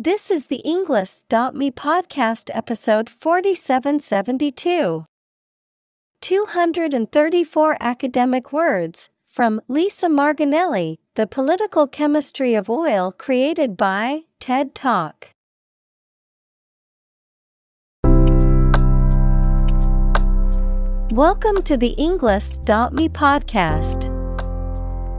This is the Englist.me podcast episode 4772. 234 academic words from Lisa Margonelli, The Political Chemistry of Oil created by TED Talk. Welcome to the Englist.me podcast.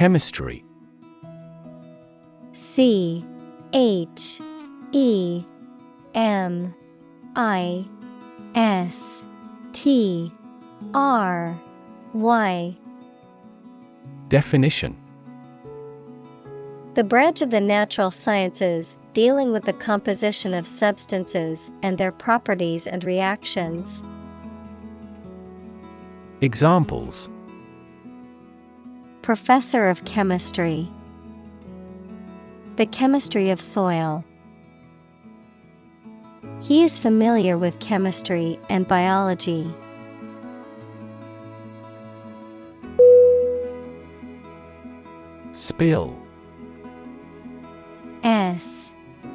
Chemistry. C H E M I S T R Y. Definition. The branch of the natural sciences dealing with the composition of substances and their properties and reactions. Examples Professor of Chemistry. The Chemistry of Soil. He is familiar with chemistry and biology. Spill. S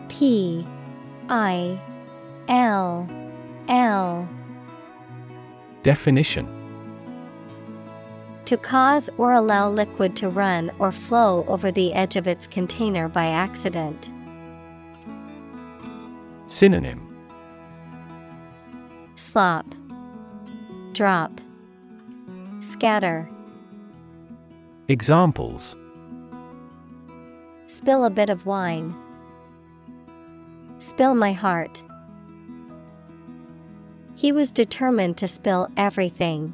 P I L L. Definition To cause or allow liquid to run or flow over the edge of its container by accident. Synonym Slop, Drop, Scatter. Examples Spill a bit of wine. Spill my heart. He was determined to spill everything.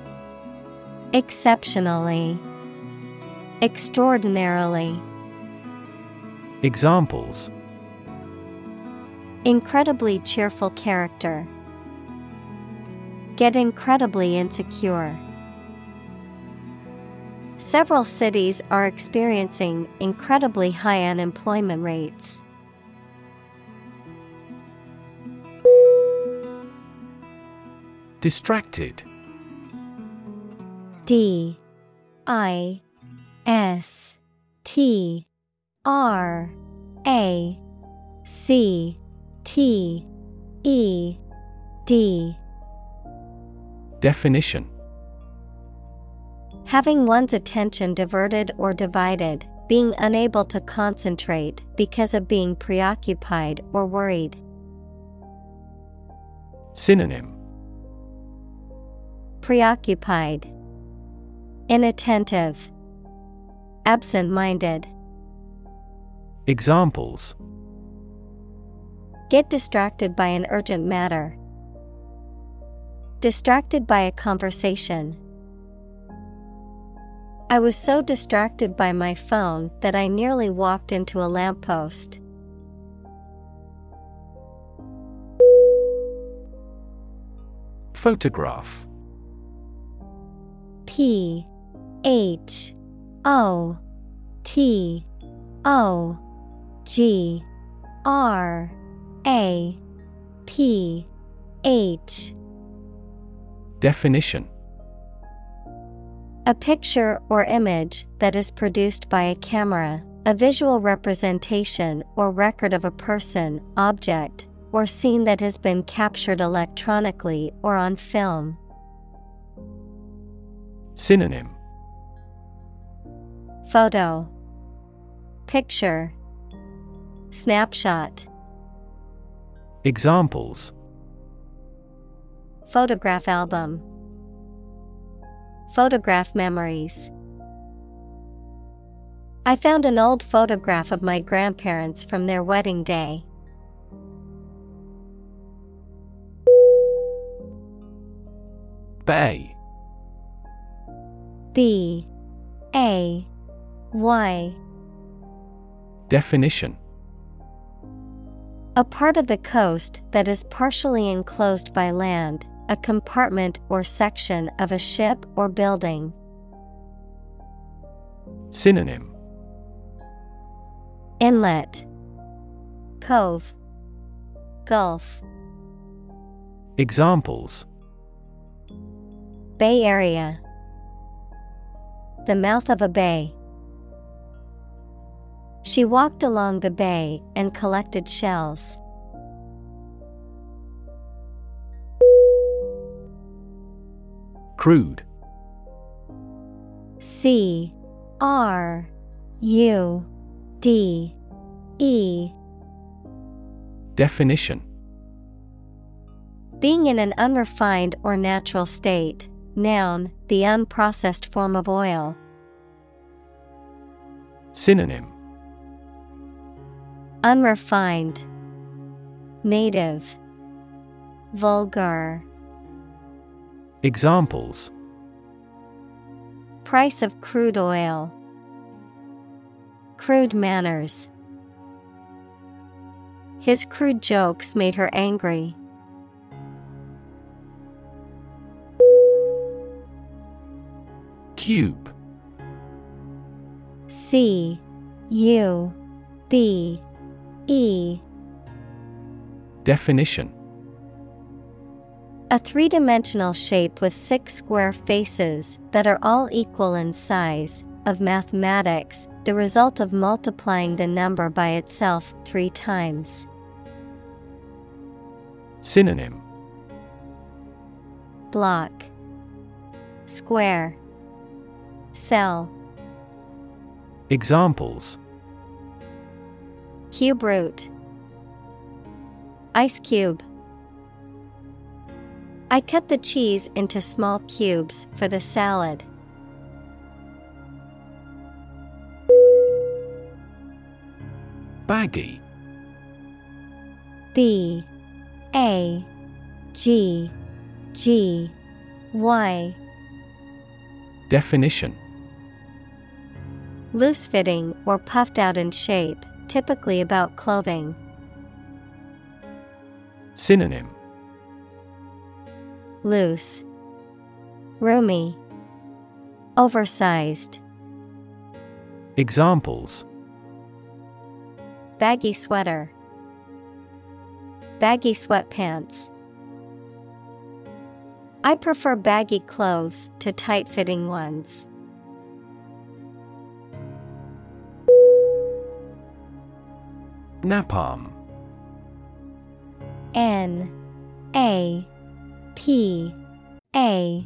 exceptionally, extraordinarily. Examples Incredibly cheerful character. Get incredibly insecure. Several cities are experiencing incredibly high unemployment rates. Distracted D I S T R A C T E D. Definition. Having one's attention diverted or divided, being unable to concentrate because of being preoccupied or worried. Synonym. Preoccupied, Inattentive, Absent minded. Examples Get distracted by an urgent matter. Distracted by a conversation. I was so distracted by my phone that I nearly walked into a lamppost. Photograph P H O T O G R A P H. Definition. A picture or image that is produced by a camera, a visual representation or record of a person, object, or scene that has been captured electronically or on film. Synonym Photo. Picture. Snapshot. Examples. Photograph album. Photograph memories. I found an old photograph of my grandparents from their wedding day. Bay. B. A Y Definition. A part of the coast that is partially enclosed by land, a compartment or section of a ship or building. Synonym. Inlet. Cove. Gulf. Examples. Bay Area. The mouth of a bay. She walked along the bay and collected shells. Crude C R U D E Definition Being in an unrefined or natural state. Noun, the unprocessed form of oil. Synonym Unrefined, Native, Vulgar. Examples Price of crude oil. Crude manners. His crude jokes made her angry. Cube C U B E. Definition. A three dimensional shape with six square faces that are all equal in size, of mathematics, the result of multiplying the number by itself three times. Synonym. Block. Square. Cell. Examples Cube root. Ice cube. I cut the cheese into small cubes for the salad. Baggy. B A G G Y. Definition. Loose fitting or puffed out in shape, typically about clothing. Synonym Loose, Roomy, Oversized. Examples Baggy sweater, Baggy sweatpants. I prefer baggy clothes to tight fitting ones. Napalm. N A P A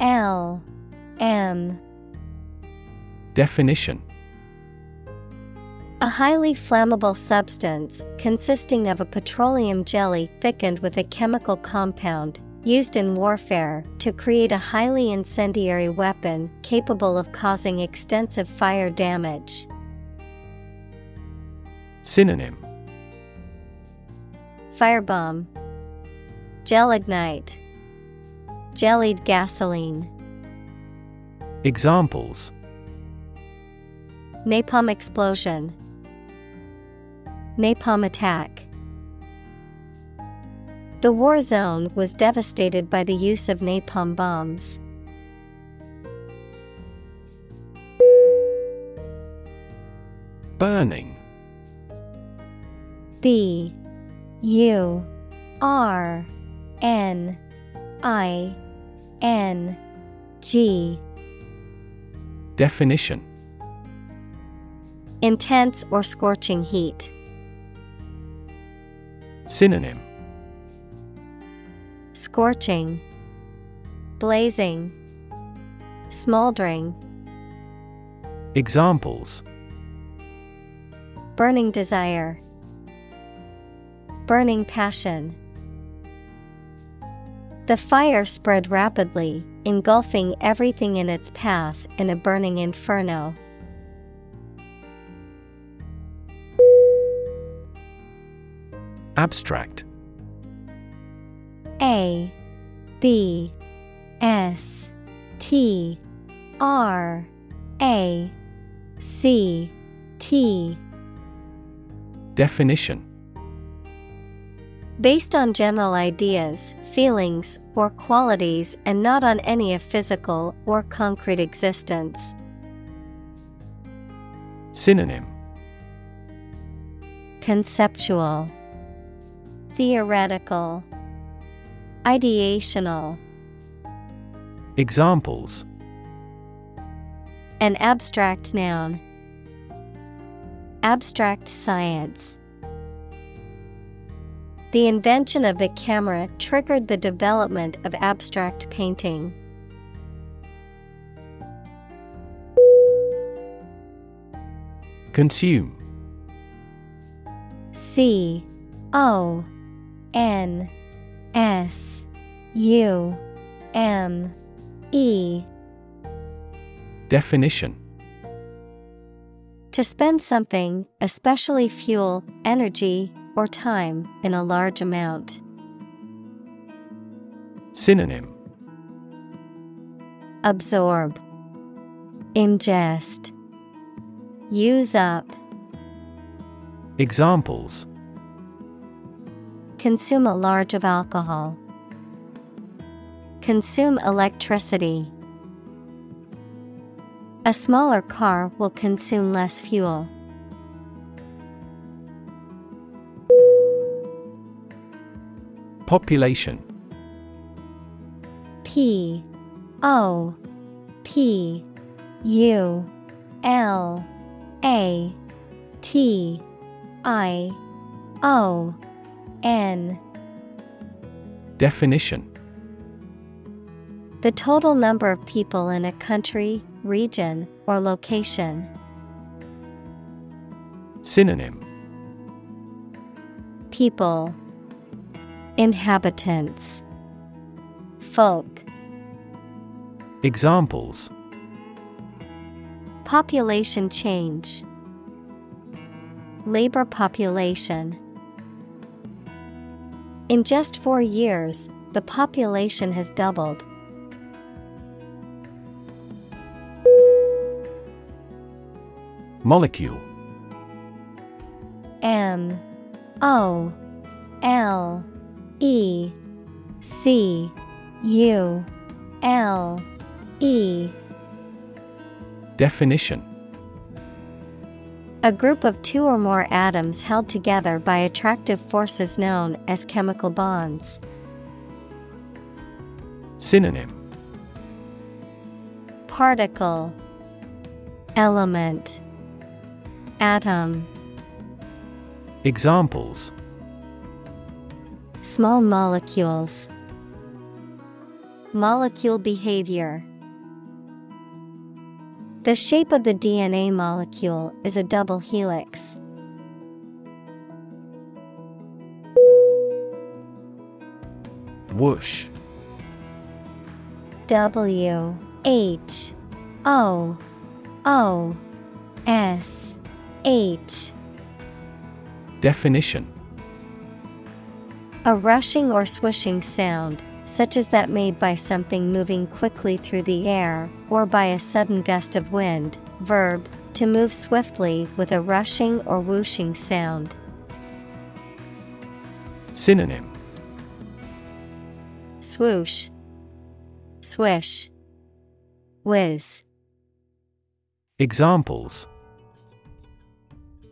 L M. Definition. A highly flammable substance consisting of a petroleum jelly thickened with a chemical compound used in warfare to create a highly incendiary weapon capable of causing extensive fire damage. Synonym Firebomb, Gelignite, Jellied gasoline, Examples Napalm explosion, Napalm attack. The war zone was devastated by the use of napalm bombs. Burning. B U R N I N G. Definition. Intense or scorching heat. Synonym. Scorching, Blazing, Smoldering. Examples. Burning desire, Burning passion. The fire spread rapidly, engulfing everything in its path in a burning inferno. Abstract A B S T R A C T Definition Based on general ideas, feelings, or qualities and not on any of physical or concrete existence. Synonym Conceptual, Theoretical, Ideational. Examples An abstract noun. Abstract science. The invention of the camera triggered the development of abstract painting. Consume. C O N S U M E. Definition. To spend something, especially fuel, energy, or time, in a large amount. Synonym Absorb, Ingest, Use up, Examples Consume a large of alcohol. Consume electricity. A smaller car will consume less fuel. Population. P O P U L A T I O N. Definition. The total number of people in a country, region, or location. Synonym. People Inhabitants. Folk. Examples. Population change. Labor population. In just four years, the population has doubled. Molecule. M O L E C U L E. Definition. A group of two or more atoms held together by attractive forces known as chemical bonds. Synonym. Particle Element Atom. Examples Small molecules. Molecule behavior. The shape of the DNA molecule is a double helix. Whoosh. W H O O S H. Definition A rushing or swishing sound, such as that made by something moving quickly through the air or by a sudden gust of wind. Verb, to move swiftly with a rushing or whooshing sound. Synonym Swoosh, swish, whiz. Examples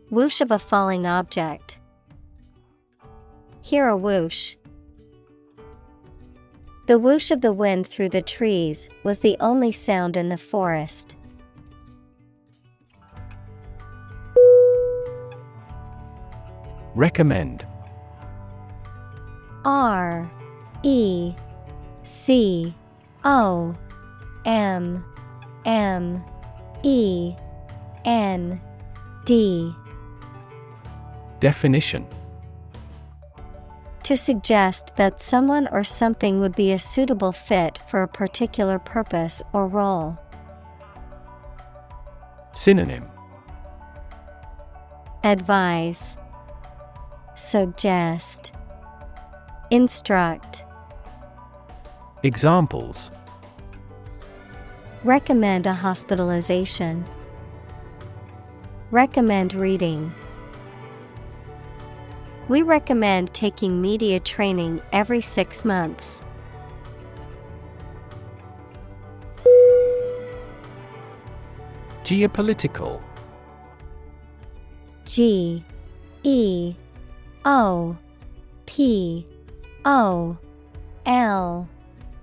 Whoosh of a falling object. Hear a whoosh. The whoosh of the wind through the trees was the only sound in the forest. Recommend R E C O M M E N D Definition To suggest that someone or something would be a suitable fit for a particular purpose or role. Synonym Advise Suggest Instruct Examples Recommend a hospitalization. Recommend reading. We recommend taking media training every six months. Geopolitical. G E O P O L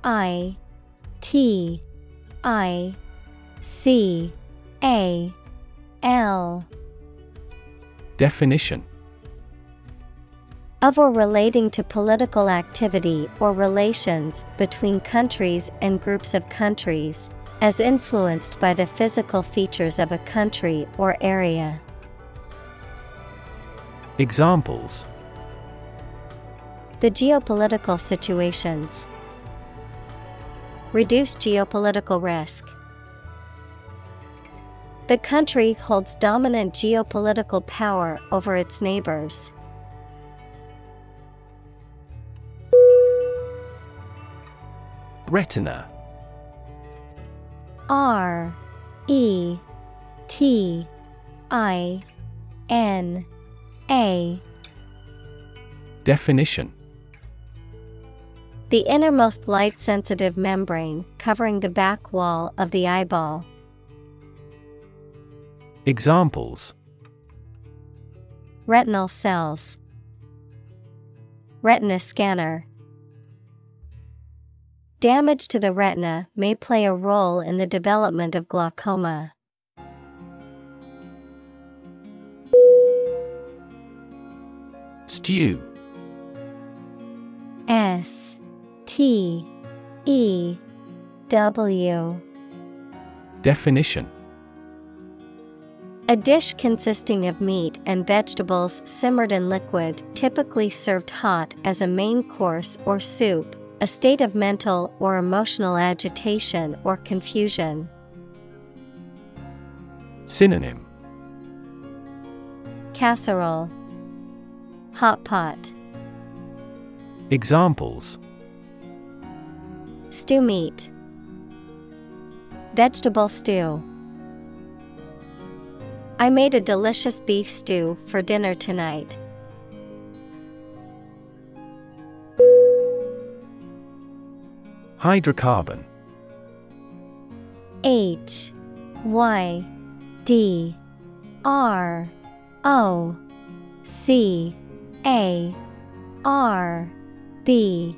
I T I C A L. Definition of or relating to political activity or relations between countries and groups of countries, as influenced by the physical features of a country or area. Examples The geopolitical situations. Reduce geopolitical risk. The country holds dominant geopolitical power over its neighbors. Retina R E T I N A Definition The innermost light sensitive membrane covering the back wall of the eyeball. Examples Retinal cells. Retina scanner. Damage to the retina may play a role in the development of glaucoma. Stew S T E W. Definition. A dish consisting of meat and vegetables simmered in liquid, typically served hot as a main course or soup, a state of mental or emotional agitation or confusion. Synonym Casserole, Hot pot, Examples stew meat, Vegetable stew. I made a delicious beef stew for dinner tonight. Hydrocarbon. H Y D R O C A R B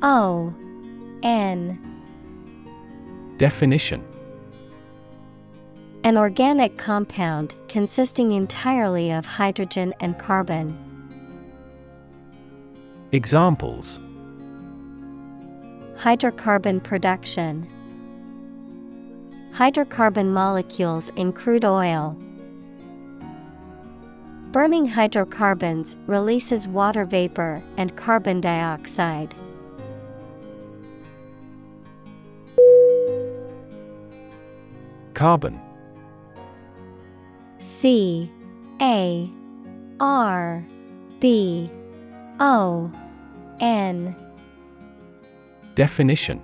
O N. Definition. An organic compound consisting entirely of hydrogen and carbon. Examples Hydrocarbon production. Hydrocarbon molecules in crude oil. Burning hydrocarbons releases water vapor and carbon dioxide. Carbon C A R B O N Definition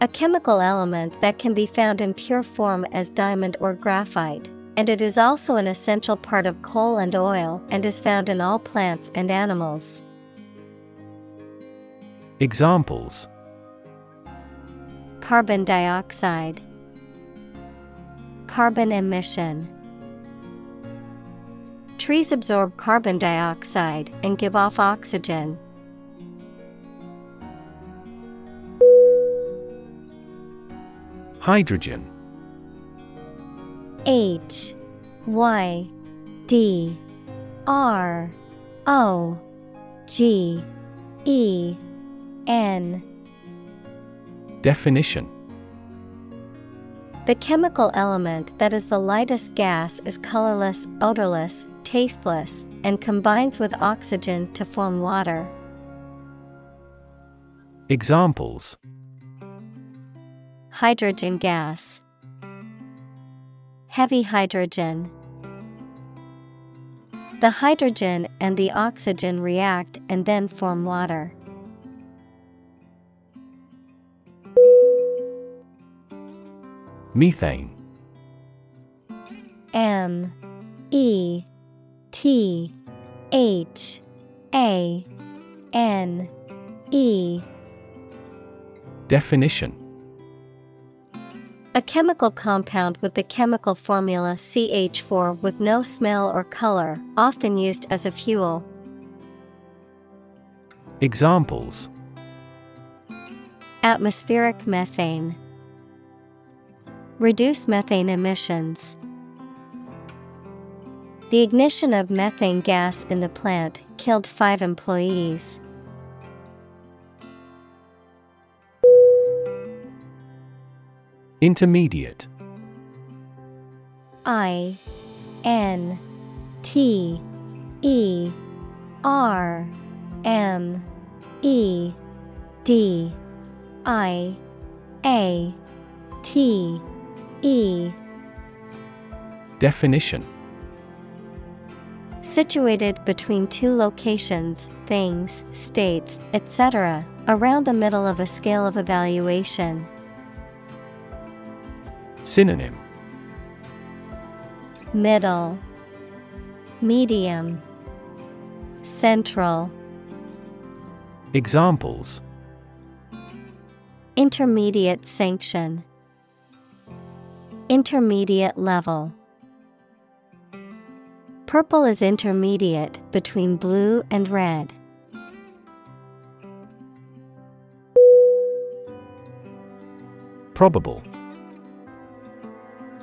A chemical element that can be found in pure form as diamond or graphite, and it is also an essential part of coal and oil and is found in all plants and animals. Examples Carbon dioxide, Carbon emission. Trees absorb carbon dioxide and give off oxygen. Hydrogen. H Y D R O G E N. Definition. The chemical element that is the lightest gas is colorless, odorless, tasteless, and combines with oxygen to form water. Examples Hydrogen gas, Heavy hydrogen. The hydrogen and the oxygen react and then form water. Methane M E T H A N E Definition A chemical compound with the chemical formula CH4 with no smell or color, often used as a fuel. Examples Atmospheric methane. Reduce methane emissions. The ignition of methane gas in the plant killed five employees. Intermediate I N T E R M E D I A T E Definition Situated between two locations, things, states, etc., around the middle of a scale of evaluation. Synonym. Middle, Medium, Central, Examples. Intermediate sanction, Intermediate level. Purple is intermediate between blue and red. Probable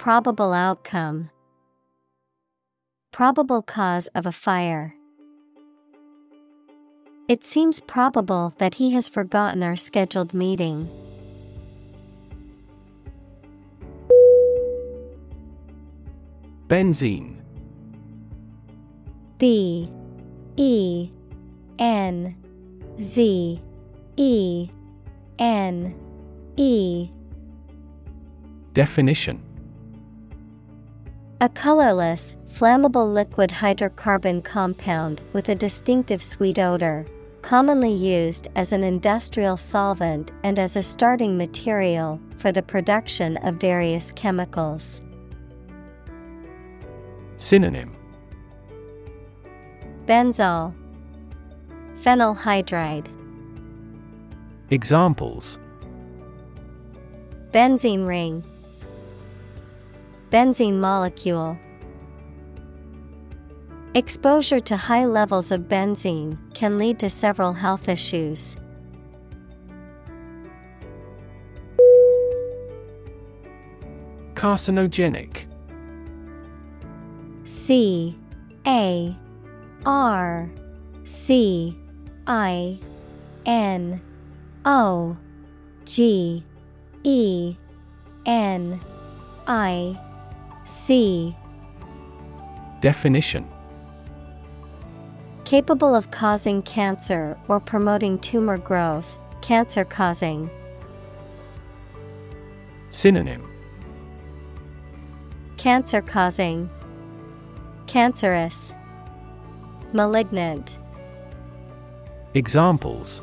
Probable outcome. Probable cause of a fire. It seems probable that he has forgotten our scheduled meeting. Benzene B E N Z E N E Definition A colorless, flammable liquid hydrocarbon compound with a distinctive sweet odor, commonly used as an industrial solvent and as a starting material for the production of various chemicals. Synonym. Benzol, Phenyl hydride, Examples. Benzene ring, Benzene molecule. Exposure to high levels of benzene can lead to several health issues. Carcinogenic C A R C I N O G E N I C. Definition. Capable of causing cancer or promoting tumor growth, cancer causing. Synonym. Cancer causing, Cancerous, Malignant. Examples.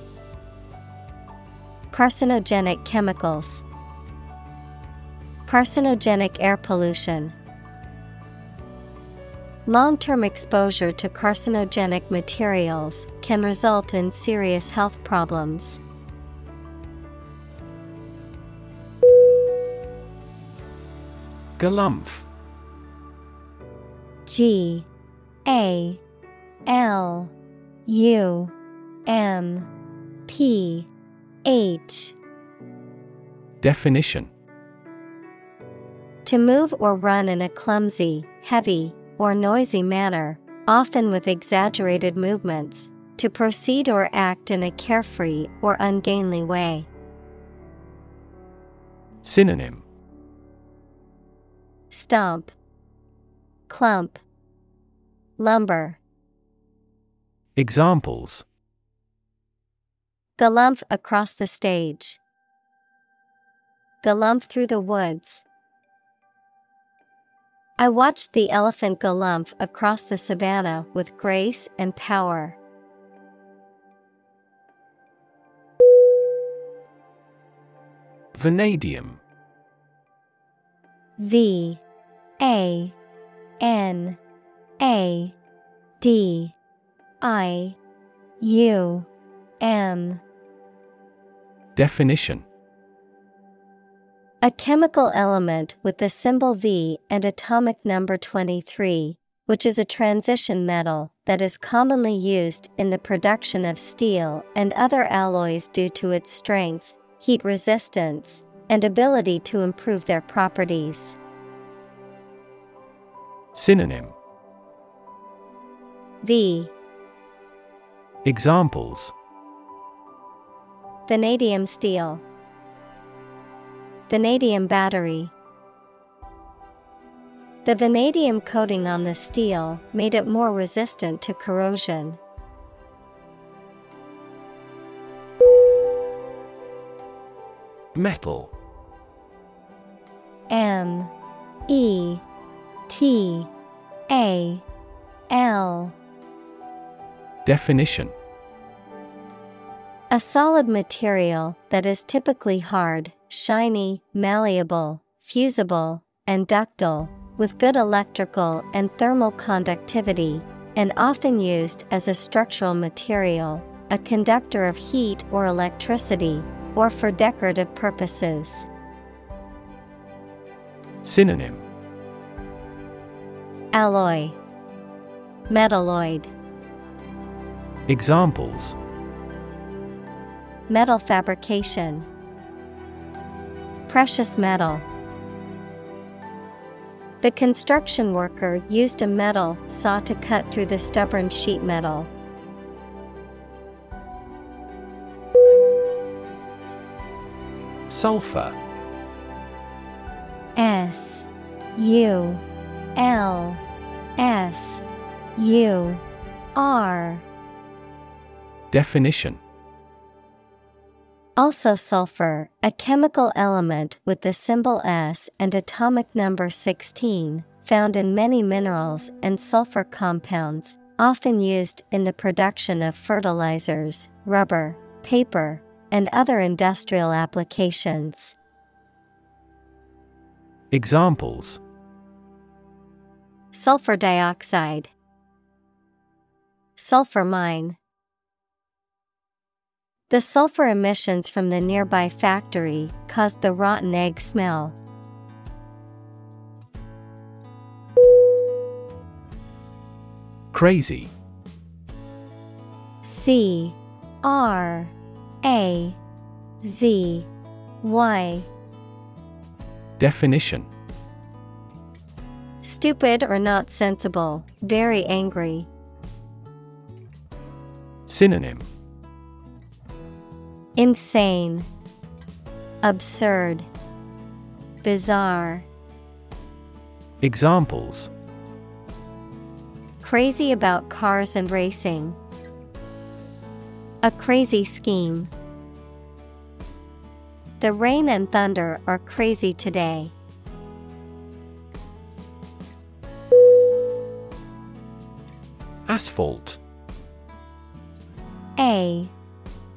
Carcinogenic chemicals, Carcinogenic air pollution. Long term exposure to carcinogenic materials can result in serious health problems. Galumph. G A L U M P H Definition To move or run in a clumsy, heavy, or noisy manner, often with exaggerated movements, to proceed or act in a carefree or ungainly way. Synonym Stomp, Clump, Lumber. Examples Galumph across the stage. Galumph through the woods. I watched the elephant galumph across the savannah with grace and power. Vanadium. V A N A D I U M Definition A chemical element with the symbol V and atomic number 23, which is a transition metal that is commonly used in the production of steel and other alloys due to its strength, heat resistance, and ability to improve their properties. Synonym V. Examples Vanadium steel, Vanadium battery. The vanadium coating on the steel made it more resistant to corrosion. Metal. M. E. T. A. L. Definition. A solid material that is typically hard, shiny, malleable, fusible, and ductile, with good electrical and thermal conductivity, and often used as a structural material, a conductor of heat or electricity, or for decorative purposes. Synonym. Alloy. Metalloid. Examples. Metal fabrication Precious metal The construction worker used a metal saw to cut through the stubborn sheet metal. Sulfur. S U L F U R Definition Also sulfur, a chemical element with the symbol S and atomic number 16, found in many minerals and sulfur compounds, often used in the production of fertilizers, rubber, paper, and other industrial applications. Examples Sulfur dioxide, Sulfur mine. The sulfur emissions from the nearby factory caused the rotten egg smell. Crazy. C R A Z Y Definition Stupid or not sensible, very angry. Synonym Insane, Absurd, Bizarre. Examples Crazy about cars and racing. A crazy scheme. The rain and thunder are crazy today. Asphalt A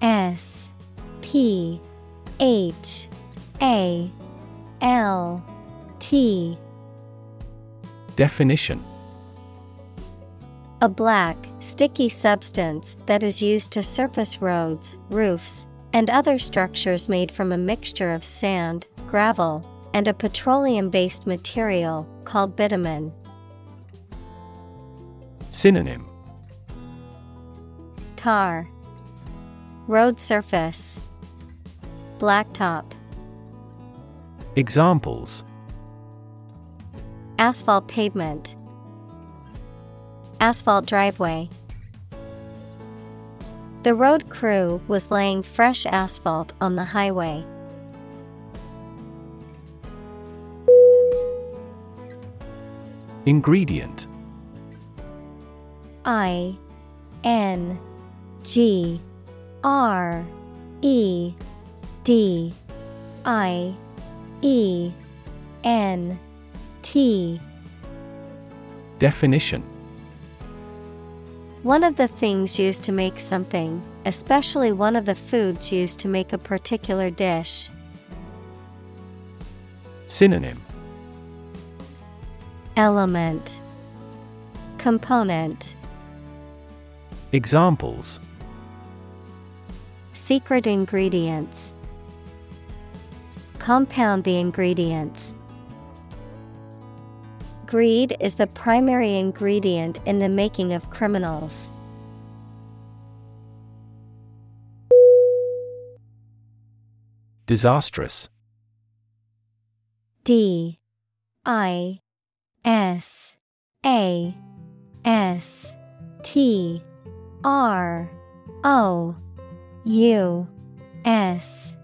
S P H A L T. Definition. A black, sticky substance that is used to surface roads, roofs, and other structures made from a mixture of sand, gravel, and a petroleum based material called bitumen. Synonym. Tar. Road surface Blacktop. Examples. Asphalt pavement. Asphalt driveway. The road crew was laying fresh asphalt on the highway. Ingredient. I N G R E D I E N T. Definition. One of the things used to make something, especially one of the foods used to make a particular dish. Synonym. Element. Component. Examples. Secret ingredients Compound the ingredients. Greed is the primary ingredient in the making of criminals. Disastrous D I S A S T R O U S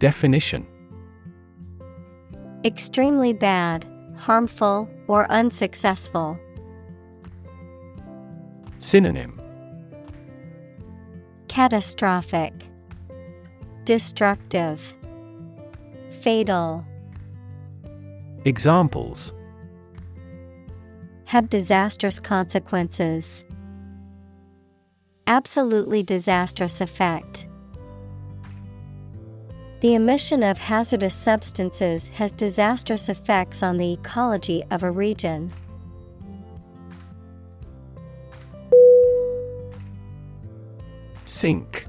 Definition Extremely bad, harmful, or unsuccessful. Synonym Catastrophic, Destructive, Fatal. Examples Have disastrous consequences. Absolutely disastrous effect. The emission of hazardous substances has disastrous effects on the ecology of a region. Sink.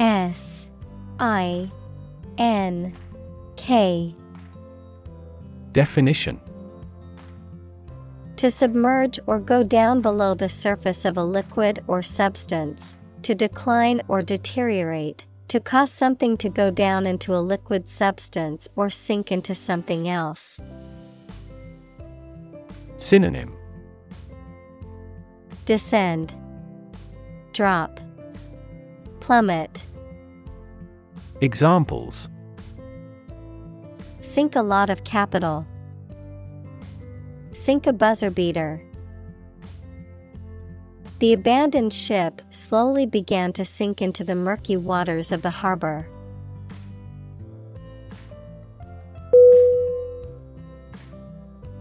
S I N K. Definition. To submerge or go down below the surface of a liquid or substance, to decline or deteriorate, to cause something to go down into a liquid substance or sink into something else. Synonym Descend, Drop, Plummet. Examples Sink a lot of capital. Sink a buzzer beater. The abandoned ship slowly began to sink into the murky waters of the harbor.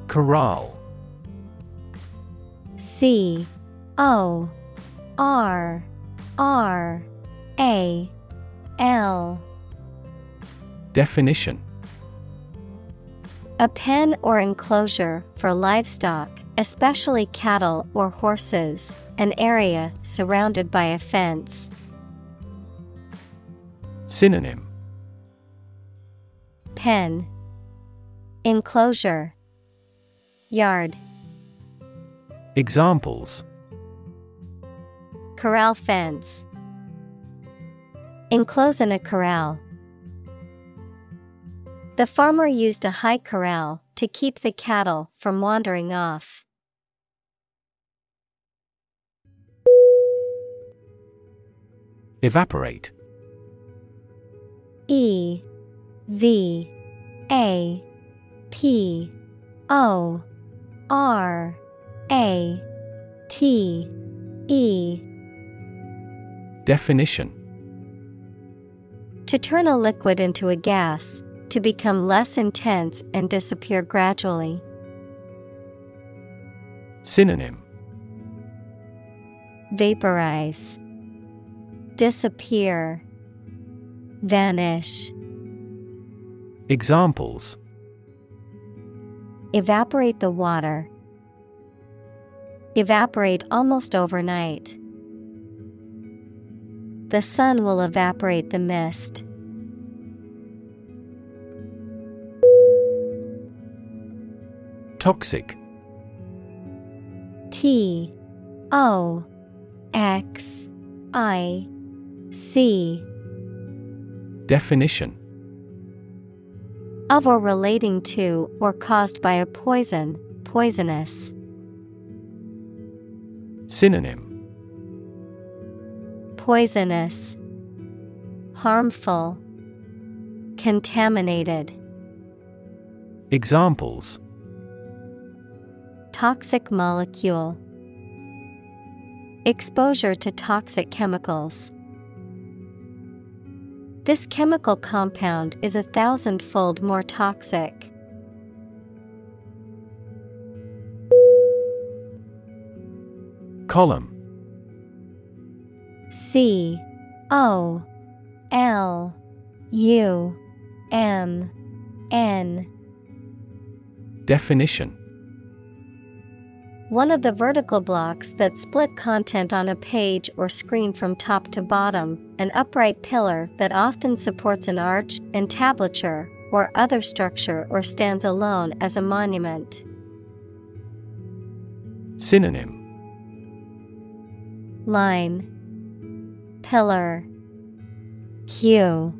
Corral. C O R R A L. Definition. A pen or enclosure for livestock, especially cattle or horses, an area surrounded by a fence. Synonym Pen Enclosure Yard Examples Corral fence Enclose in a corral. The farmer used a high corral to keep the cattle from wandering off. Evaporate. E V A P O R A T E. Definition. To turn a liquid into a gas, to become less intense and disappear gradually. Synonym. Vaporize, Disappear, Vanish. Examples Evaporate the water. Evaporate almost overnight. The sun will evaporate the mist. Toxic T O X I C. Definition. Of or relating to or caused by a poison, poisonous. Synonym. Poisonous, Harmful, Contaminated. Examples. Toxic molecule, Exposure to toxic chemicals. This chemical compound is a thousandfold more toxic. Column. C O L U M N. Definition One of the vertical blocks that split content on a page or screen from top to bottom, an upright pillar that often supports an arch, entablature, or other structure or stands alone as a monument. Synonym. Line. Pillar. Hue.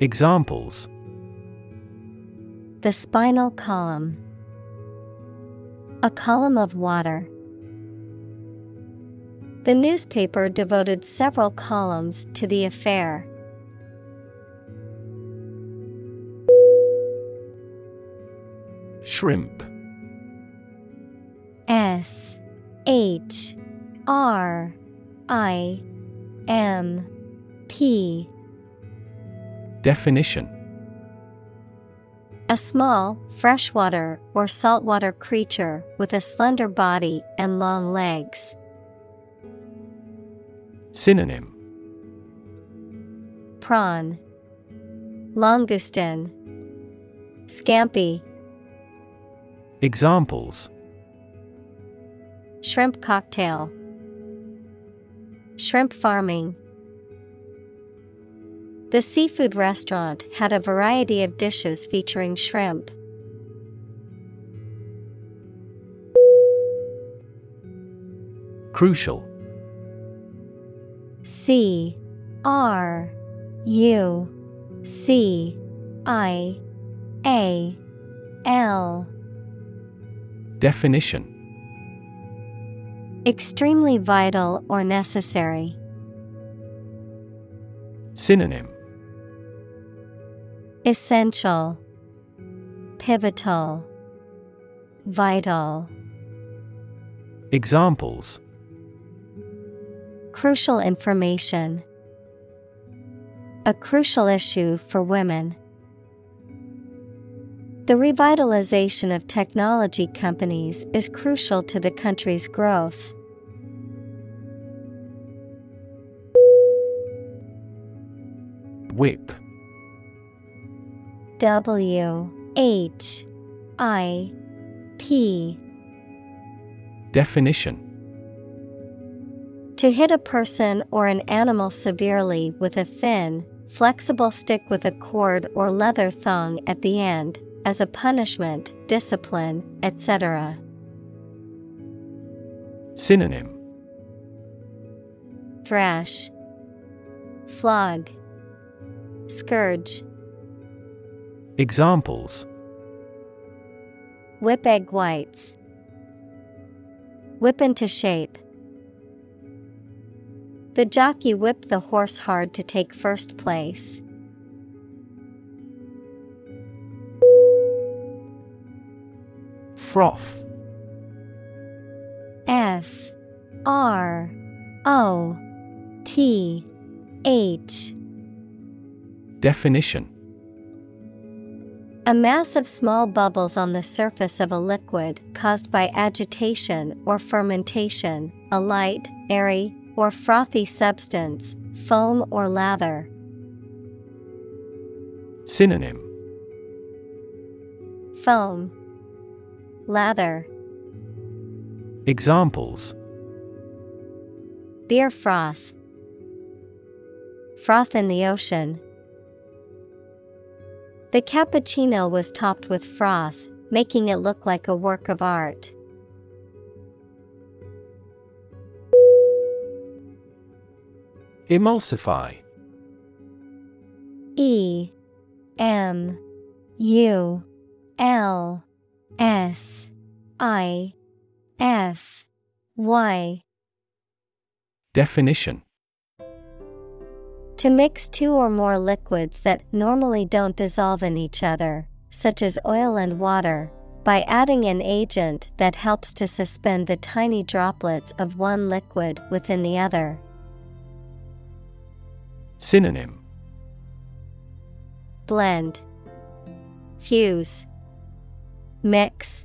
Examples. The spinal column A column of water. The newspaper devoted several columns to the affair. Shrimp S H R I M P Definition A small, freshwater or saltwater creature with a slender body and long legs. Synonym. Prawn. Langoustine. Scampi. Examples. Shrimp cocktail. Shrimp farming The seafood restaurant had a variety of dishes featuring shrimp. Crucial. C. R. U. C. I. A. L. Definition. Extremely vital or necessary. Synonym Essential, Pivotal, Vital. Examples Crucial information. A crucial issue for women. The revitalization of technology companies is crucial to the country's growth. Whip W H I P. Definition. To hit a person or an animal severely with a thin, flexible stick with a cord or leather thong at the end, as a punishment, discipline, etc. Synonym. Thrash, Flog, Scourge, Examples. Whip egg whites, Whip into shape. The jockey whipped the horse hard to take first place. Froth. F. R. O. T. H. Definition A mass of small bubbles on the surface of a liquid caused by agitation or fermentation, a light, airy, or frothy substance, foam or lather. Synonym. Foam, lather, Examples. Beer froth, froth in the ocean. The cappuccino was topped with froth, making it look like a work of art. Emulsify. E M U L S I F Y. Definition To mix two or more liquids that normally don't dissolve in each other, such as oil and water, by adding an agent that helps to suspend the tiny droplets of one liquid within the other. Synonym Blend, Fuse, Mix.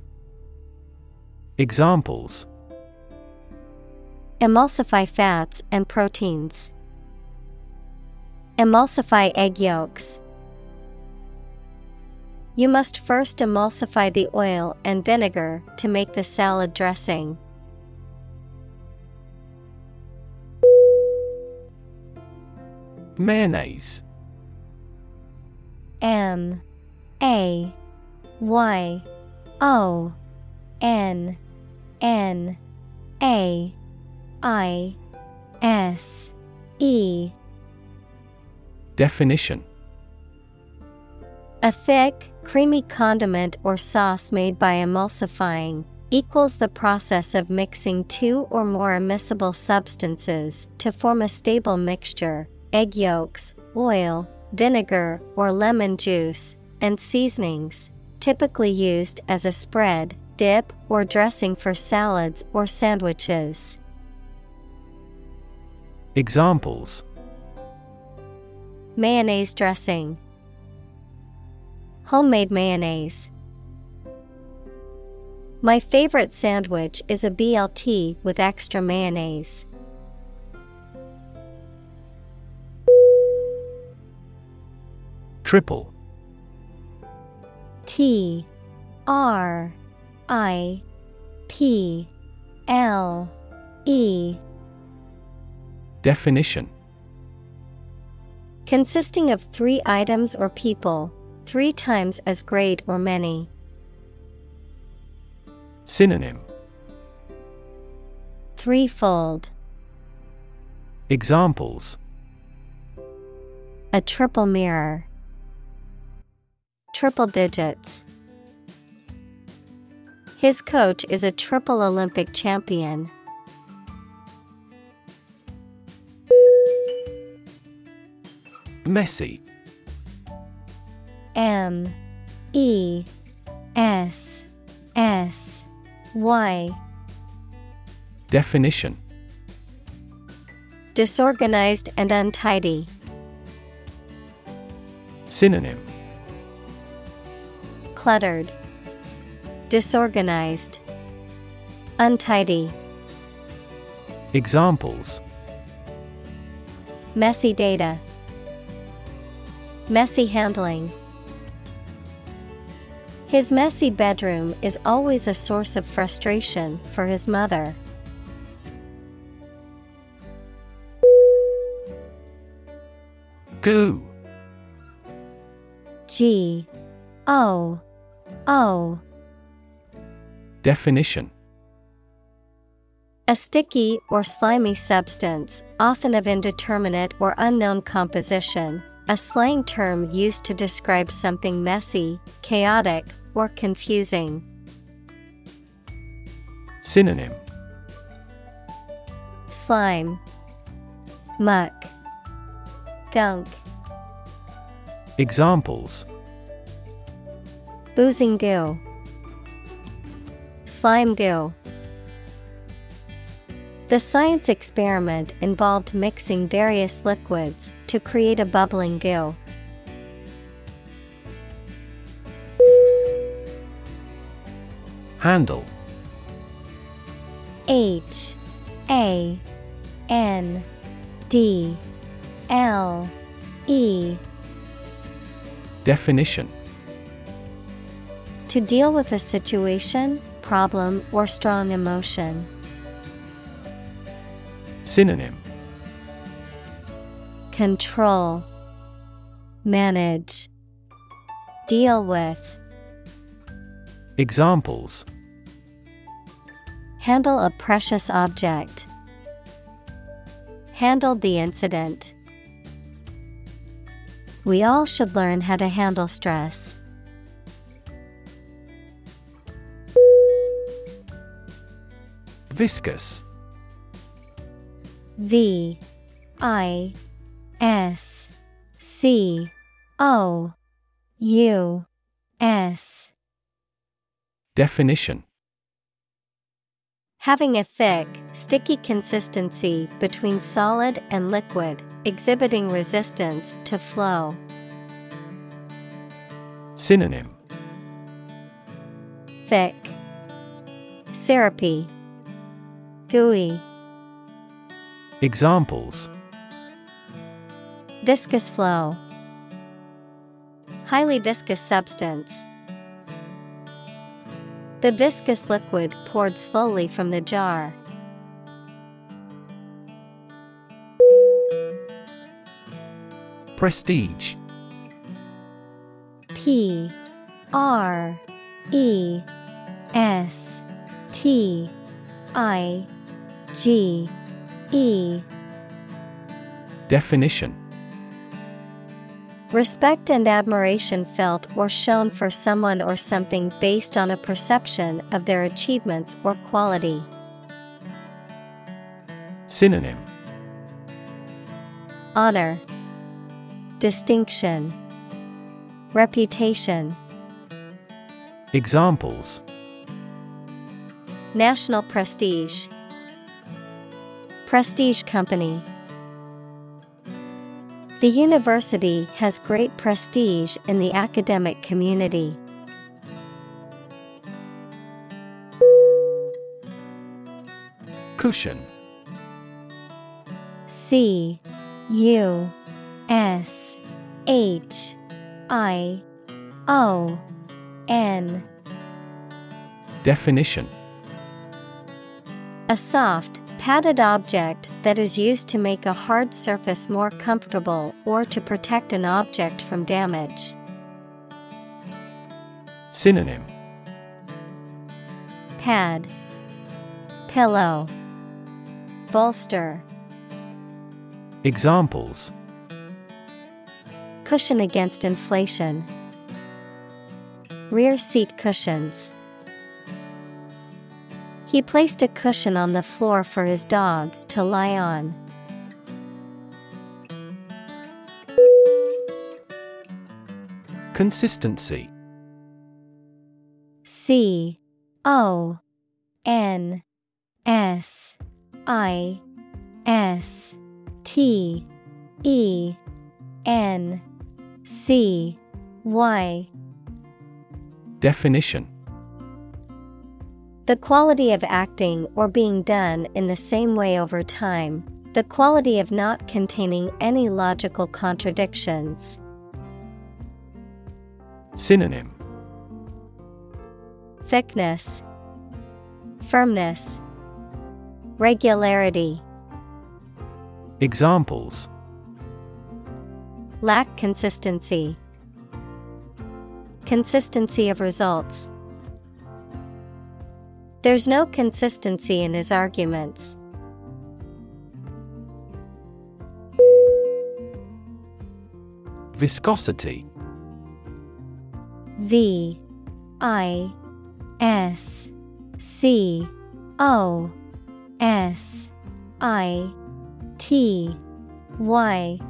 Examples Emulsify fats and proteins. Emulsify egg yolks. You must first emulsify the oil and vinegar to make the salad dressing. Mayonnaise M A Y O N N A I S E Definition. A thick, creamy condiment or sauce made by emulsifying equals the process of mixing two or more immiscible substances to form a stable mixture, egg yolks, oil, vinegar or lemon juice, and seasonings, typically used as a spread, dip, or dressing for salads or sandwiches. Examples Mayonnaise dressing, Homemade mayonnaise. My favorite sandwich is a BLT with extra mayonnaise. Triple T R I P L E Definition Consisting of three items or people, three times as great or many. Synonym Threefold. Examples A triple mirror. Triple digits. His coach is a triple Olympic champion. Messy M E S S Y Definition Disorganized and untidy. Synonym Cluttered. Disorganized. Untidy. Examples Messy data. Messy handling. His messy bedroom is always a source of frustration for his mother. Goo. G. O. O. Definition. A sticky or slimy substance, often of indeterminate or unknown composition, a slang term used to describe something messy, chaotic, or confusing. Synonym. Slime, Muck, Gunk, Examples. Boozing goo, Slime goo. The science experiment involved mixing various liquids to create a bubbling goo. Handle. H A N D L E Definition To deal with a situation, problem, or strong emotion. Synonym Control Manage Deal with Examples Handle a precious object. Handled the incident. We all should learn how to handle stress. Viscous V I S C O U S. Definition. Having a thick, sticky consistency between solid and liquid, exhibiting resistance to flow. Synonym. Thick, syrupy, gooey, Examples viscous flow, highly viscous substance. The viscous liquid poured slowly from the jar. Prestige P R E S T I G E. Definition. Respect and admiration felt or shown for someone or something based on a perception of their achievements or quality. Synonym. Honor, Distinction, Reputation, Examples. National prestige, Prestige company. The university has great prestige in the academic community. Cushion C U S H I O N Definition A soft, padded object that is used to make a hard surface more comfortable or to protect an object from damage. Synonym Pad Pillow Bolster Examples Cushion against inflation. Rear seat cushions. He placed a cushion on the floor for his dog to lie on. Consistency. C O N S I S T E N C Y. Definition The quality of acting or being done in the same way over time, the quality of not containing any logical contradictions. Synonym. Thickness, Firmness, Regularity, Examples. Lack consistency, Consistency of results. There's no consistency in his arguments. Viscosity. V I S C O S I T Y.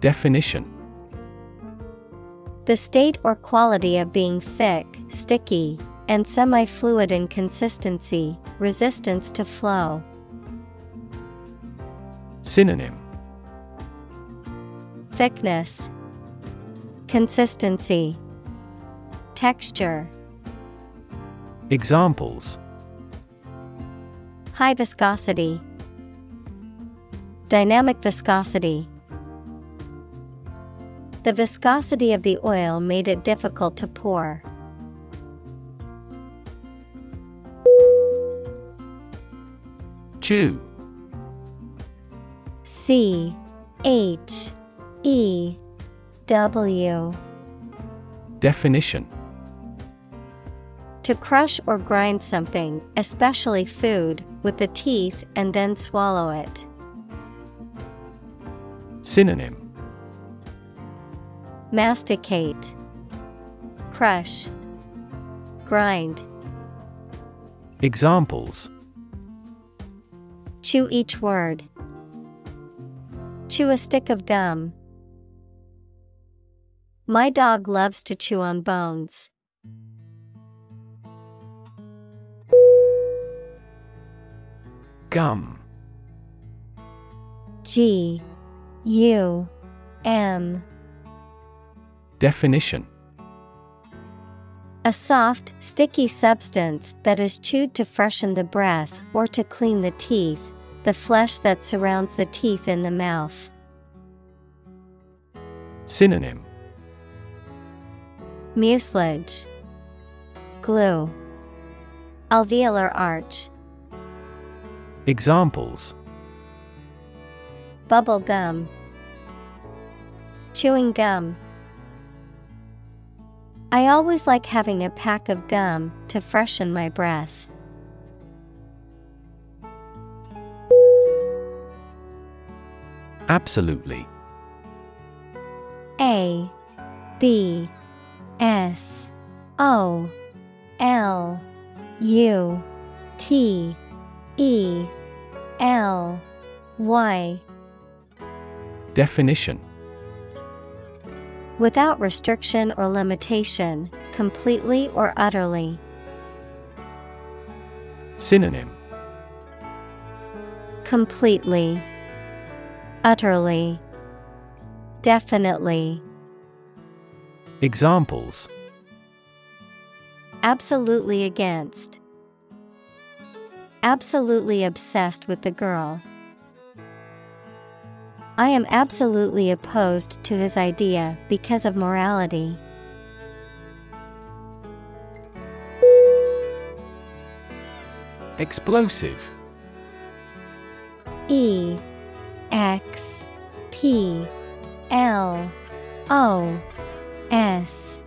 Definition. The state or quality of being thick, sticky, and semi fluid in consistency, resistance to flow. Synonym Thickness, Consistency, Texture. Examples High viscosity, Dynamic viscosity. The viscosity of the oil made it difficult to pour. Chew. C H E W. Definition. To crush or grind something, especially food, with the teeth and then swallow it. Synonym. Masticate, Crush, Grind. Examples Chew each word. Chew a stick of gum. My dog loves to chew on bones. Gum G U M Definition A soft, sticky substance that is chewed to freshen the breath or to clean the teeth, the flesh that surrounds the teeth in the mouth. Synonym Mucilage, Glue, Alveolar arch, Examples Bubble gum, Chewing gum. I always like having a pack of gum to freshen my breath. Absolutely. A B S O L U T E L Y. Definition. Without restriction or limitation, completely or utterly. Synonym. Completely, utterly, definitely. Examples Absolutely against. Absolutely obsessed with the girl. I am absolutely opposed to his idea because of morality. Explosive E X P L O S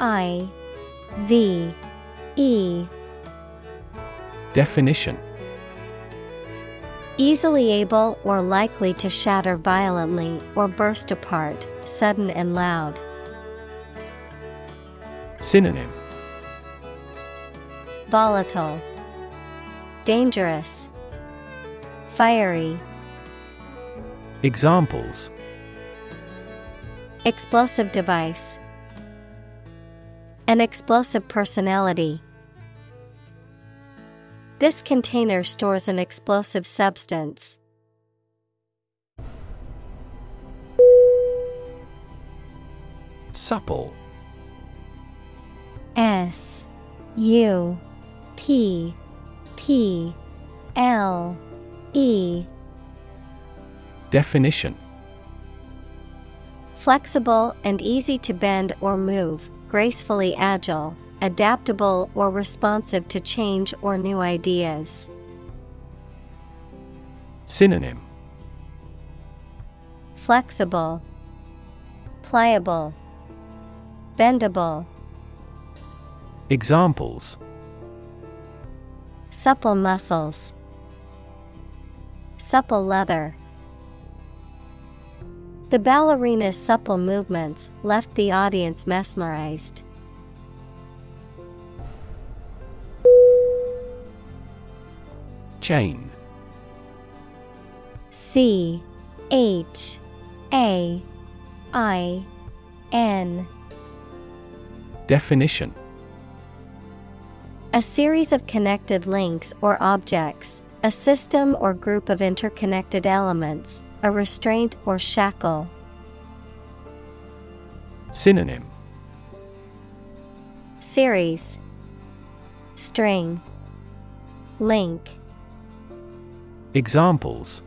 I V E. Definition. Easily able or likely to shatter violently or burst apart, sudden and loud. Synonym. Volatile, Dangerous, Fiery, Examples Explosive device, An explosive personality. This container stores an explosive substance. Supple S U P P L E Definition. Flexible and easy to bend or move, gracefully agile, adaptable or responsive to change or new ideas. Synonym. Flexible, Pliable, Bendable, Examples. Supple muscles, Supple leather. The ballerina's supple movements left the audience mesmerized. Chain. C H A I N. Definition. A series of connected links or objects, a system or group of interconnected elements, a restraint or shackle. Synonym Series String, Link, Examples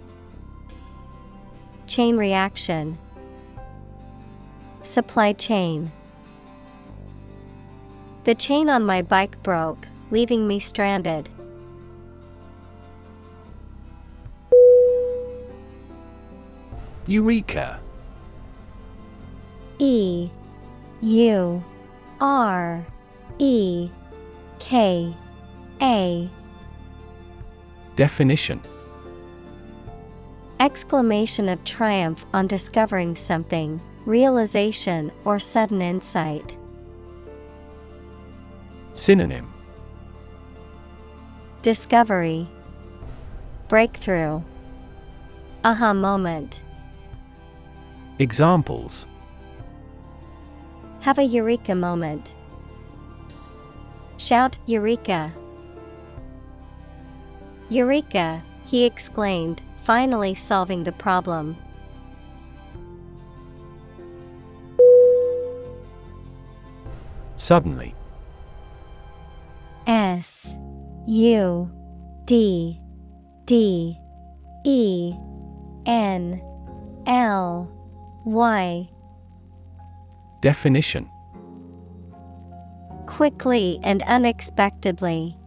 Chain reaction, Supply chain. The chain on my bike broke, leaving me stranded. Eureka. E U R E K A. Definition. Exclamation of triumph on discovering something, realization or sudden insight. Synonym. Discovery. Breakthrough. Aha moment. Examples Have a eureka moment. Shout Eureka! Eureka! He exclaimed, finally solving the problem. Suddenly S U D D E N L Y Definition Quickly and unexpectedly.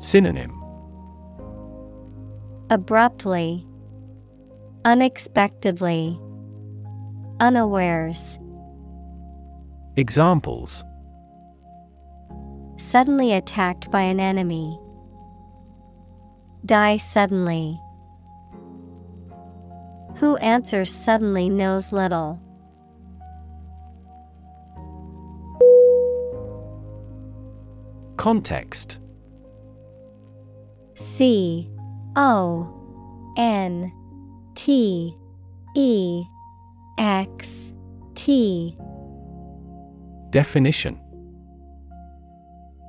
Synonym Abruptly, Unexpectedly, Unawares. Examples Suddenly attacked by an enemy. Die suddenly. Who answers suddenly knows little. Context. C O N T E X T. Definition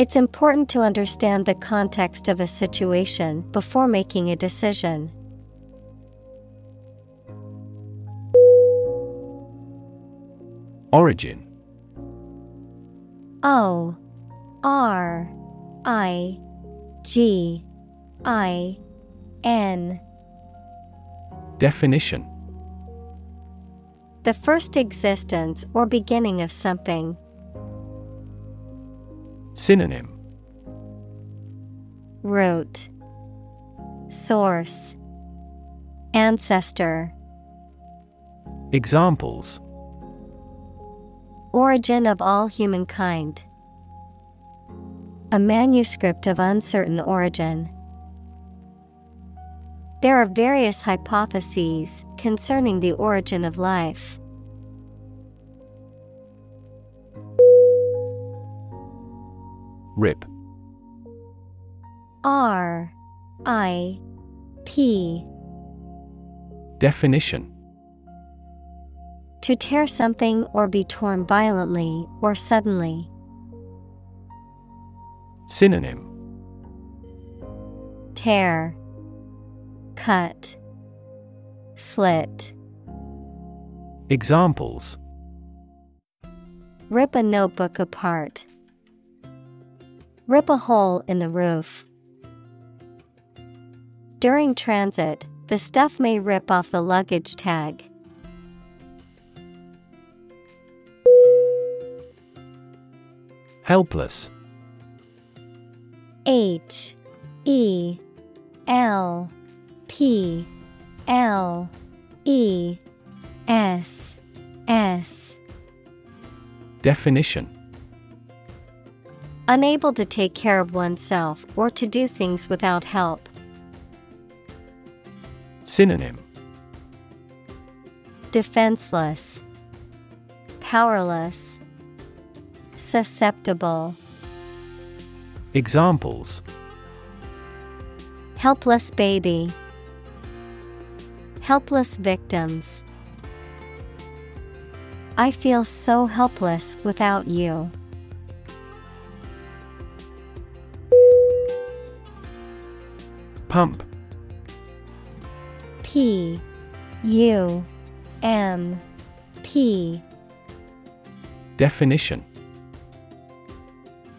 It's important to understand the context of a situation before making a decision. Origin O R I G I N Definition The first existence or beginning of something. Synonym Root Source Ancestor Examples Origin of all humankind. A manuscript of uncertain origin. There are various hypotheses concerning the origin of life. Rip. R I P. Definition. To tear something or be torn violently or suddenly. Synonym. Tear, Cut, Slit. Examples. Rip a notebook apart. Rip a hole in the roof. During transit, the stuff may rip off the luggage tag. Helpless H E L P L E S S Definition Unable to take care of oneself or to do things without help. Synonym Defenseless, Powerless, Susceptible. Examples Helpless baby. Helpless victims. I feel so helpless without you. Pump P U M P Definition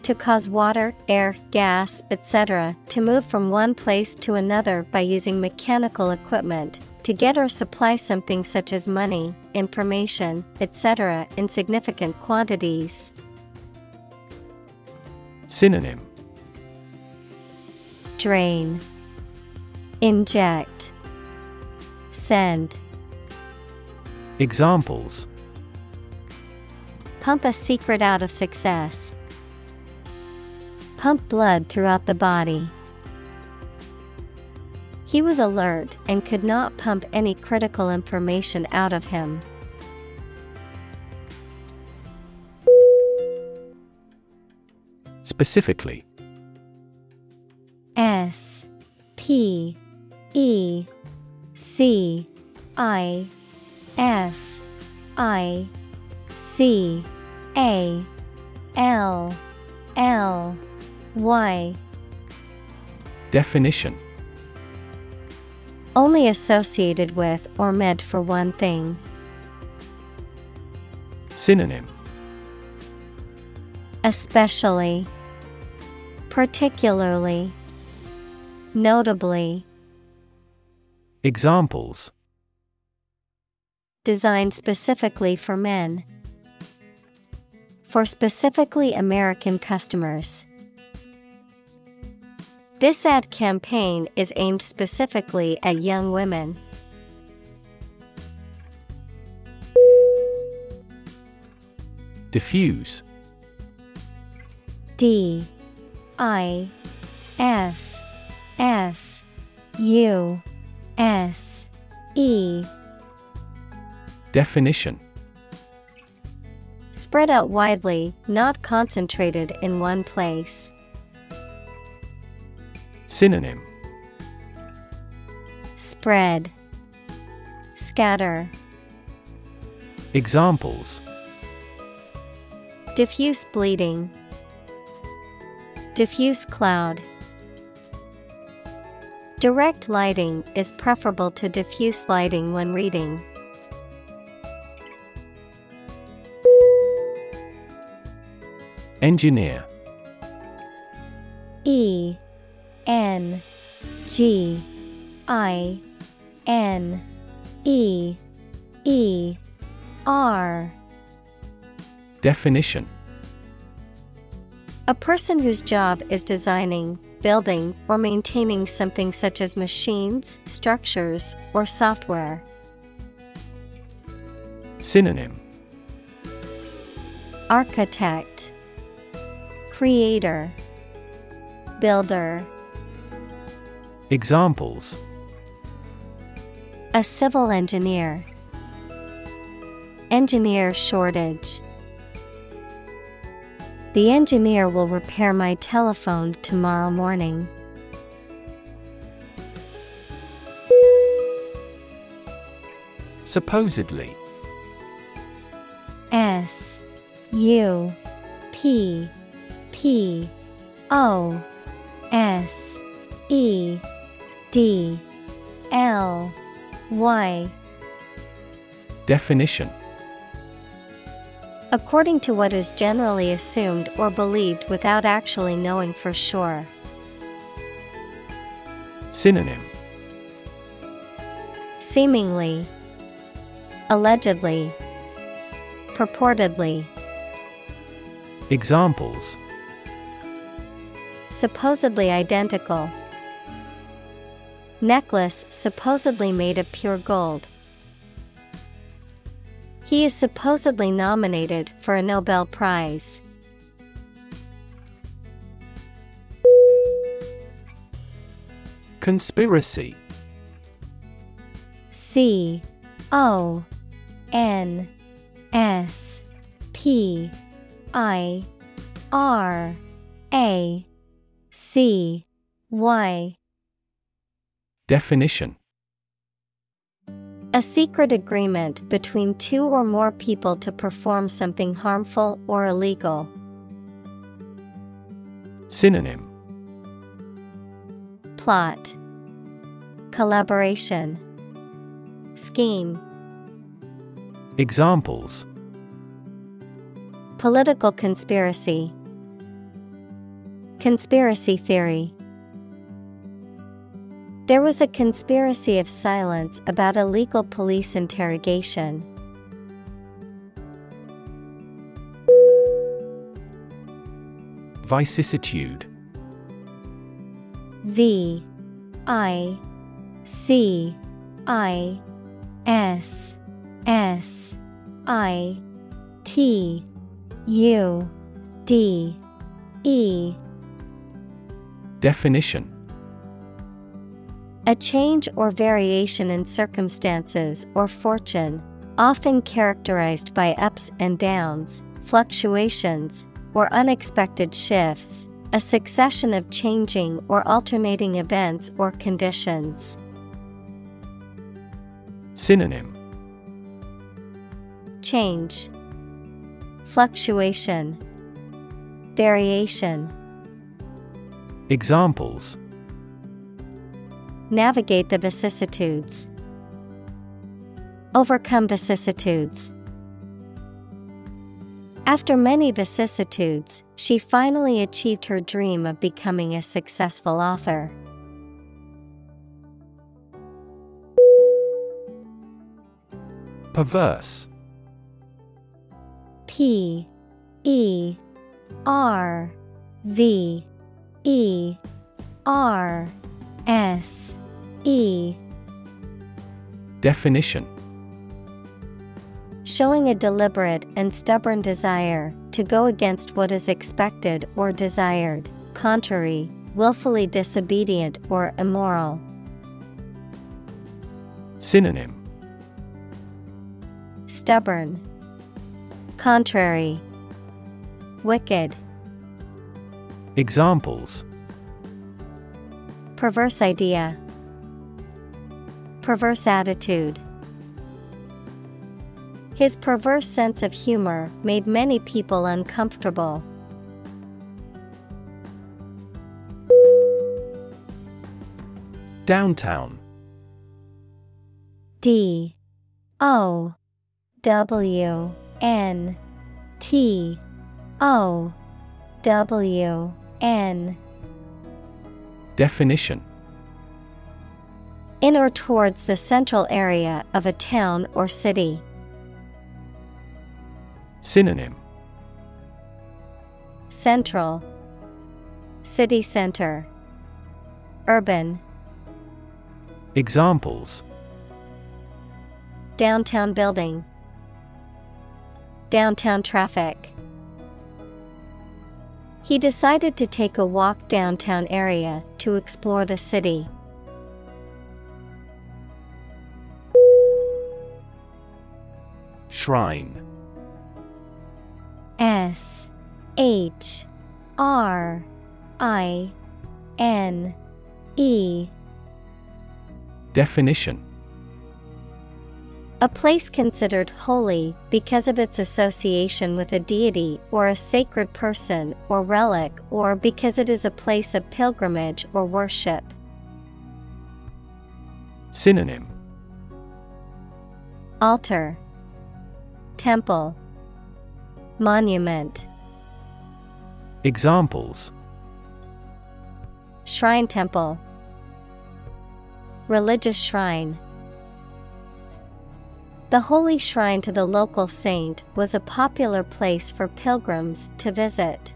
To cause water, air, gas, etc., to move from one place to another by using mechanical equipment, to get or supply something such as money, information, etc., in significant quantities. Synonym Drain, Inject, Send. Examples Pump a secret out of success. Pump blood throughout the body. He was alert and could not pump any critical information out of him. Specifically S P E C I F I C A L L Y. Definition. Only associated with or meant for one thing. Synonym. Especially, particularly, notably, Examples. Designed specifically for men. For specifically American customers. This ad campaign is aimed specifically at young women. Diffuse. D. I. F. F. U S E. Definition. Spread out widely, not concentrated in one place. Synonym. Spread, Scatter, Examples. Diffuse bleeding, Diffuse cloud. Direct lighting is preferable to diffuse lighting when reading. Engineer. E N G I N E E R. Definition. A person whose job is designing, building, or maintaining something such as machines, structures, or software. Synonym Architect, Creator, Builder, Examples a civil engineer. Engineer shortage. The engineer will repair my telephone tomorrow morning. Supposedly. S U P P O S E D L Y. Definition According to what is generally assumed or believed without actually knowing for sure. Synonym Seemingly, Allegedly, Purportedly, Examples supposedly identical. Necklace supposedly made of pure gold. He is supposedly nominated for a Nobel Prize. Conspiracy C O N S P I R A C Y. Definition A secret agreement between two or more people to perform something harmful or illegal. Synonym. Plot. Collaboration. Scheme. Examples. Political conspiracy. Conspiracy theory There was a conspiracy of silence about illegal police interrogation. Vicissitude. V I C I S S I T U D E. Definition A change or variation in circumstances or fortune, often characterized by ups and downs, fluctuations, or unexpected shifts, a succession of changing or alternating events or conditions. Synonym Change, Fluctuation, Variation. Examples Navigate the vicissitudes. Overcome vicissitudes. After many vicissitudes, she finally achieved her dream of becoming a successful author. Perverse P E R V E R S E. Definition. Showing a deliberate and stubborn desire to go against what is expected or desired, contrary, willfully disobedient or immoral. Synonym. Stubborn, Contrary, Wicked, Examples. Perverse idea, Perverse attitude. His perverse sense of humor made many people uncomfortable. Downtown. D. O. W. N. T. O. W. N. Definition In or towards the central area of a town or city. Synonym. Central. City center. Urban. Examples. Downtown building. Downtown traffic. He decided to take a walk downtown area to explore the city. Shrine. S H R I N E. Definition. A place considered holy because of its association with a deity or a sacred person or relic or because it is a place of pilgrimage or worship. Synonym. Altar Temple. Monument. Examples. Shrine Temple. Religious Shrine. The holy shrine to the local saint was a popular place for pilgrims to visit.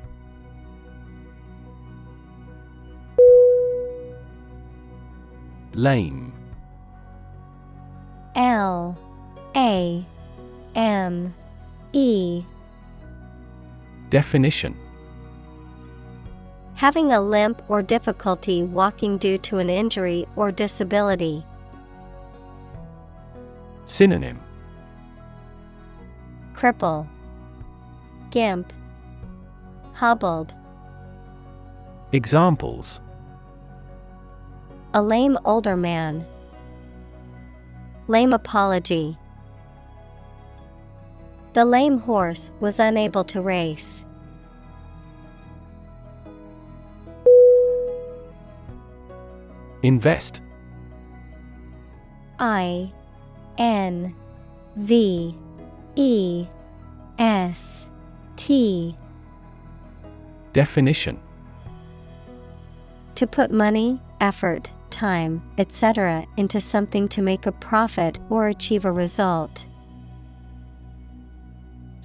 Lame L A M E. Definition. Having a limp or difficulty walking due to an injury or disability. Synonym. Cripple, Gimp, hobbled, Examples. A lame older man. Lame apology. The lame horse was unable to race. Invest I N V E S T Definition To put money, effort, time, etc., into something to make a profit or achieve a result.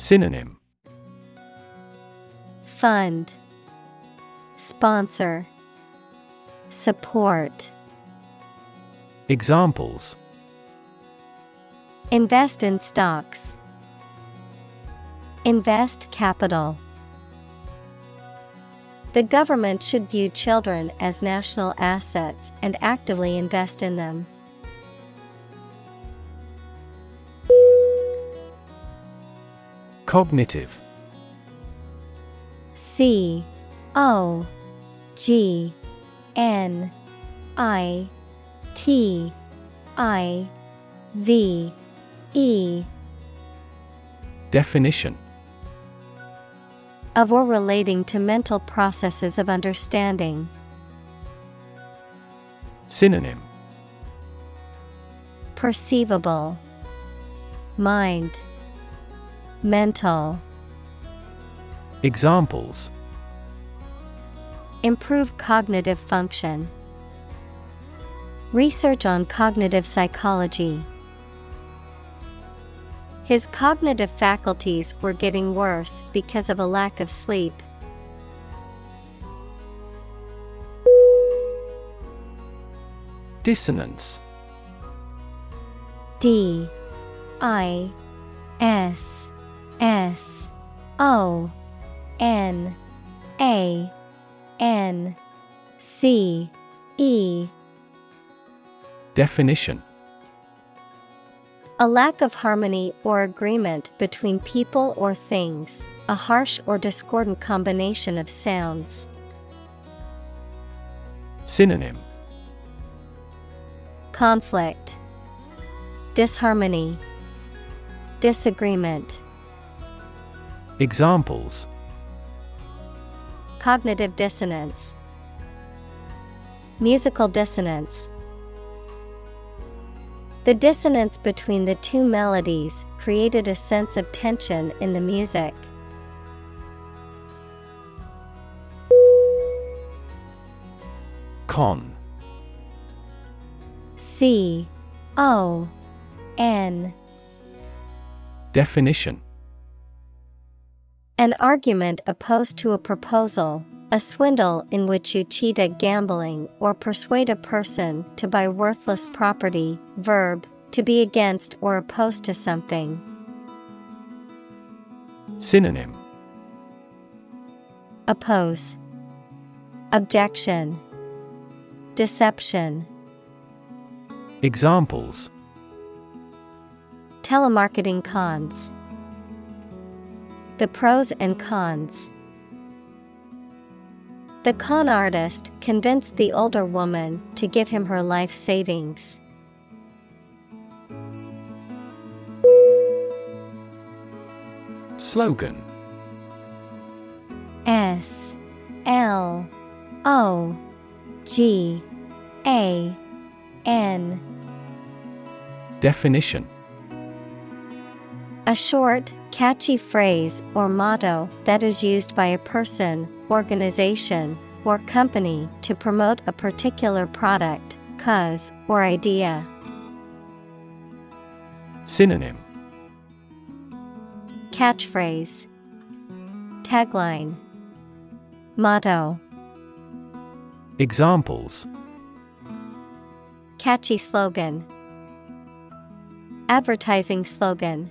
Synonym Fund, Sponsor, Support. Examples Invest in stocks. Invest capital. The government should view children as national assets and actively invest in them. Cognitive. C O G N I T I V E. Definition. Of or relating to mental processes of understanding. Synonym. Perceivable. Mind Mental Examples Improve cognitive function. Research on cognitive psychology. His cognitive faculties were getting worse because of a lack of sleep. Dissonance D I S S O N A N C E. Definition. A lack of harmony or agreement between people or things, a harsh or discordant combination of sounds. Synonym. Conflict, Disharmony, Disagreement. Examples. Cognitive dissonance, Musical dissonance. The dissonance between the two melodies created a sense of tension in the music. Con. C O N. Definition An argument opposed to a proposal, a swindle in which you cheat at gambling or persuade a person to buy worthless property. Verb, to be against or opposed to something. Synonym Oppose, Objection, Deception. Examples Telemarketing cons. The pros and cons. The con artist convinced the older woman to give him her life savings. Slogan S L O G A N Definition A short, catchy phrase or motto that is used by a person, organization, or company to promote a particular product, cause, or idea. Synonym. Catchphrase. Tagline. Motto. Examples. Catchy slogan. Advertising slogan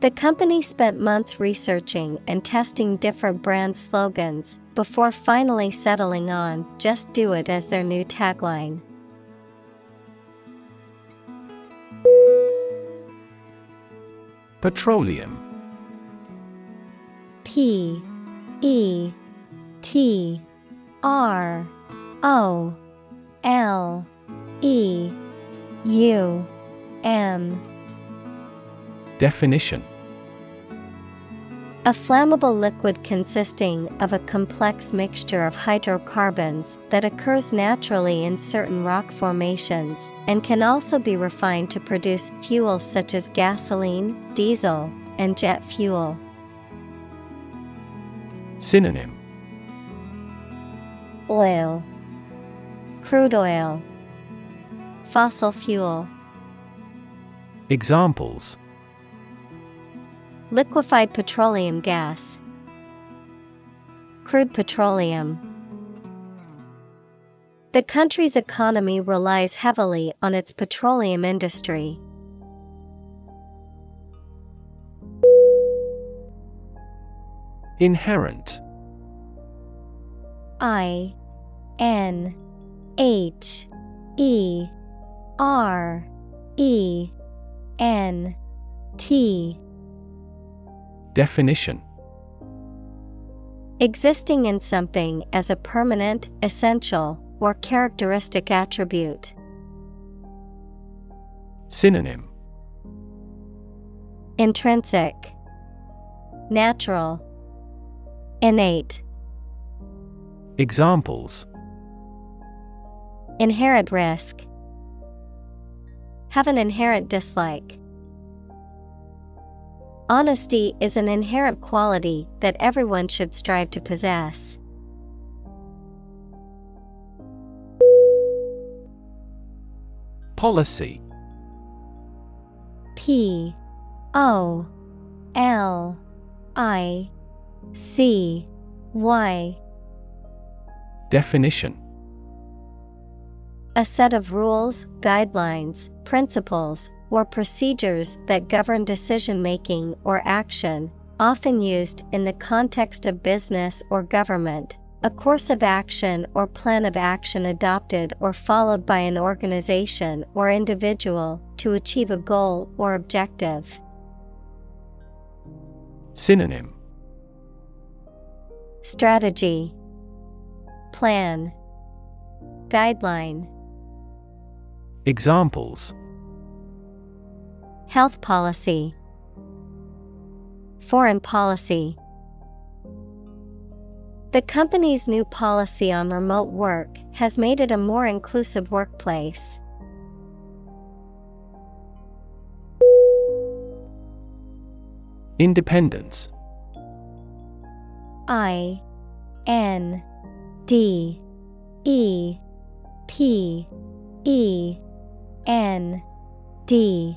The company spent months researching and testing different brand slogans before finally settling on Just Do It as their new tagline. Petroleum. P E T R O L E U M. Definition A flammable liquid consisting of a complex mixture of hydrocarbons that occurs naturally in certain rock formations and can also be refined to produce fuels such as gasoline, diesel, and jet fuel. Synonym Oil, Crude oil, Fossil fuel. Examples Liquefied petroleum gas, Crude petroleum. The country's economy relies heavily on its petroleum industry. Inherent I N H E R E N T Definition Existing in something as a permanent, essential, or characteristic attribute. Synonym Intrinsic, Natural, Innate. Examples Inherent risk. Have an inherent dislike. Honesty is an inherent quality that everyone should strive to possess. Policy. P O L I C Y. Definition. A set of rules, guidelines, principles, or procedures that govern decision making or action, often used in the context of business or government. A course of action or plan of action adopted or followed by an organization or individual to achieve a goal or objective. Synonym. Strategy. Plan. Guideline. Examples Health policy. Foreign policy. The company's new policy on remote work has made it a more inclusive workplace. Independence. I N D E P E N D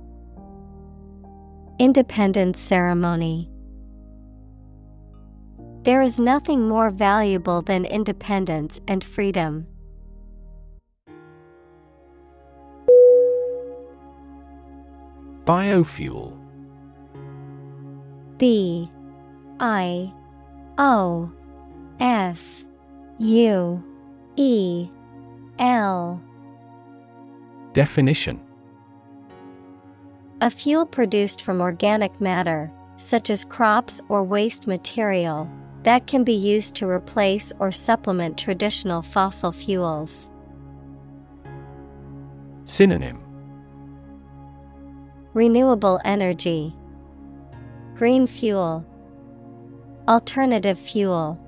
Independence ceremony. There is nothing more valuable than independence and freedom. Biofuel B I O F U E L Definition A fuel produced from organic matter, such as crops or waste material, that can be used to replace or supplement traditional fossil fuels. Synonym. Renewable energy, Green fuel, Alternative fuel.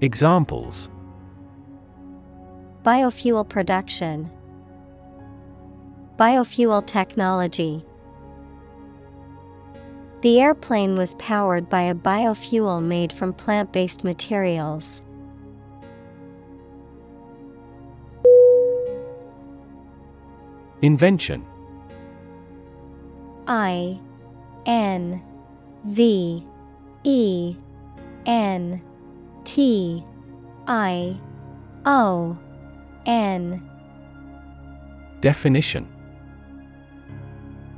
Examples. Biofuel production, Biofuel technology. The airplane was powered by a biofuel made from plant based materials. Invention I N V E N T I O N Definition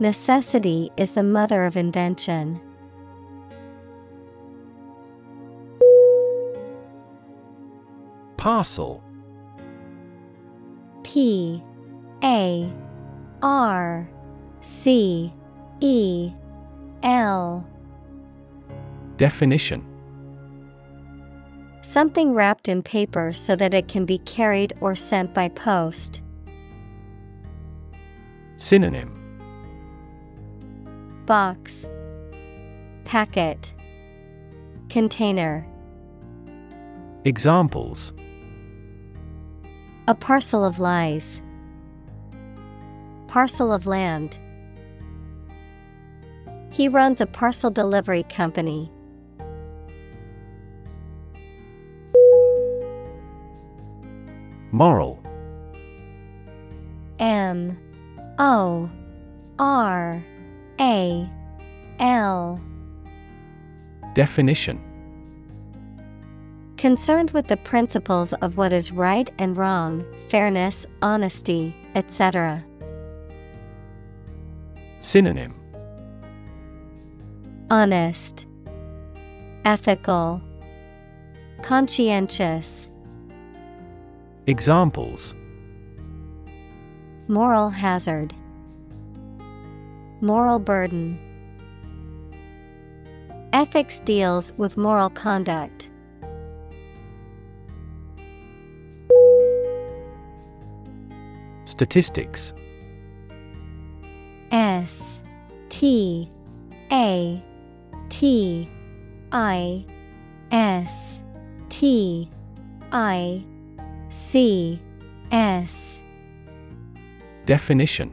Necessity is the mother of invention. Parcel P A R C E L Definition Something wrapped in paper so that it can be carried or sent by post. Synonym Box Packet Container Examples A parcel of lies. Parcel of land. He runs a parcel delivery company. Moral M O R A L. Definition. Concerned with the principles of what is right and wrong, fairness, honesty, etc. Synonym. Honest, Ethical, Conscientious, Examples. Moral hazard, Moral burden. Ethics deals with moral conduct. Statistics S T A T I S T I C S Definition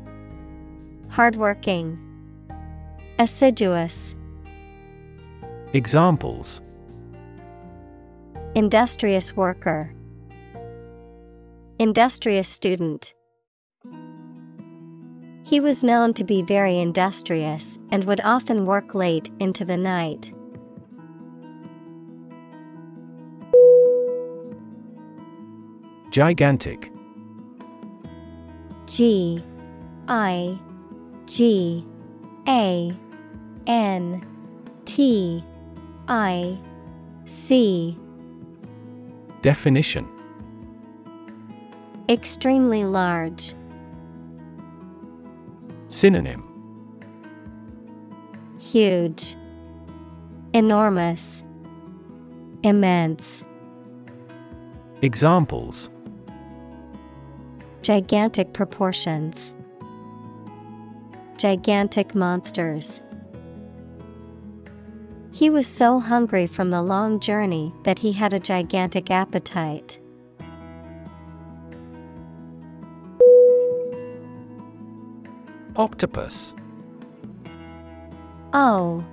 Hardworking, Assiduous, Examples Industrious worker, Industrious student. He was known to be very industrious and would often work late into the night. Gigantic G I G A N T I C Definition Extremely large. Synonym Huge. Enormous. Immense. Examples Gigantic proportions. Gigantic monsters. He was so hungry from the long journey that he had a gigantic appetite. Octopus O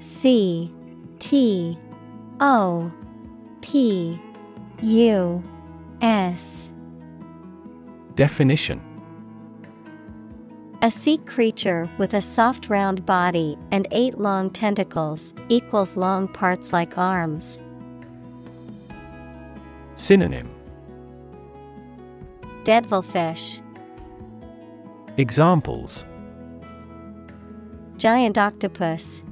C T O P U S Definition A sea creature with a soft round body and eight long tentacles equals long parts like arms. Synonym. Devilfish Examples. Giant octopus.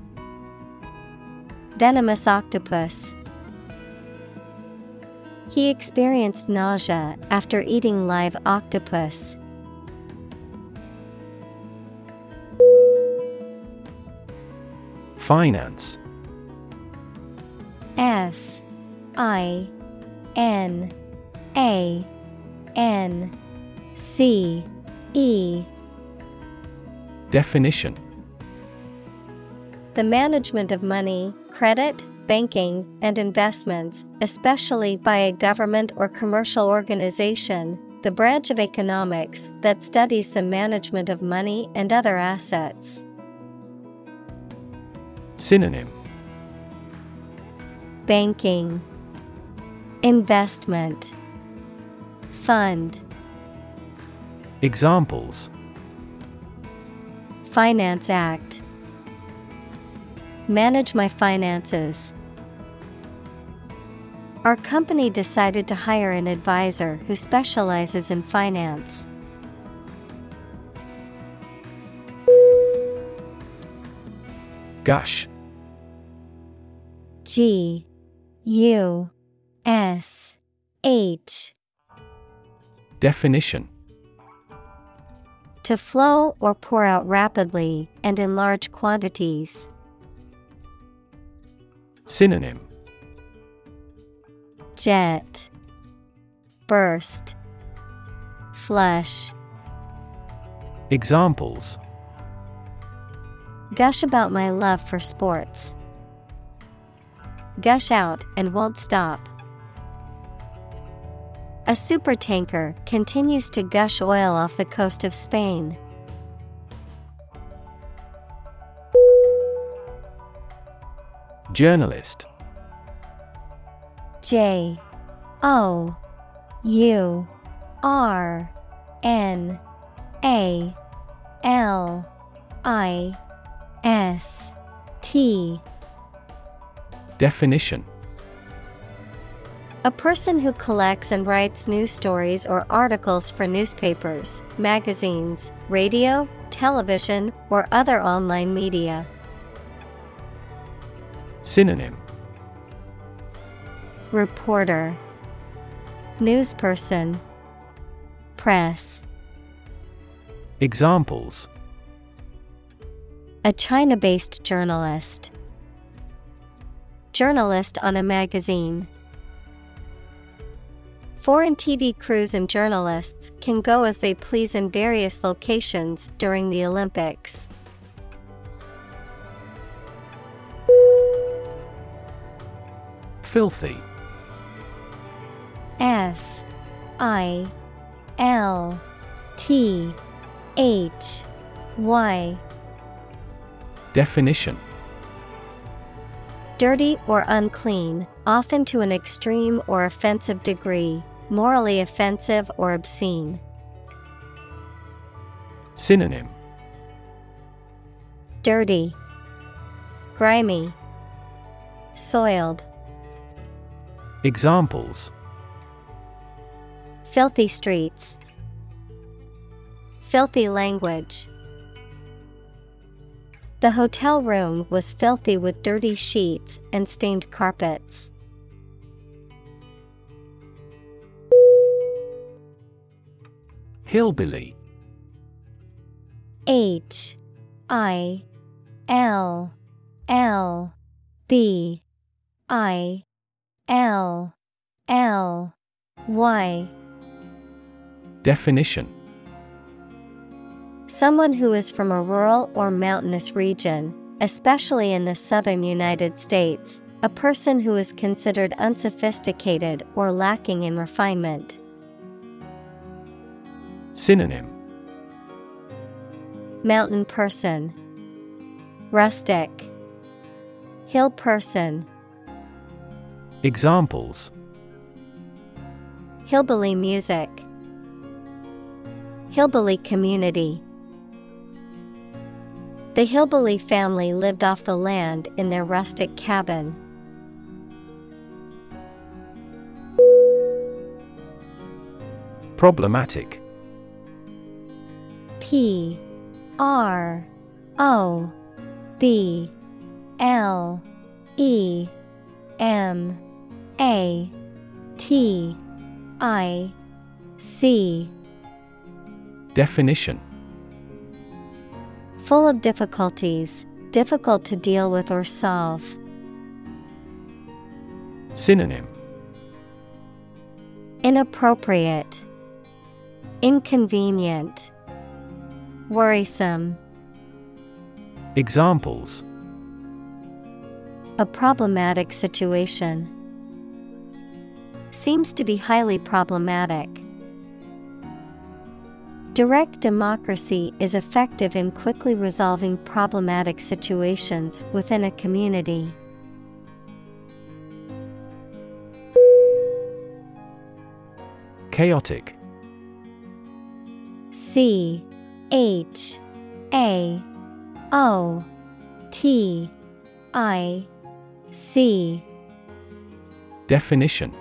Venomous octopus. He experienced nausea after eating live octopus. Finance. F I N A N C E. Definition. The management of money, credit, banking, and investments, especially by a government or commercial organization, the branch of economics that studies the management of money and other assets. Synonym Banking, Investment, Fund, Examples Finance Act. Manage my finances. Our company decided to hire an advisor who specializes in finance. Gush G U S H. Definition. To flow or pour out rapidly and in large quantities. Synonym. Jet. Burst. Flush. Examples Gush about my love for sports. Gush out and won't stop. A supertanker continues to gush oil off the coast of Spain. Journalist J O U R N A L I S T. Definition. A person who collects and writes news stories or articles for newspapers, magazines, radio, television, or other online media. Synonym. Reporter. Newsperson. Press. Examples A China based journalist. Journalist on a magazine. Foreign TV crews and journalists can go as they please in various locations during the Olympics. Filthy F I L T H Y Definition. Dirty or unclean, often to an extreme or offensive degree, morally offensive or obscene. Synonym. Dirty, Grimy, Soiled, Examples. Filthy streets, Filthy language. The hotel room was filthy with dirty sheets and stained carpets. Hillbilly. H I L L B I L L Y. Definition Someone who is from a rural or mountainous region, especially in the southern United States, a person who is considered unsophisticated or lacking in refinement. Synonym. Mountain person, Rustic, Hill person, Examples. Hillbilly music, hillbilly community. The hillbilly family lived off the land in their rustic cabin. Problematic. P R O B L E M A T I C. Definition Full of difficulties, difficult to deal with or solve. Synonym Inappropriate, Inconvenient, Worrisome. Examples A problematic situation. Seems to be highly problematic. Direct democracy is effective in quickly resolving problematic situations within a community. Chaotic. C H A O T I C. Definition.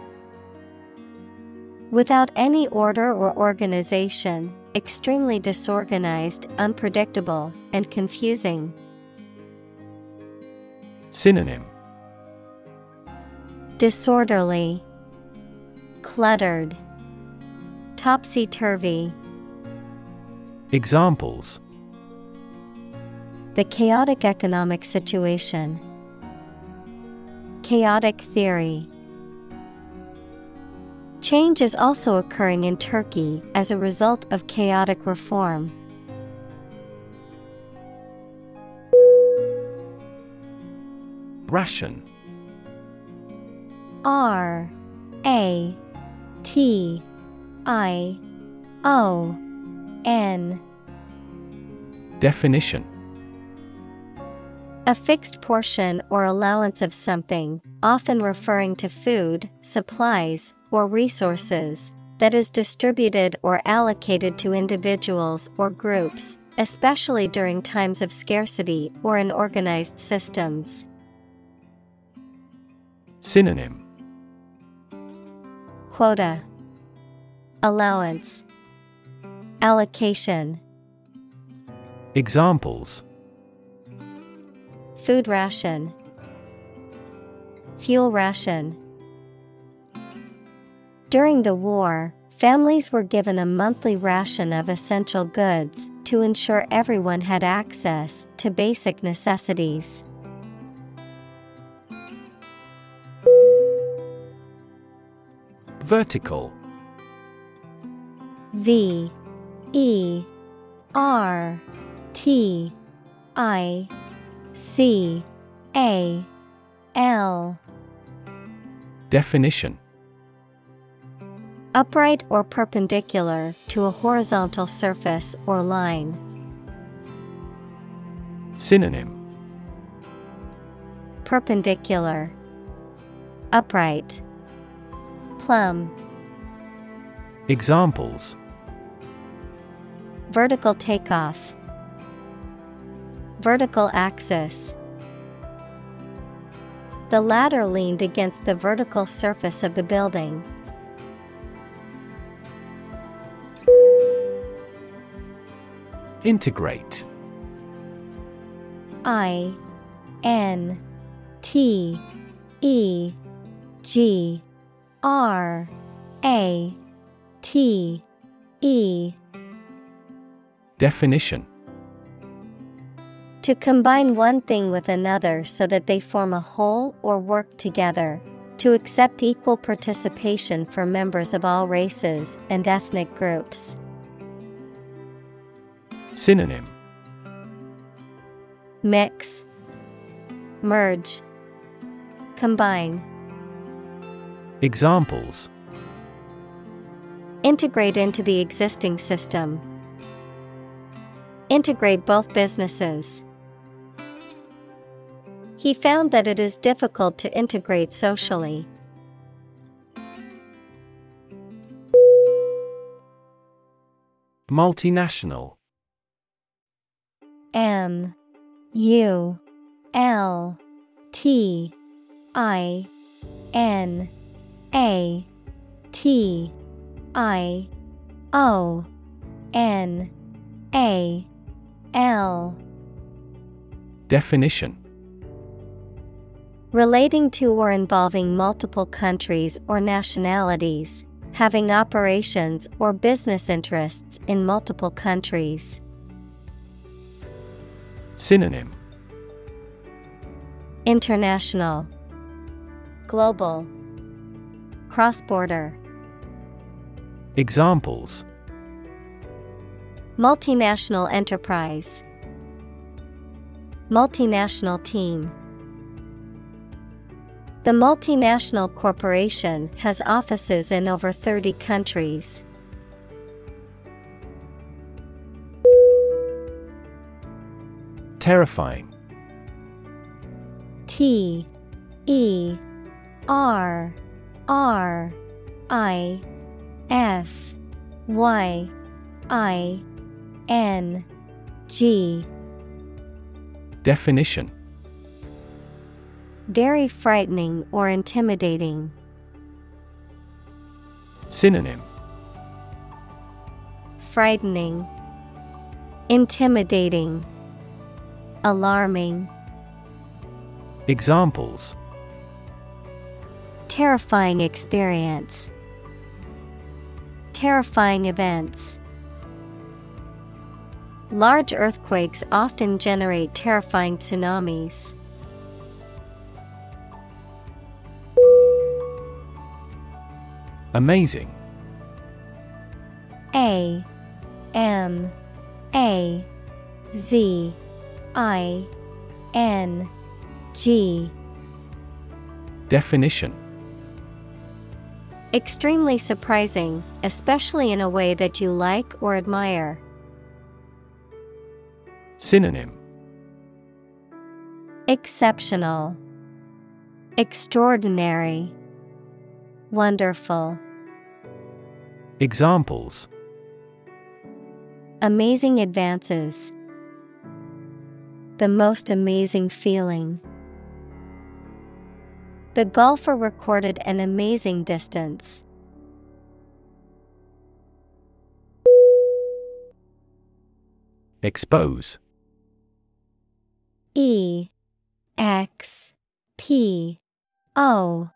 Without any order or organization, extremely disorganized, unpredictable, and confusing. Synonym Disorderly, Cluttered, Topsy turvy. Examples The chaotic economic situation. Chaotic theory. Change is also occurring in Turkey as a result of chaotic reform. Ration R A T I O N. Definition. A fixed portion or allowance of something, often referring to food, supplies, or resources, that is distributed or allocated to individuals or groups, especially during times of scarcity or in organized systems. Synonym. Quota. Allowance. Allocation. Examples. Food ration. Fuel ration During the war, families were given a monthly ration of essential goods to ensure everyone had access to basic necessities. Vertical. V E R T I C A L. Definition Upright or perpendicular to a horizontal surface or line. Synonym. Perpendicular. Upright. Plumb. Examples. Vertical takeoff. Vertical axis. The ladder leaned against the vertical surface of the building. Integrate I N T E G R A T E Definition To combine one thing with another so that they form a whole or work together. To accept equal participation for members of all races and ethnic groups. Synonym Mix, Merge, Combine. Examples Integrate into the existing system. Integrate both businesses. He found that it is difficult to integrate socially. Multinational M U L T I N A T I O N A L Definition Relating to or involving multiple countries or nationalities, having operations or business interests in multiple countries. Synonym International, Global, Cross border. Examples Multinational enterprise, Multinational team. The multinational corporation has offices in over 30 countries. Terrifying. T E R R I F Y I N G. Definition. Very frightening or intimidating. Synonym. Frightening, Intimidating, Alarming. Examples Terrifying experience. Terrifying events. Large earthquakes often generate terrifying tsunamis. Amazing A M A Z I N G Definition Extremely surprising, especially in a way that you like or admire. Synonym Exceptional, Extraordinary, Wonderful. Examples Amazing advances. The most amazing feeling. The golfer recorded an amazing distance. Expose E X P O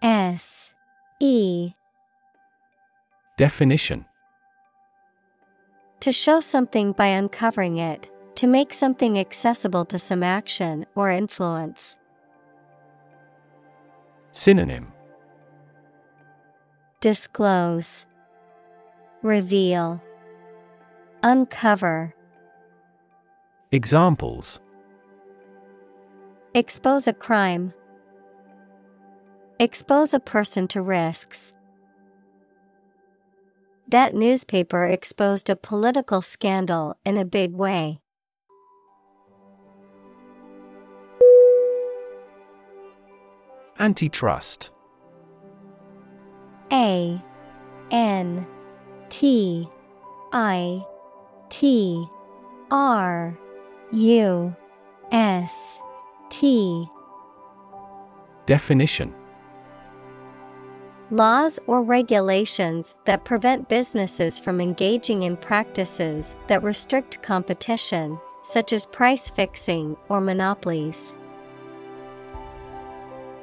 S E Definition To show something by uncovering it, to make something accessible to some action or influence. Synonym Disclose, Reveal, Uncover, Examples Expose a crime, Expose a person to risks. That newspaper exposed a political scandal in a big way. Antitrust. A N T I T R U S T. Definition. Laws or regulations that prevent businesses from engaging in practices that restrict competition, such as price fixing or monopolies.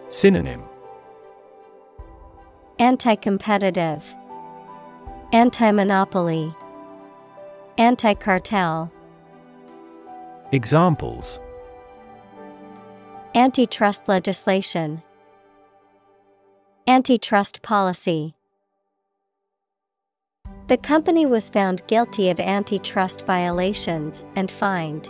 Synonym. Anti competitive, Anti monopoly, Anti cartel, Examples. Antitrust legislation, Antitrust policy. The company was found guilty of antitrust violations and fined.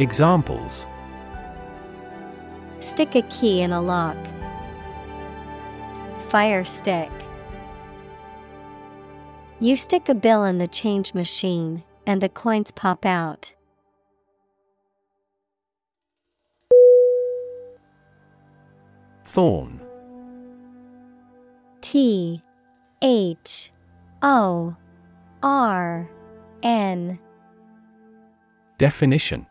Examples Stick a key in a lock. Fire stick. You stick a bill in the change machine, and the coins pop out. Thorn T H O R N Definition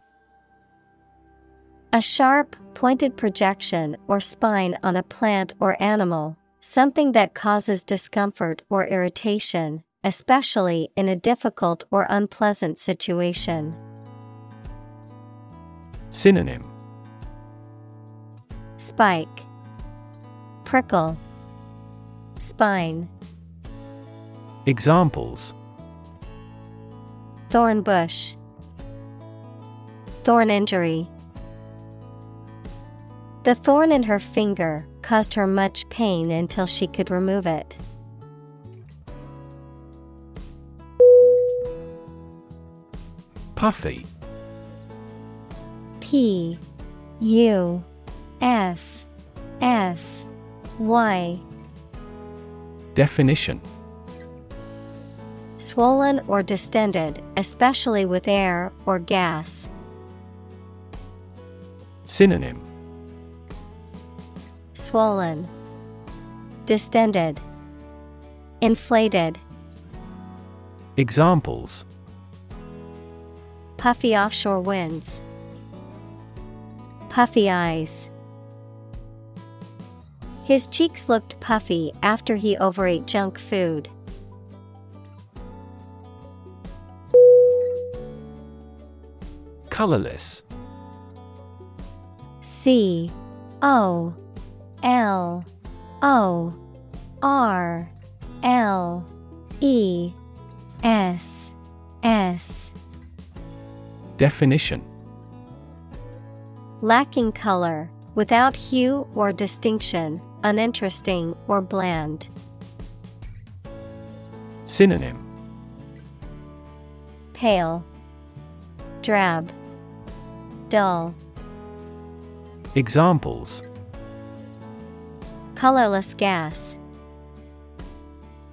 A sharp, pointed projection or spine on a plant or animal, something that causes discomfort or irritation, especially in a difficult or unpleasant situation. Synonym. Spike, Prickle, Spine, Examples. Thorn bush, Thorn injury. The thorn in her finger caused her much pain until she could remove it. Puffy P U F F Y Definition Swollen or distended, especially with air or gas. Synonym Swollen, Distended, Inflated. Examples Puffy offshore winds. Puffy eyes. His cheeks looked puffy after he overate junk food. Colorless C O L O R L E S S Definition Lacking color, without hue or distinction, uninteresting or bland. Synonym Pale, Drab, Dull. Examples Colorless gas,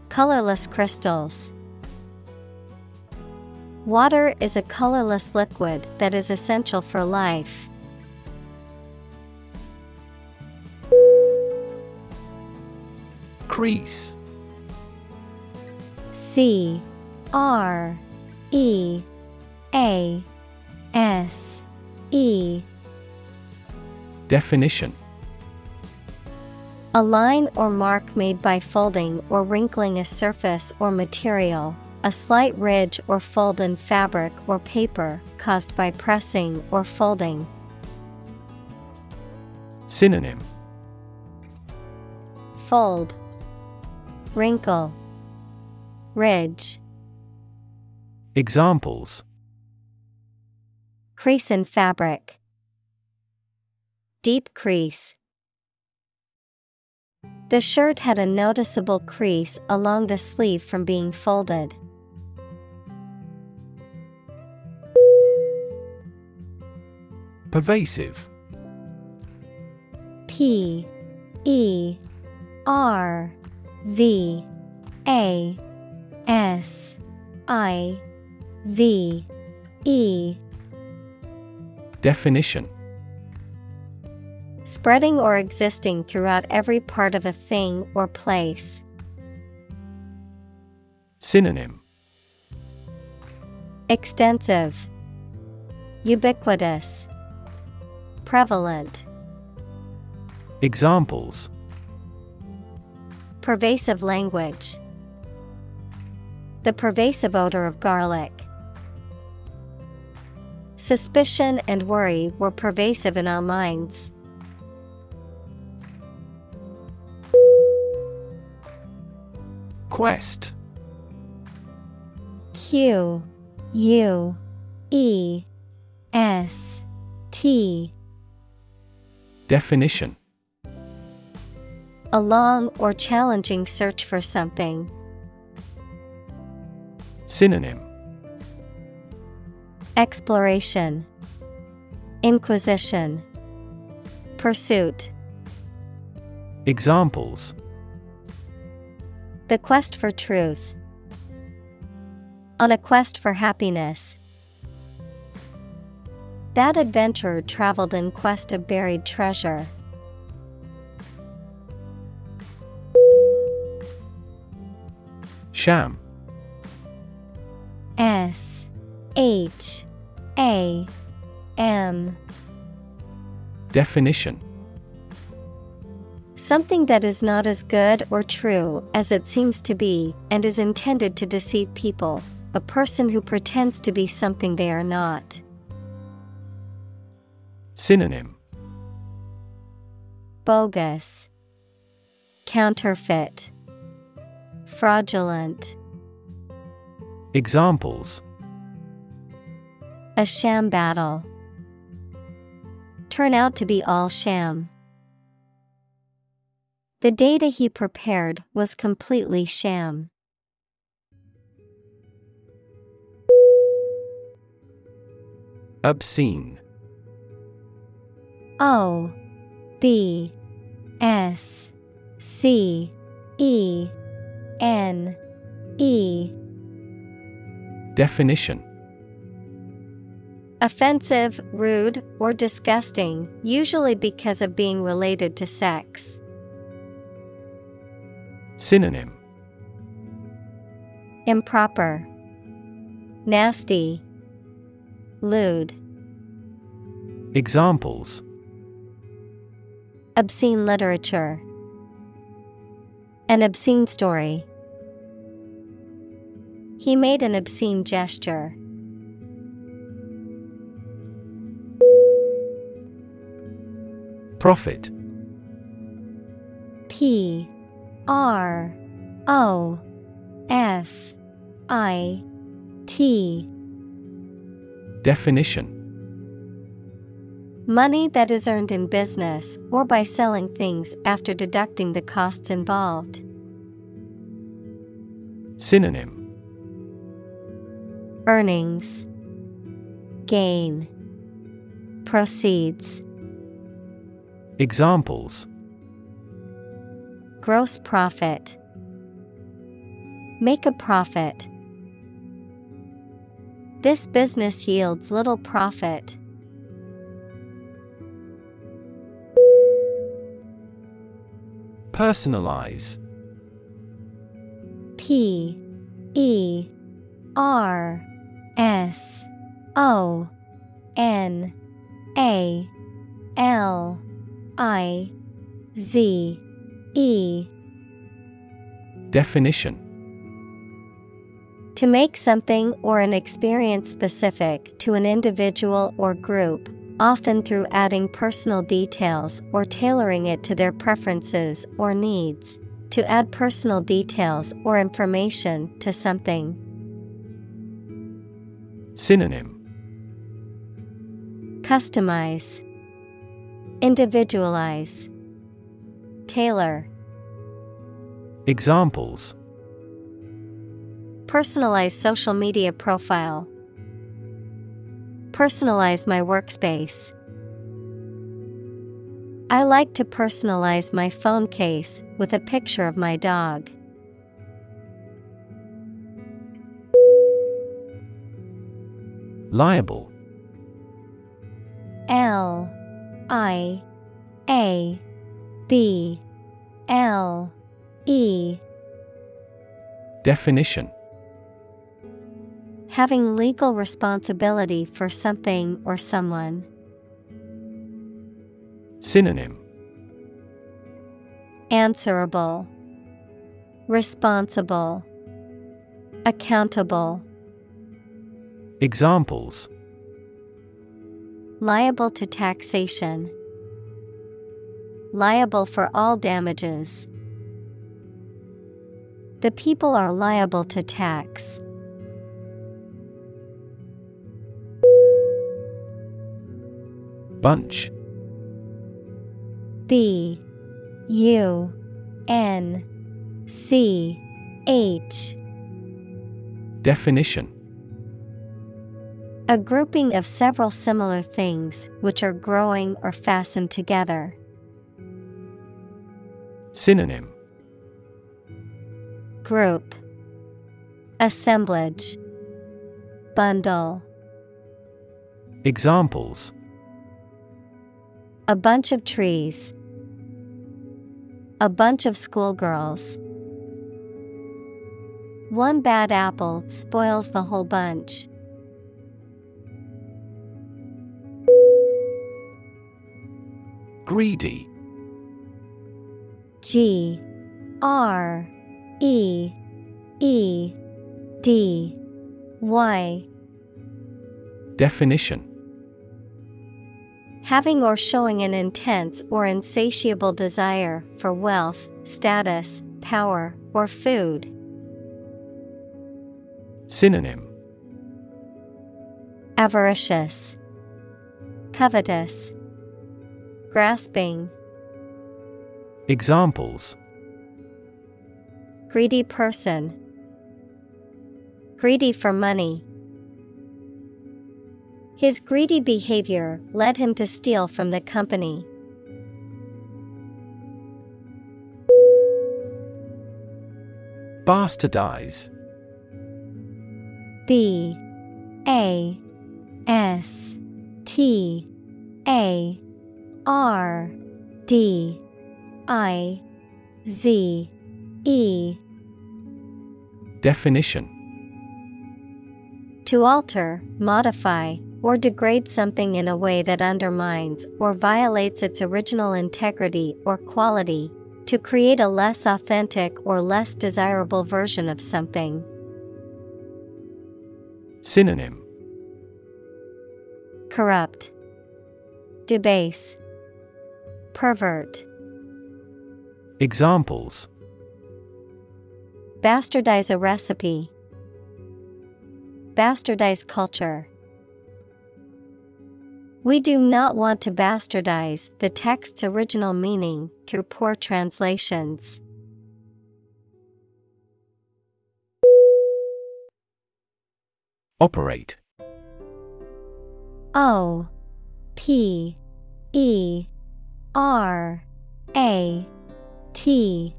Colorless crystals. Water is a colorless liquid that is essential for life. Crease C R E A S E Definition A line or mark made by folding or wrinkling a surface or material, a slight ridge or fold in fabric or paper caused by pressing or folding. Synonym Fold, Wrinkle, Ridge. Examples Crease in fabric. Deep crease. The shirt had a noticeable crease along the sleeve from being folded. Pervasive. P E R V A S I V E. Definition Spreading or existing throughout every part of a thing or place. Synonym Extensive, Ubiquitous, Prevalent. Examples Pervasive language. The pervasive odor of garlic. Suspicion and worry were pervasive in our minds. Quest. Q U E S T. Definition. A long or challenging search for something. Synonym. Exploration. Inquisition. Pursuit. Examples The quest for truth. On a quest for happiness. That adventurer traveled in quest of buried treasure. Sham S H A M Definition Something that is not as good or true as it seems to be and is intended to deceive people, a person who pretends to be something they are not. Synonym Bogus, Counterfeit, Fraudulent. Examples A sham battle. Turn out to be all sham. The data he prepared was completely sham. Obscene O B S C E N E Definition Offensive, rude, or disgusting, usually because of being related to sex. Synonym. Improper, Nasty, Lewd, Examples. Obscene literature, An obscene story. He made an obscene gesture. Profit P R O F I T Definition. Money that is earned in business or by selling things after deducting the costs involved. Synonym. Earnings, Gain, Proceeds, Examples Gross profit, Make a profit. This business yields little profit. Personalize P E R S O N A L I Z E Definition To make something or an experience specific to an individual or group, often through adding personal details or tailoring it to their preferences or needs. To add personal details or information to something. Synonym Customize, Individualize, Tailor. Examples Personalize social media profile. Personalize my workspace. I like to personalize my phone case with a picture of my dog. Liable L I A B L E Definition Having legal responsibility for something or someone. Synonym Answerable, Responsible, Accountable. Examples Liable to taxation liable for all damages. The people are liable to tax. Bunch B U N C H Definition A grouping of several similar things which are growing or fastened together. Synonym Group Assemblage Bundle Examples A bunch of trees. A bunch of schoolgirls. One bad apple spoils the whole bunch. Greedy. G R E E D Y. Definition. Having or showing an intense or insatiable desire for wealth, status, power, or food. Synonym. Avaricious, Covetous, Grasping, Examples Greedy person, Greedy for money. His greedy behavior led him to steal from the company. Bastardize. B A S T A R D I Z E. Definition. To alter, modify, or degrade something in a way that undermines or violates its original integrity or quality, to create a less authentic or less desirable version of something. Synonym. Corrupt, Debase, Pervert, Examples Bastardize a recipe, Bastardize culture. We do not want to bastardize the text's original meaning through poor translations. Operate. O P E R A T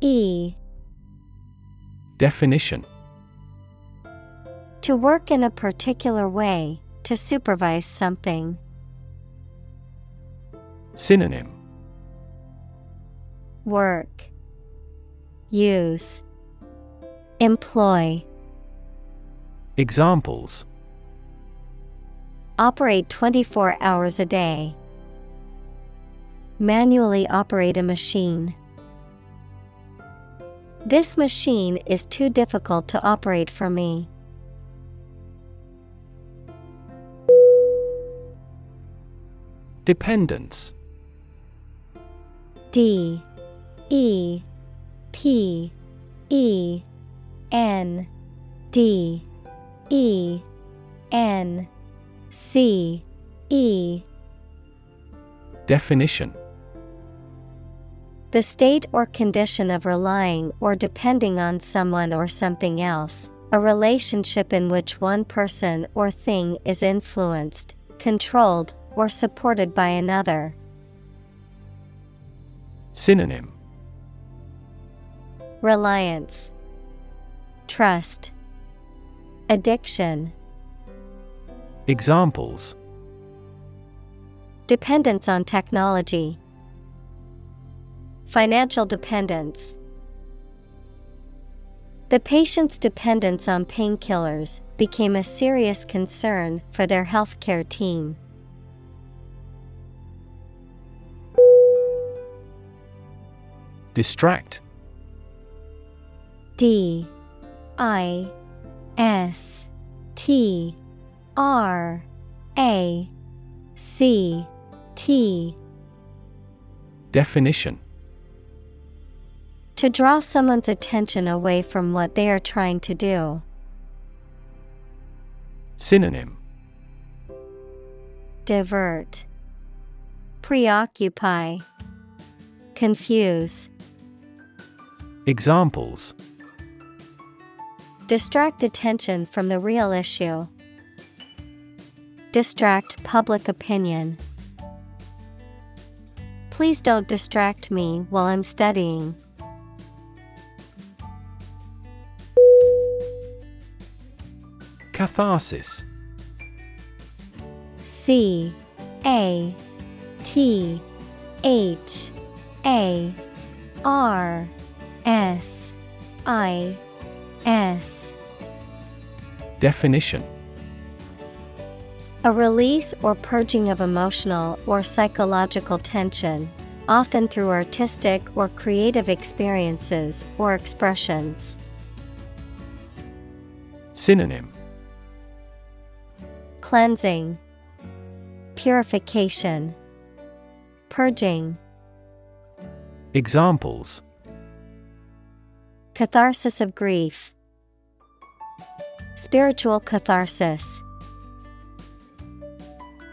E Definition To work in a particular way, to supervise something. Synonym Work, Use, Employ. Examples Operate 24 hours a day. Manually operate a machine. This machine is too difficult to operate for me. Dependence. D. E. P. E. N. D. E. N. C. E. Definition The state or condition of relying or depending on someone or something else, a relationship in which one person or thing is influenced, controlled, or supported by another. Synonym. Reliance, Trust, Addiction, Examples. Dependence on technology, Financial dependence. The patient's dependence on painkillers became a serious concern for their healthcare team. Distract. D. I. S. T. R. A. C. T. Definition To draw someone's attention away from what they are trying to do. Synonym Divert, Preoccupy, Confuse. Examples Distract attention from the real issue. Distract public opinion. Please don't distract me while I'm studying. Catharsis. C A T H A R S I S. Definition. A release or purging of emotional or psychological tension, often through artistic or creative experiences or expressions. Synonym Cleansing, Purification, Purging. Examples Catharsis of grief, Spiritual catharsis.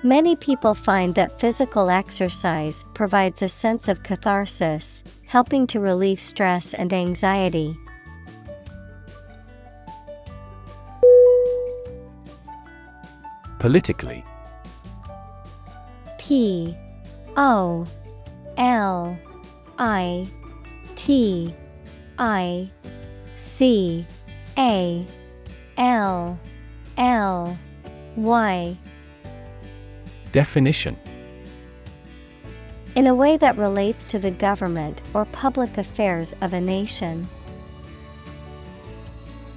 Many people find that physical exercise provides a sense of catharsis, helping to relieve stress and anxiety. Politically. P O L I T I C A L L Y. Definition. In a way that relates to the government or public affairs of a nation.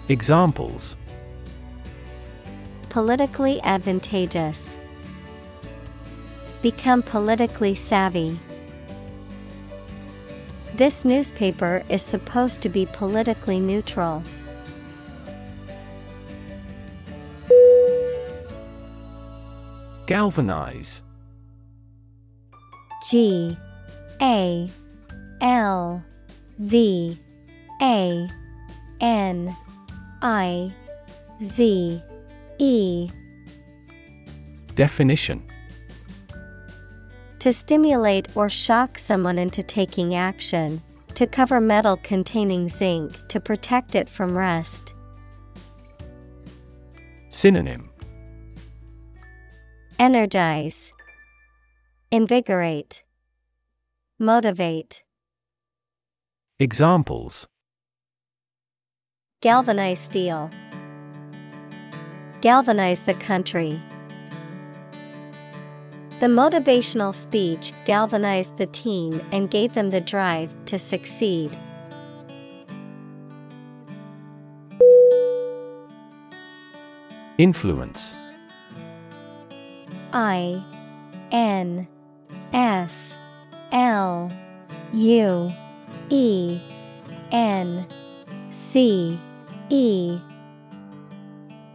Examples Politically advantageous. Become politically savvy. This newspaper is supposed to be politically neutral. Galvanize G A L V A N I Z E. Definition. To stimulate or shock someone into taking action, to cover metal containing zinc to protect it from rust. Synonym. Energize, Invigorate, Motivate. Examples. Galvanize steel. Galvanize the country. The motivational speech galvanized the team and gave them the drive to succeed. Influence I N F L U E N C E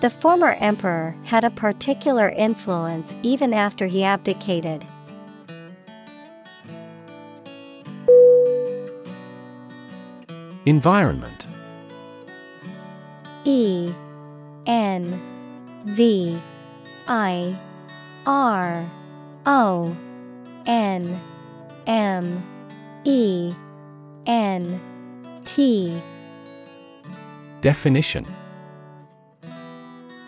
The former emperor had a particular influence even after he abdicated. Environment. E N V I R O N M E N T. Definition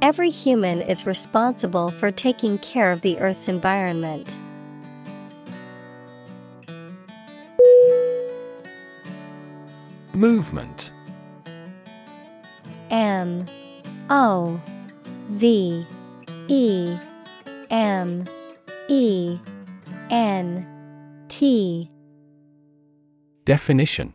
Every human is responsible for taking care of the Earth's environment. Movement. M O V E M E N T. Definition.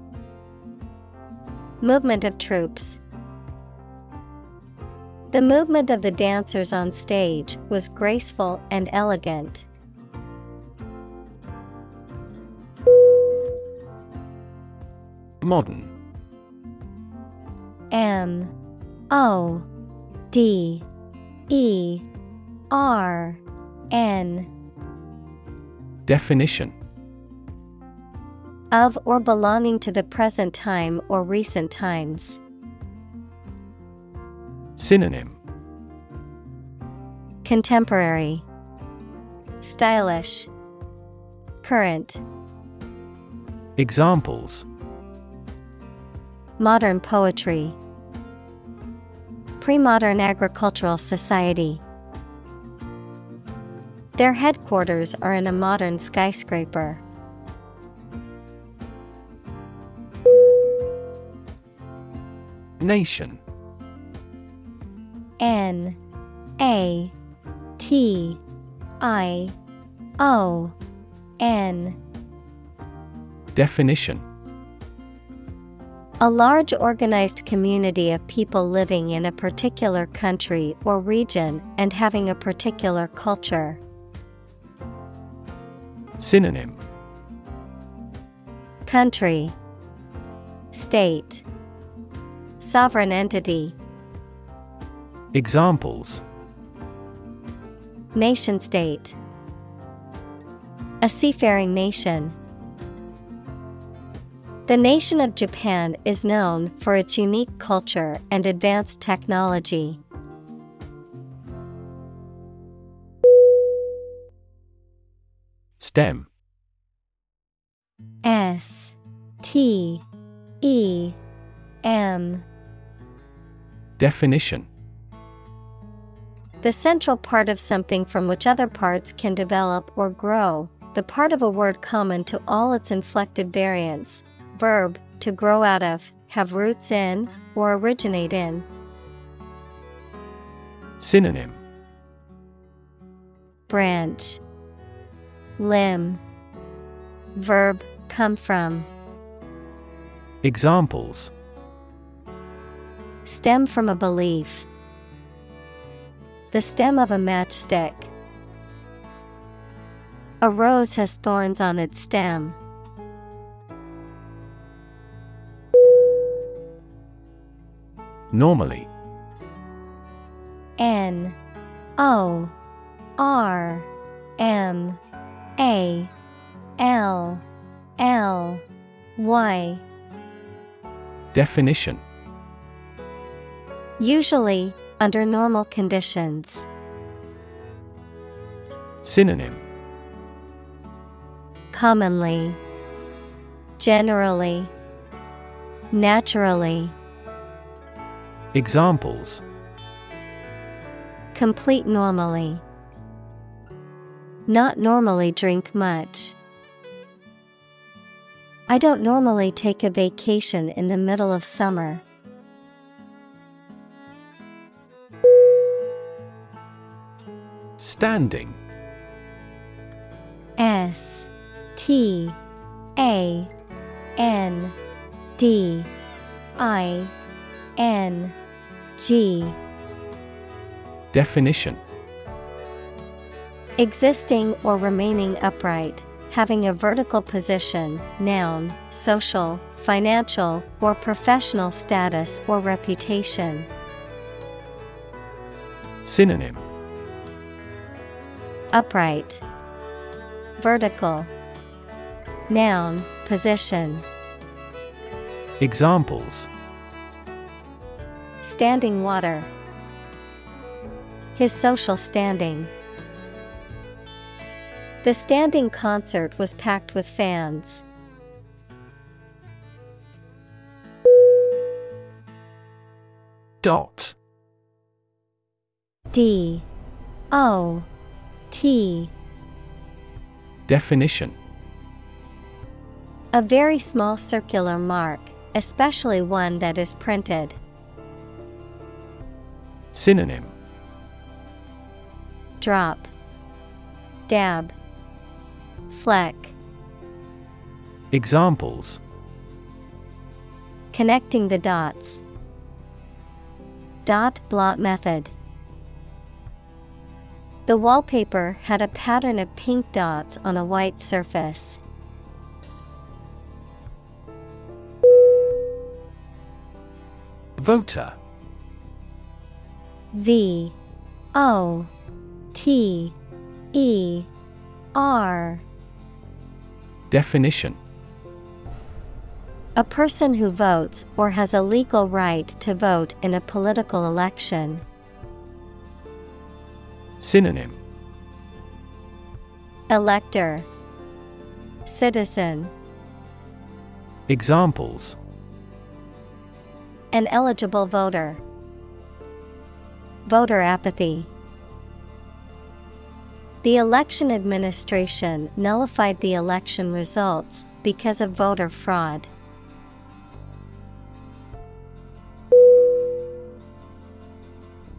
Movement of troops. The movement of the dancers on stage was graceful and elegant. Modern M O D E R N Definition of or belonging to the present time or recent times. Synonym Contemporary, Stylish, Current. Examples Modern poetry. Pre-modern agricultural society. Their headquarters are in a modern skyscraper. Nation. N A T I O N. Definition. A large organized community of people living in a particular country or region and having a particular culture. Synonym. Country. State Sovereign entity Examples Nation state A seafaring nation. The nation of Japan is known for its unique culture and advanced technology. STEM S T E M Definition The central part of something from which other parts can develop or grow, the part of a word common to all its inflected variants. Verb, to grow out of, have roots in, or originate in. Synonym Branch, Limb, Verb, come from. Examples Stem from a belief. The stem of a matchstick. A rose has thorns on its stem. Normally N O R M A L L Y Definition Usually, under normal conditions. Synonym Commonly, Generally, Naturally. Examples Complete normally. Not normally drink much. I don't normally take a vacation in the middle of summer. Standing. S T A N D I N G. Definition. Existing or remaining upright, having a vertical position, noun, social, financial, or professional status or reputation. Synonym Upright, Vertical, Noun, position. Examples Standing water. His social standing. The standing concert was packed with fans. Dot D O T Definition A very small circular mark, especially one that is printed. Synonym Drop Dab Fleck Examples Connecting the dots. Dot blot method. The wallpaper had a pattern of pink dots on a white surface. Voter V O T E R Definition A person who votes or has a legal right to vote in a political election. Synonym Elector Citizen Examples An eligible voter. Voter apathy. The election administration nullified the election results because of voter fraud.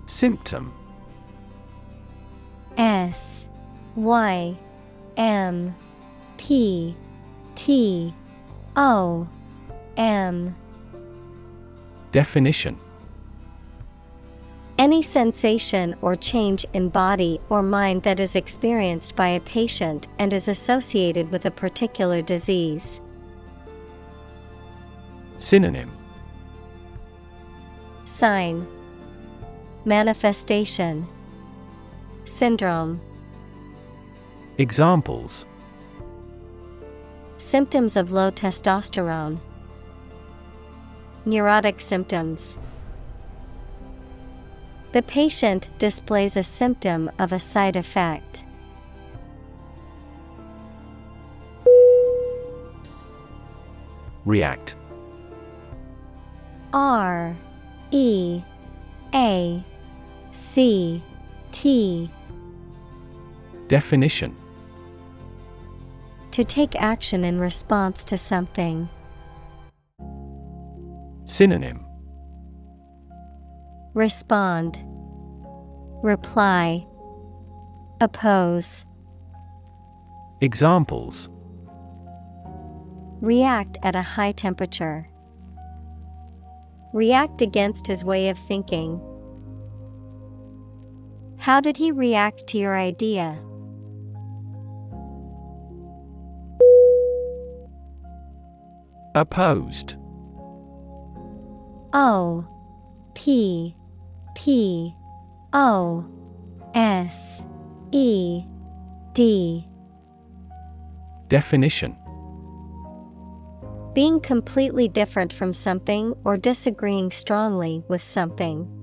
Symptom S Y M P T O M. Definition. Any sensation or change in body or mind that is experienced by a patient and is associated with a particular disease. Synonym. Sign. Manifestation Syndrome. Examples. Symptoms of low testosterone. Neurotic symptoms. The patient displays a symptom of a side effect. React. R E A C T. Definition. To take action in response to something. Synonym. Respond. Reply. Oppose. Examples. React at a high temperature. React against his way of thinking. How did he react to your idea? Opposed O P P O S E D Definition Being completely different from something or disagreeing strongly with something.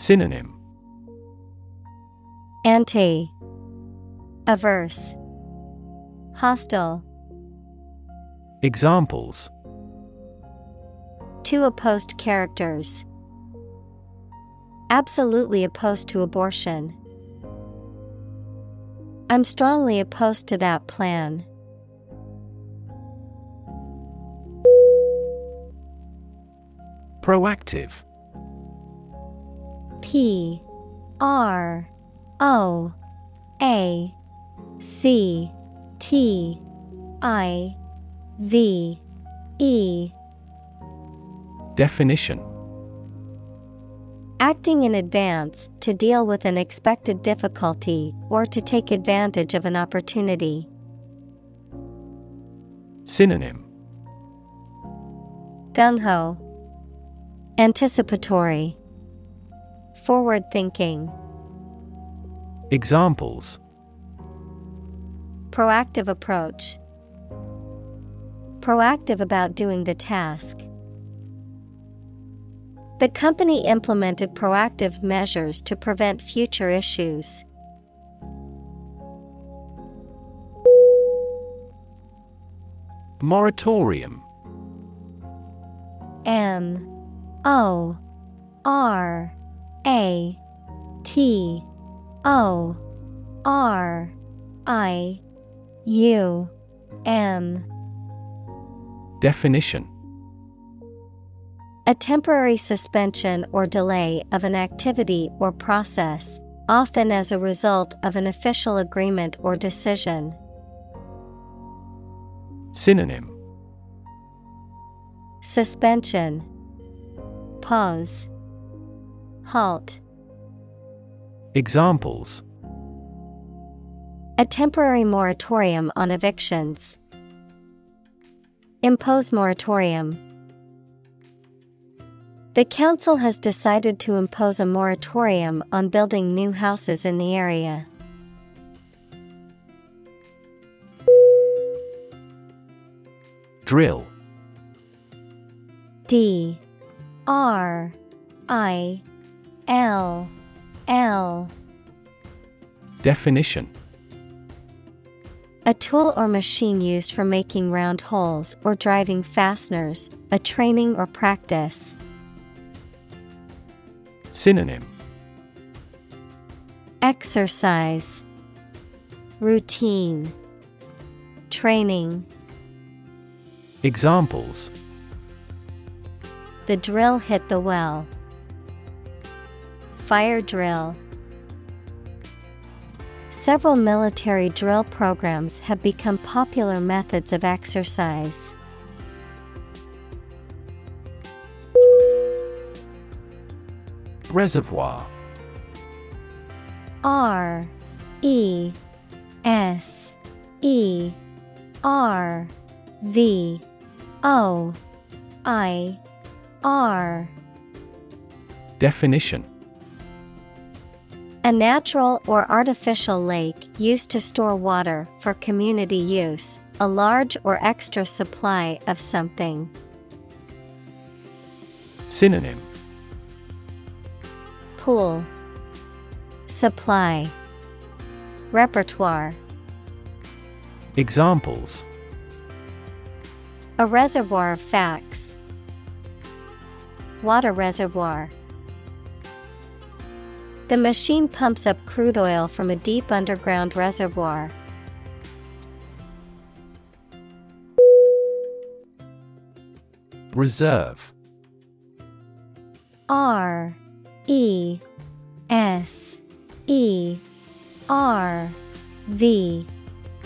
Synonym Anti Averse Hostile Examples Two opposed characters. Absolutely opposed to abortion. I'm strongly opposed to that plan. Proactive P R O A C T I V E Definition Acting in advance to deal with an expected difficulty or to take advantage of an opportunity. Synonym Gung ho. Anticipatory. Forward thinking. Examples Proactive approach. proactive about doing the task. The company implemented proactive measures to prevent future issues. Moratorium M O R A T O R I U M. Definition. A temporary suspension or delay of an activity or process, often as a result of an official agreement or decision. Synonym. Suspension. Pause Halt Examples A temporary moratorium on evictions. Impose moratorium. The council has decided to impose a moratorium on building new houses in the area. Drill D R I L. L. Definition. A tool or machine used for making round holes or driving fasteners, a training or practice. Synonym. Exercise. Routine. Training. Examples. The drill hit the well. Fire drill. Several military drill programs have become popular methods of exercise. Reservoir R E S E R V O I R Definition A natural or artificial lake used to store water for community use, a large or extra supply of something. Synonym Pool Supply Repertoire Examples A reservoir of facts. Water reservoir. The machine pumps up crude oil from a deep underground reservoir. Reserve. R E S E R V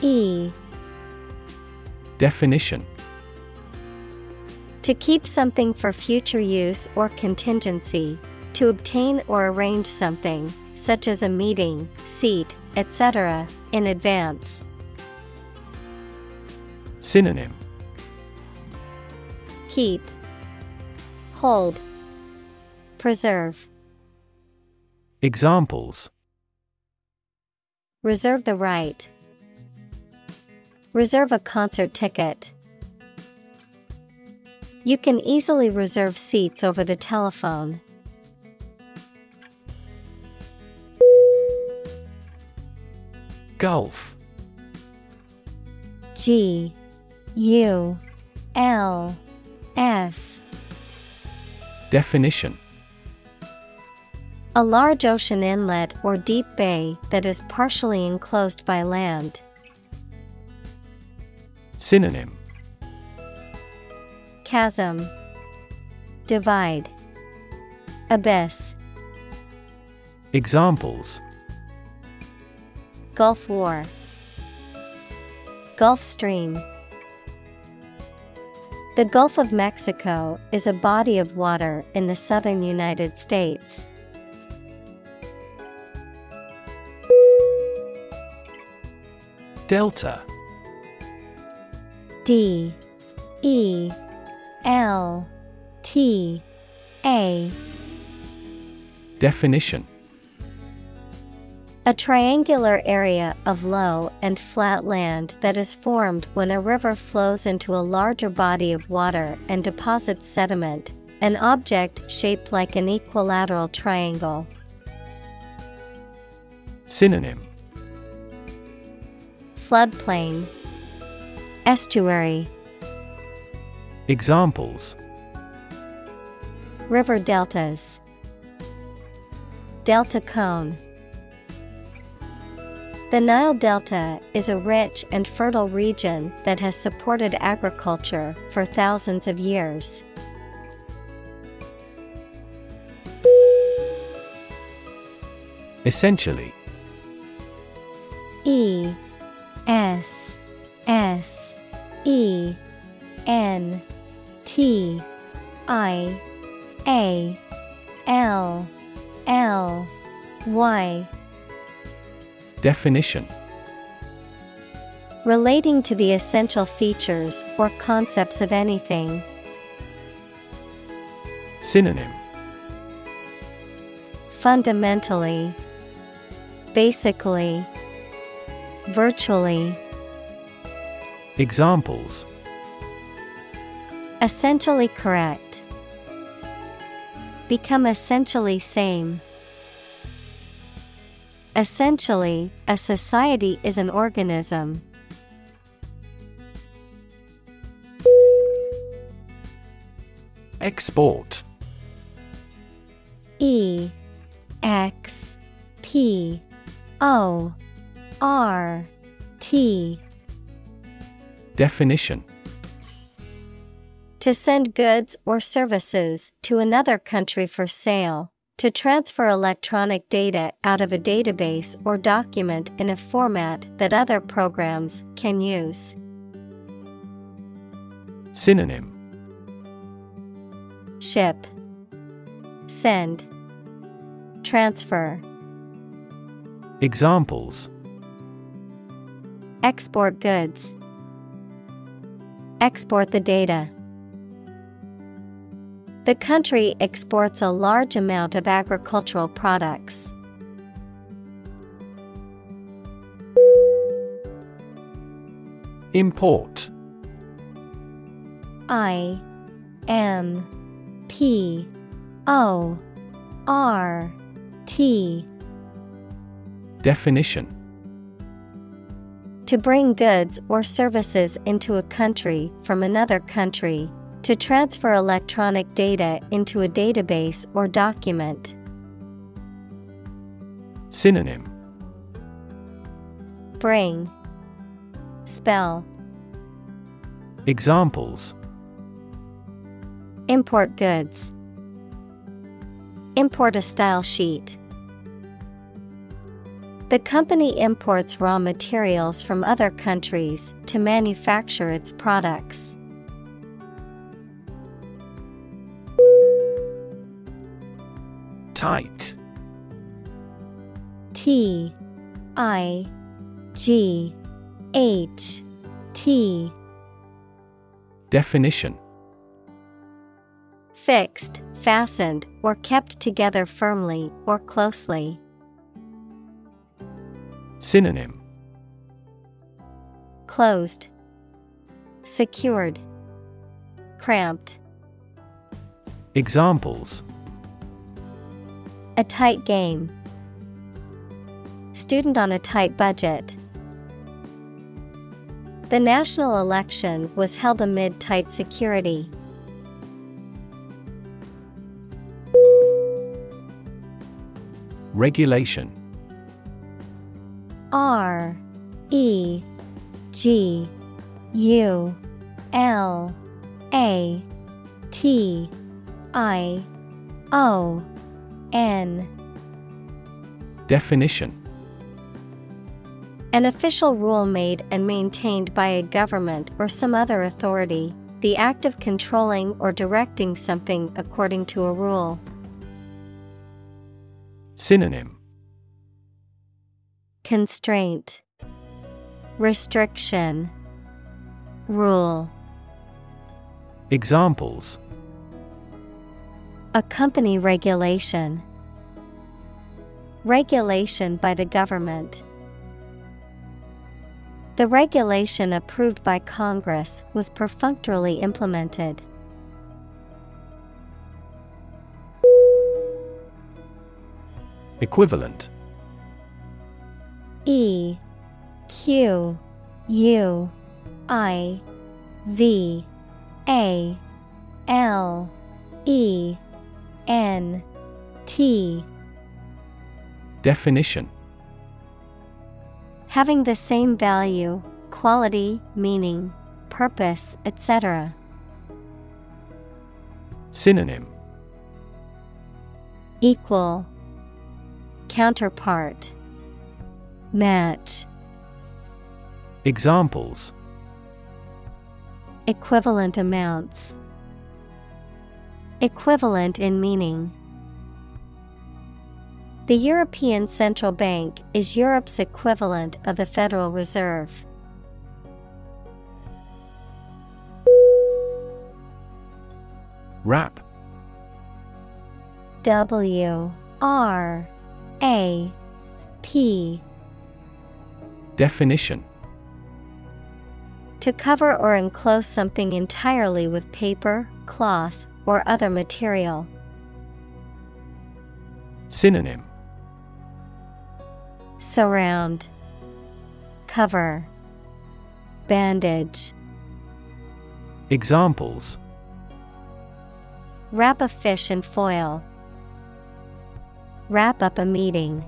E. Definition. To keep something for future use or contingency, to obtain or arrange something, such as a meeting, seat, etc., in advance. Synonym Keep, Hold, Preserve. Examples Reserve the right. Reserve a concert ticket. You can easily reserve seats over the telephone. Gulf. G U L F. Definition. A large ocean inlet or deep bay that is partially enclosed by land. Synonym. Chasm. Divide. Abyss. Examples Gulf War. Gulf Stream. The Gulf of Mexico is a body of water in the southern United States. Delta. D E L T A. Definition A triangular area of low and flat land that is formed when a river flows into a larger body of water and deposits sediment, an object shaped like an equilateral triangle. Synonym. Floodplain, Estuary, Examples. River deltas, Delta cone. The Nile Delta is a rich and fertile region that has supported agriculture for thousands of years. Essentially E S S E N T I A L L Y Definition Relating to the essential features or concepts of anything. Synonym Fundamentally, Basically, Virtually. Examples Essentially correct. Become essentially same. Essentially, a society is an organism. Export E X P O R T Definition To send goods or services to another country for sale. To transfer electronic data out of a database or document in a format that other programs can use. Synonym Ship, Send, Transfer. Examples Export goods. Export the data. The country exports a large amount of agricultural products. Import I M P O R T Definition To bring goods or services into a country from another country. To transfer electronic data into a database or document. Synonym Bring. Spell. Examples Import goods. Import a style sheet. The company imports raw materials from other countries to manufacture its products. Tight. T I G H T. Definition. Fixed, fastened, or kept together firmly or closely. Synonym. Closed, Secured, Cramped. Examples A tight game. Student on a tight budget. The national election was held amid tight security. Regulation R E G U L A T I O N. Definition. An official rule made and maintained by a government or some other authority, the act of controlling or directing something according to a rule. Synonym. Constraint, Restriction, Rule. Examples A company regulation, Regulation by the government. The regulation approved by Congress was perfunctorily implemented. Equivalent E Q U I V A L E N T. Definition. Having the same value, quality, meaning, purpose, etc. Synonym. Equal. Counterpart. Match. Examples. Equivalent amounts Equivalent in meaning. The European Central Bank is Europe's equivalent of the Federal Reserve. Wrap W R A P Definition To cover or enclose something entirely with paper, cloth, or other material. Synonym Surround, Cover, Bandage. Examples Wrap a fish in foil. Wrap up a meeting.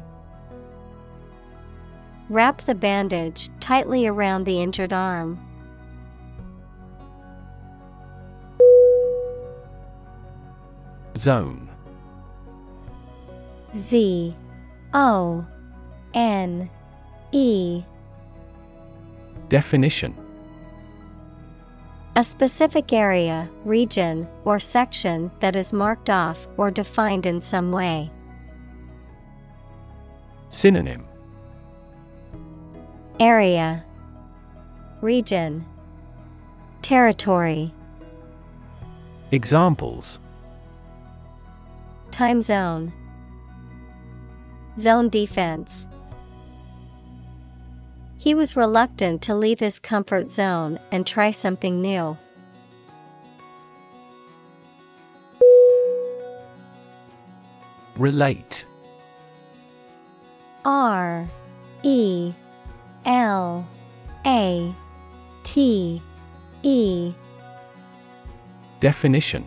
Wrap the bandage tightly around the injured arm. Zone. Z O N E. Definition. A specific area, region, or section that is marked off or defined in some way. Synonym. Area. Region. Territory. Examples Time zone. Zone defense. He was reluctant to leave his comfort zone and try something new. Relate. R E L A T E. Definition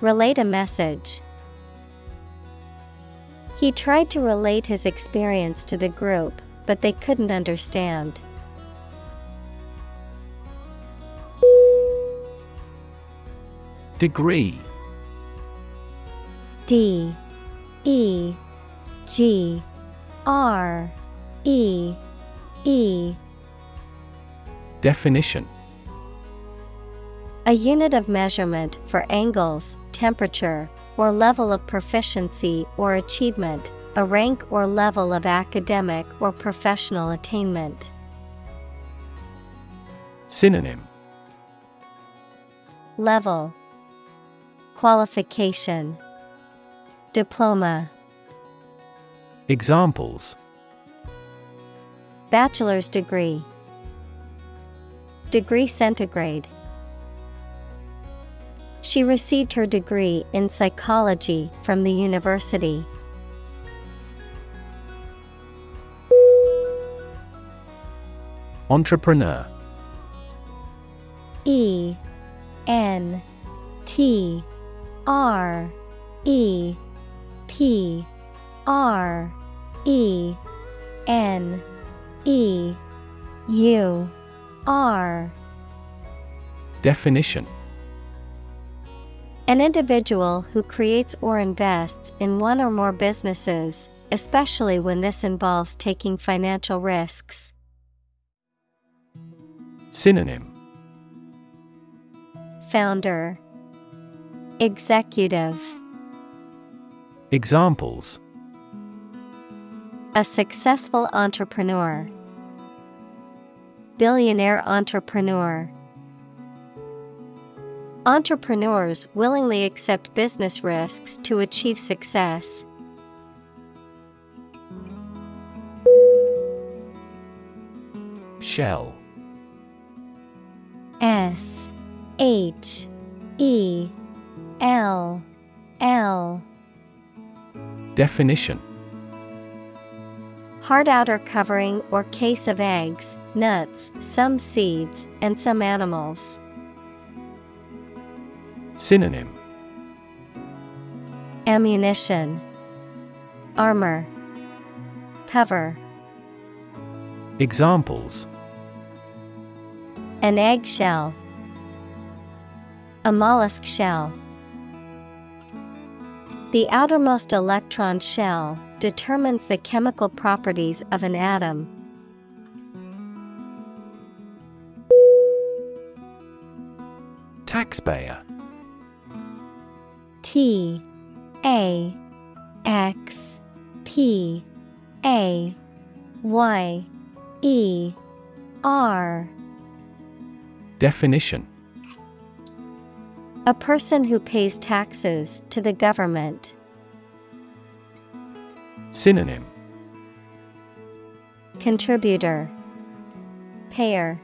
Relate a message. He tried to relate his experience to the group, but they couldn't understand. Degree. D. E. G. R. E. E. Definition. A unit of measurement for angles, temperature, or level of proficiency or achievement, a rank or level of academic or professional attainment. Synonym. Level. Qualification. Diploma. Examples. Bachelor's degree. Degree centigrade She received her degree in psychology from the university. Entrepreneur. E N T R E P R E N E U R. Definition An individual who creates or invests in one or more businesses, especially when this involves taking financial risks. Synonym. Founder. Executive. Examples. A successful entrepreneur, Billionaire entrepreneur. Entrepreneurs willingly accept business risks to achieve success. Shell S H E L L Definition Hard outer covering or case of eggs, nuts, some seeds, and some animals. Synonym Ammunition, Armor, Cover. Examples An eggshell, a mollusk shell. The outermost electron shell determines the chemical properties of an atom. Taxpayer T A X P A Y E R Definition. A person who pays taxes to the government. Synonym. Contributor. Payer.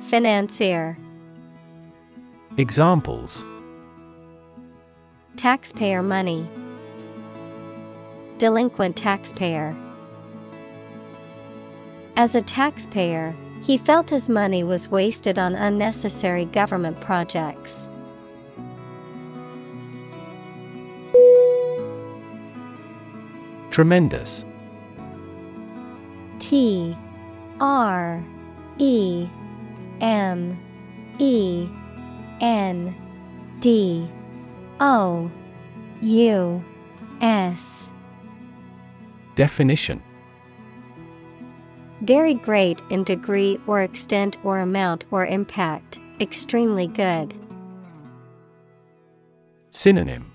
Financier. Examples Taxpayer money. Delinquent taxpayer. As a taxpayer, he felt his money was wasted on unnecessary government projects. Tremendous. T R E M E N D O U S. Definition. Very great in degree or extent or amount or impact, extremely good. Synonym.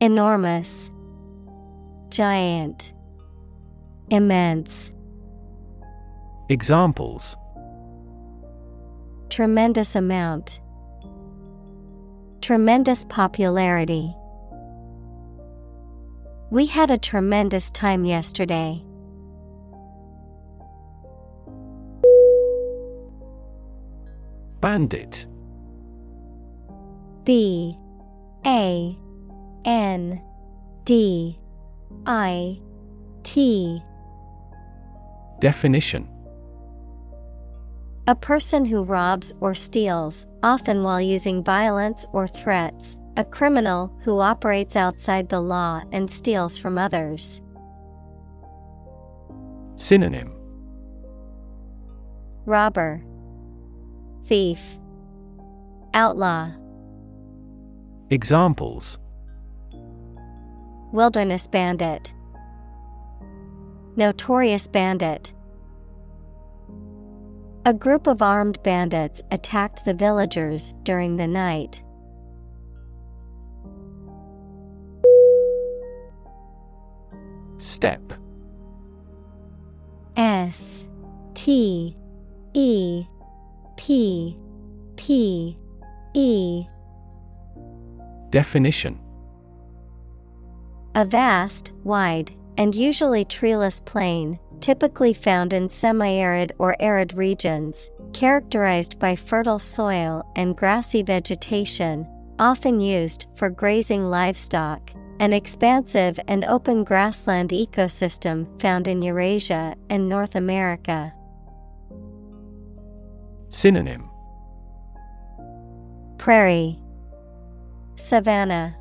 Enormous, Giant, Immense. Examples. Tremendous amount. Tremendous popularity. We had a tremendous time yesterday. Bandit B A N D I T Definition A person who robs or steals, often while using violence or threats, a criminal who operates outside the law and steals from others. Synonym. Robber, Thief, Outlaw, Examples. Wilderness Bandit, Notorious Bandit. A group of armed bandits attacked the villagers during the night. Steppe. S T E P P E. Definition. A vast, wide, and usually treeless plain, typically found in semi arid or arid regions, characterized by fertile soil and grassy vegetation, often used for grazing livestock. An expansive and open grassland ecosystem found in Eurasia and North America. Synonym Prairie, Savanna,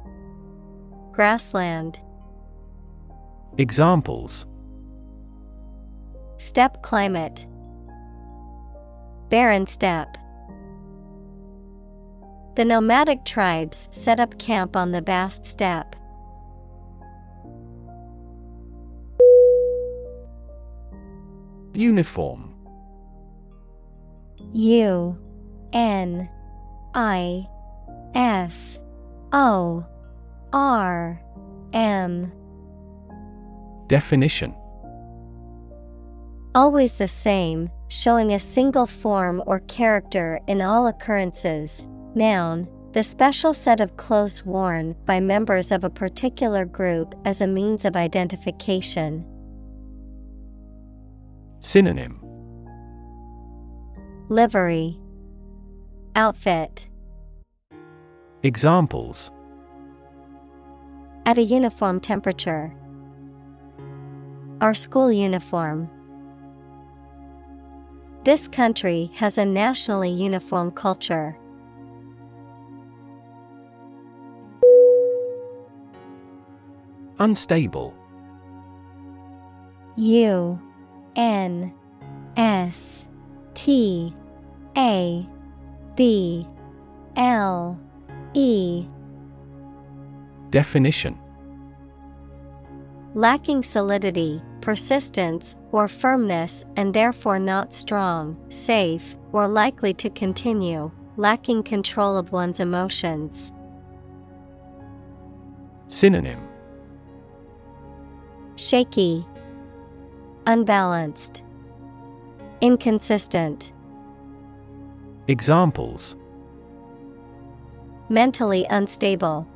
Grassland. Examples Steppe climate. Barren steppe. The nomadic tribes set up camp on the vast steppe. Uniform U N I F O R M Definition Always the same, showing a single form or character in all occurrences. Noun, the special set of clothes worn by members of a particular group as a means of identification. Synonym Livery Outfit Examples At a uniform temperature. Our school uniform. This country has a nationally uniform culture. Unstable. U N S T A B L E. Definition. Lacking solidity, persistence, or firmness and therefore not strong, safe, or likely to continue, lacking control of one's emotions. Synonym. Shaky, Unbalanced, Inconsistent, Examples. Mentally unstable,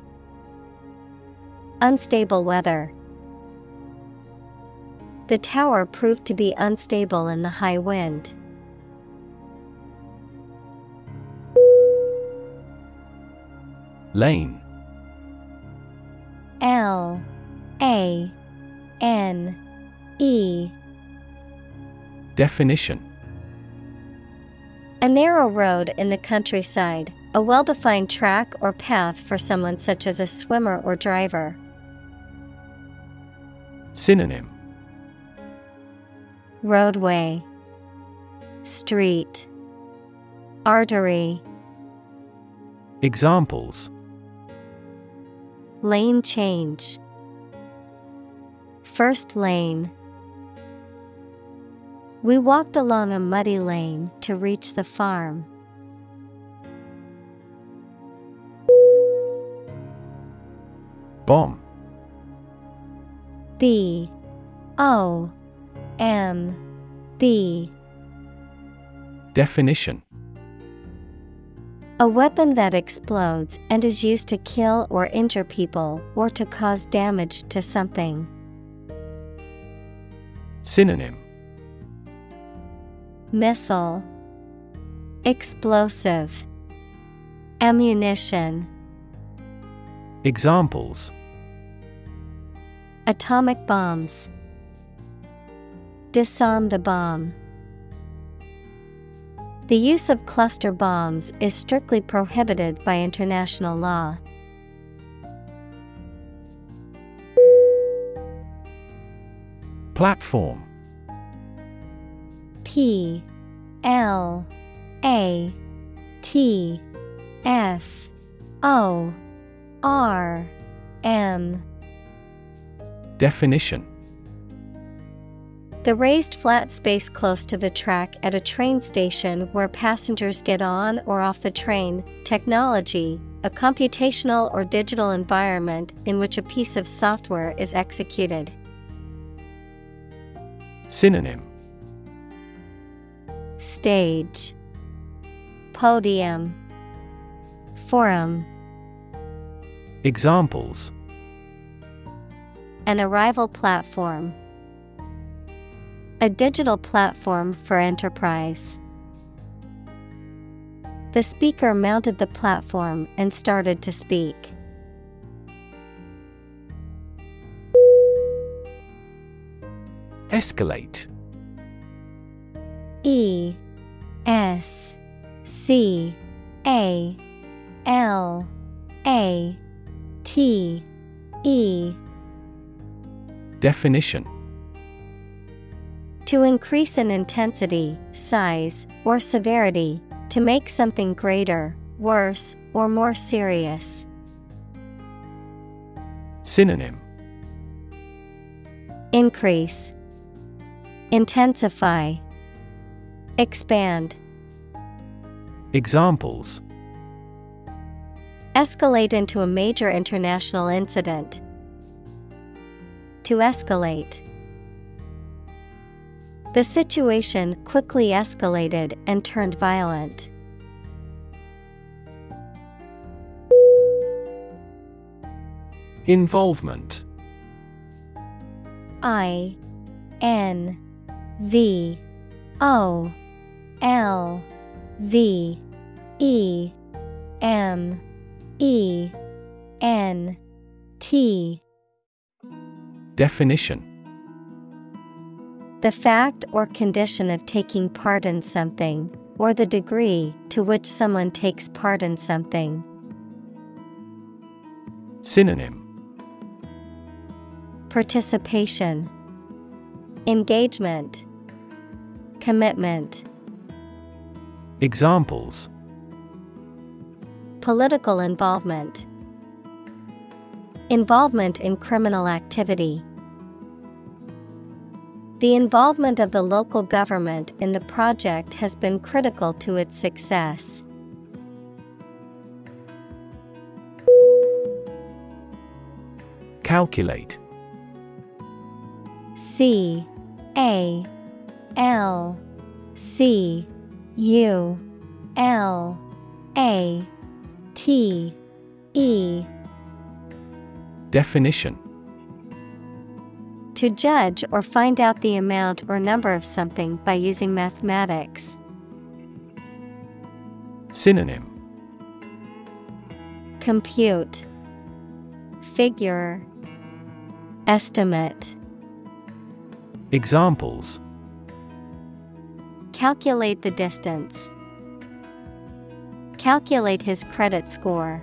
Unstable weather. The tower proved to be unstable in the high wind. Lane. L. A. N. E. Definition. A narrow road in the countryside, a well defined track or path for someone such as a swimmer or driver. Synonym Roadway, Street, Artery, Examples Lane change, First lane. We walked along a muddy lane to reach the farm. Bomb B O M. B Definition. A weapon that explodes and is used to kill or injure people or to cause damage to something. Synonym. Missile. Explosive. Ammunition. Examples. Atomic bombs Disarm the bomb. The use of cluster bombs is strictly prohibited by international law. Platform P L A T F O R M Definition The raised flat space close to the track at a train station where passengers get on or off the train. Technology, a computational or digital environment in which a piece of software is executed. Synonym Stage Podium Forum Examples An arrival platform. A digital platform for enterprise. The speaker mounted the platform and started to speak. Escalate E S C A L A T E Definition To increase in intensity, size, or severity, to make something greater, worse, or more serious. Synonym Increase, Intensify, Expand. Examples Escalate into a major international incident. To escalate. The situation quickly escalated and turned violent. Involvement. I N V O L V E M E N T. Definition The fact or condition of taking part in something, or the degree to which someone takes part in something. Synonym Participation, Engagement, Commitment. Examples Political involvement, Involvement in criminal activity. The involvement of the local government in the project has been critical to its success. Calculate. C A L C U L A T E. Definition To judge or find out the amount or number of something by using mathematics. Synonym Compute Figure Estimate Examples Calculate the distance. Calculate his credit score.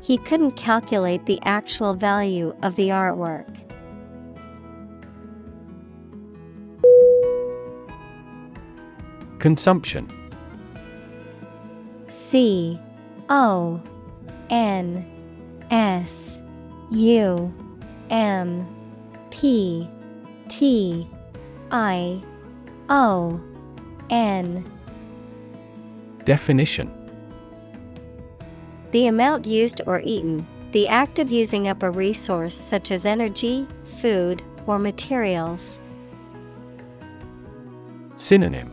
He couldn't calculate the actual value of the artwork. Consumption. C O N S U M P T I O N. Definition The amount used or eaten, the act of using up a resource such as energy, food, or materials. Synonym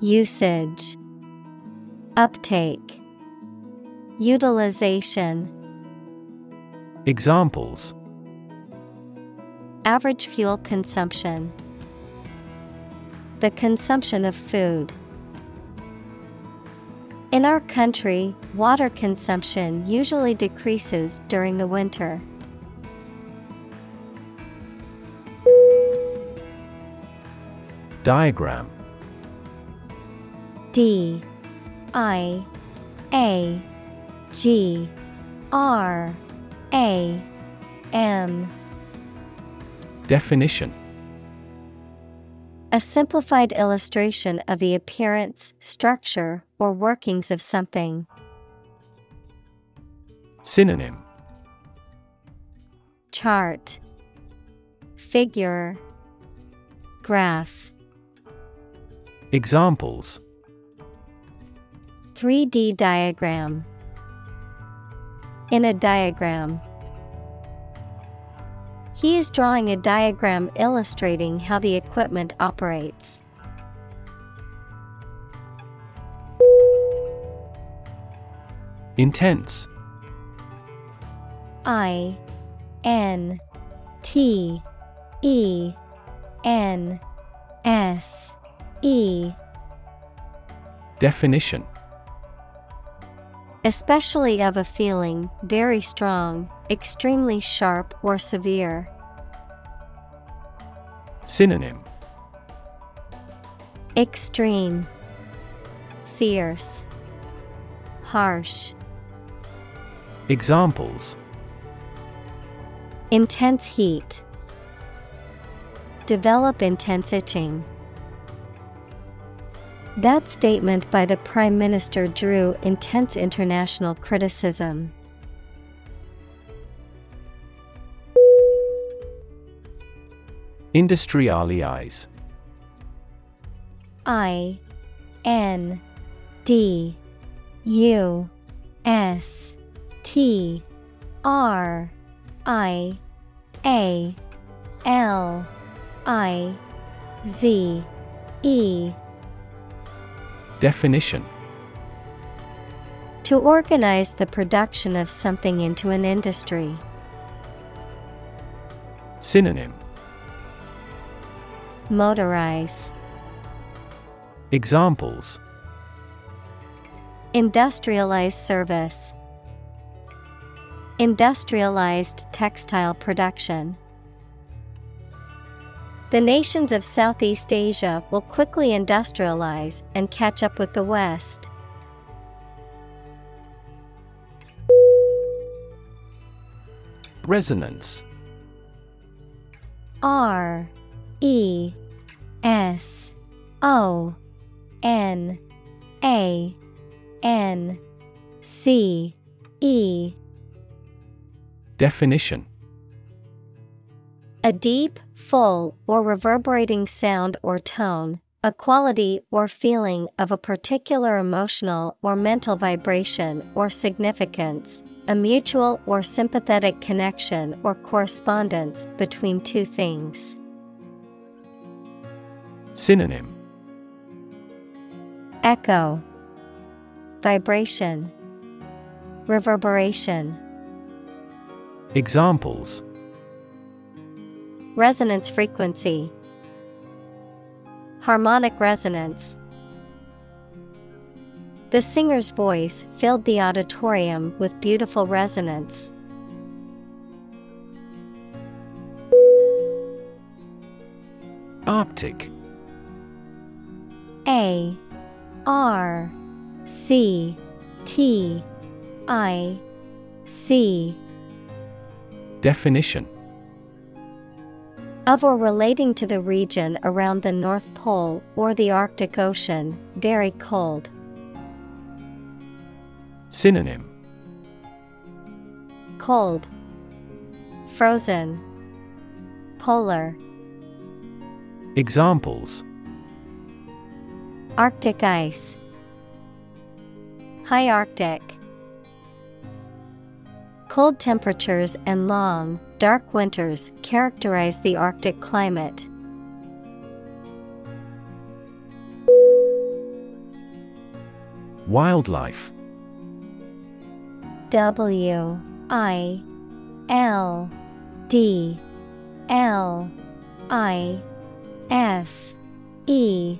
Usage Uptake Utilization Examples Average fuel consumption. The consumption of food. In our country, water consumption usually decreases during the winter. Diagram. D I A G R A M. Definition A simplified illustration of the appearance, structure, or workings of something. Synonym. Chart. Figure. Graph. Examples. 3D diagram. In a diagram He is drawing a diagram illustrating how the equipment operates. Intense. I N T E N S E. Definition. Especially of a feeling, very strong, extremely sharp or severe. Synonym Extreme, Fierce, Harsh, Examples Intense heat. Develop intense itching. That statement by the Prime Minister drew intense international criticism. Industrialize I N D U S T R I A L I Z E. Definition. To organize the production of something into an industry. Synonym Motorize. Examples Industrialized service. Industrialized textile production. The nations of Southeast Asia will quickly industrialize and catch up with the West. Resonance R E S O N A N C E Definition A deep, full, or reverberating sound or tone, a quality or feeling of a particular emotional or mental vibration or significance, a mutual or sympathetic connection or correspondence between two things. Synonym Echo, Vibration, Reverberation. Examples Resonance frequency, Harmonic resonance. The singer's voice filled the auditorium with beautiful resonance. Arctic A R C T I C. Definition. Of or relating to the region around the North Pole or the Arctic Ocean, very cold. Synonym. Cold, Frozen, Polar. Examples Arctic ice, High Arctic. Cold temperatures and long, dark winters characterize the Arctic climate. Wildlife W I L D L I F E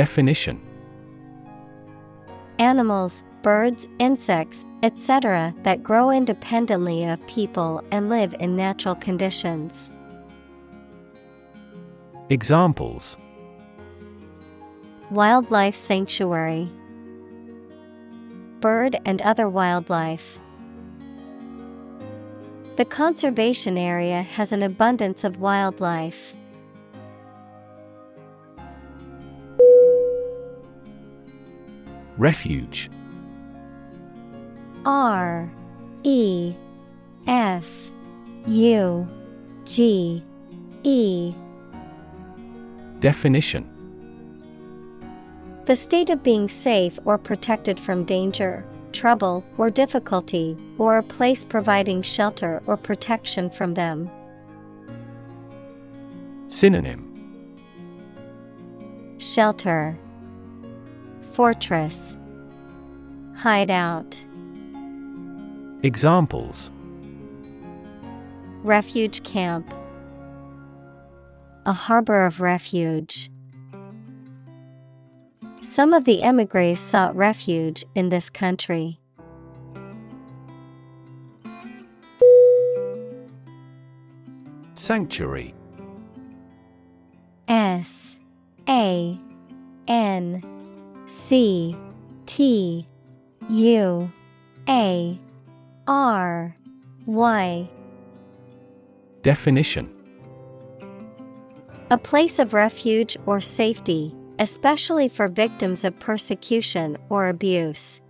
Definition Animals, birds, insects, etc., that grow independently of people and live in natural conditions. Examples Wildlife Sanctuary Bird and other wildlife. The conservation area has an abundance of wildlife. Refuge. R E F U G E. Definition. The state of being safe or protected from danger, trouble, or difficulty, or a place providing shelter or protection from them. Synonym. Shelter, Fortress, Hideout. Examples Refuge camp. A harbor of refuge. Some of the emigres sought refuge in this country. Sanctuary S A N C T U A R Y. Definition. A place of refuge or safety, especially for victims of persecution or abuse.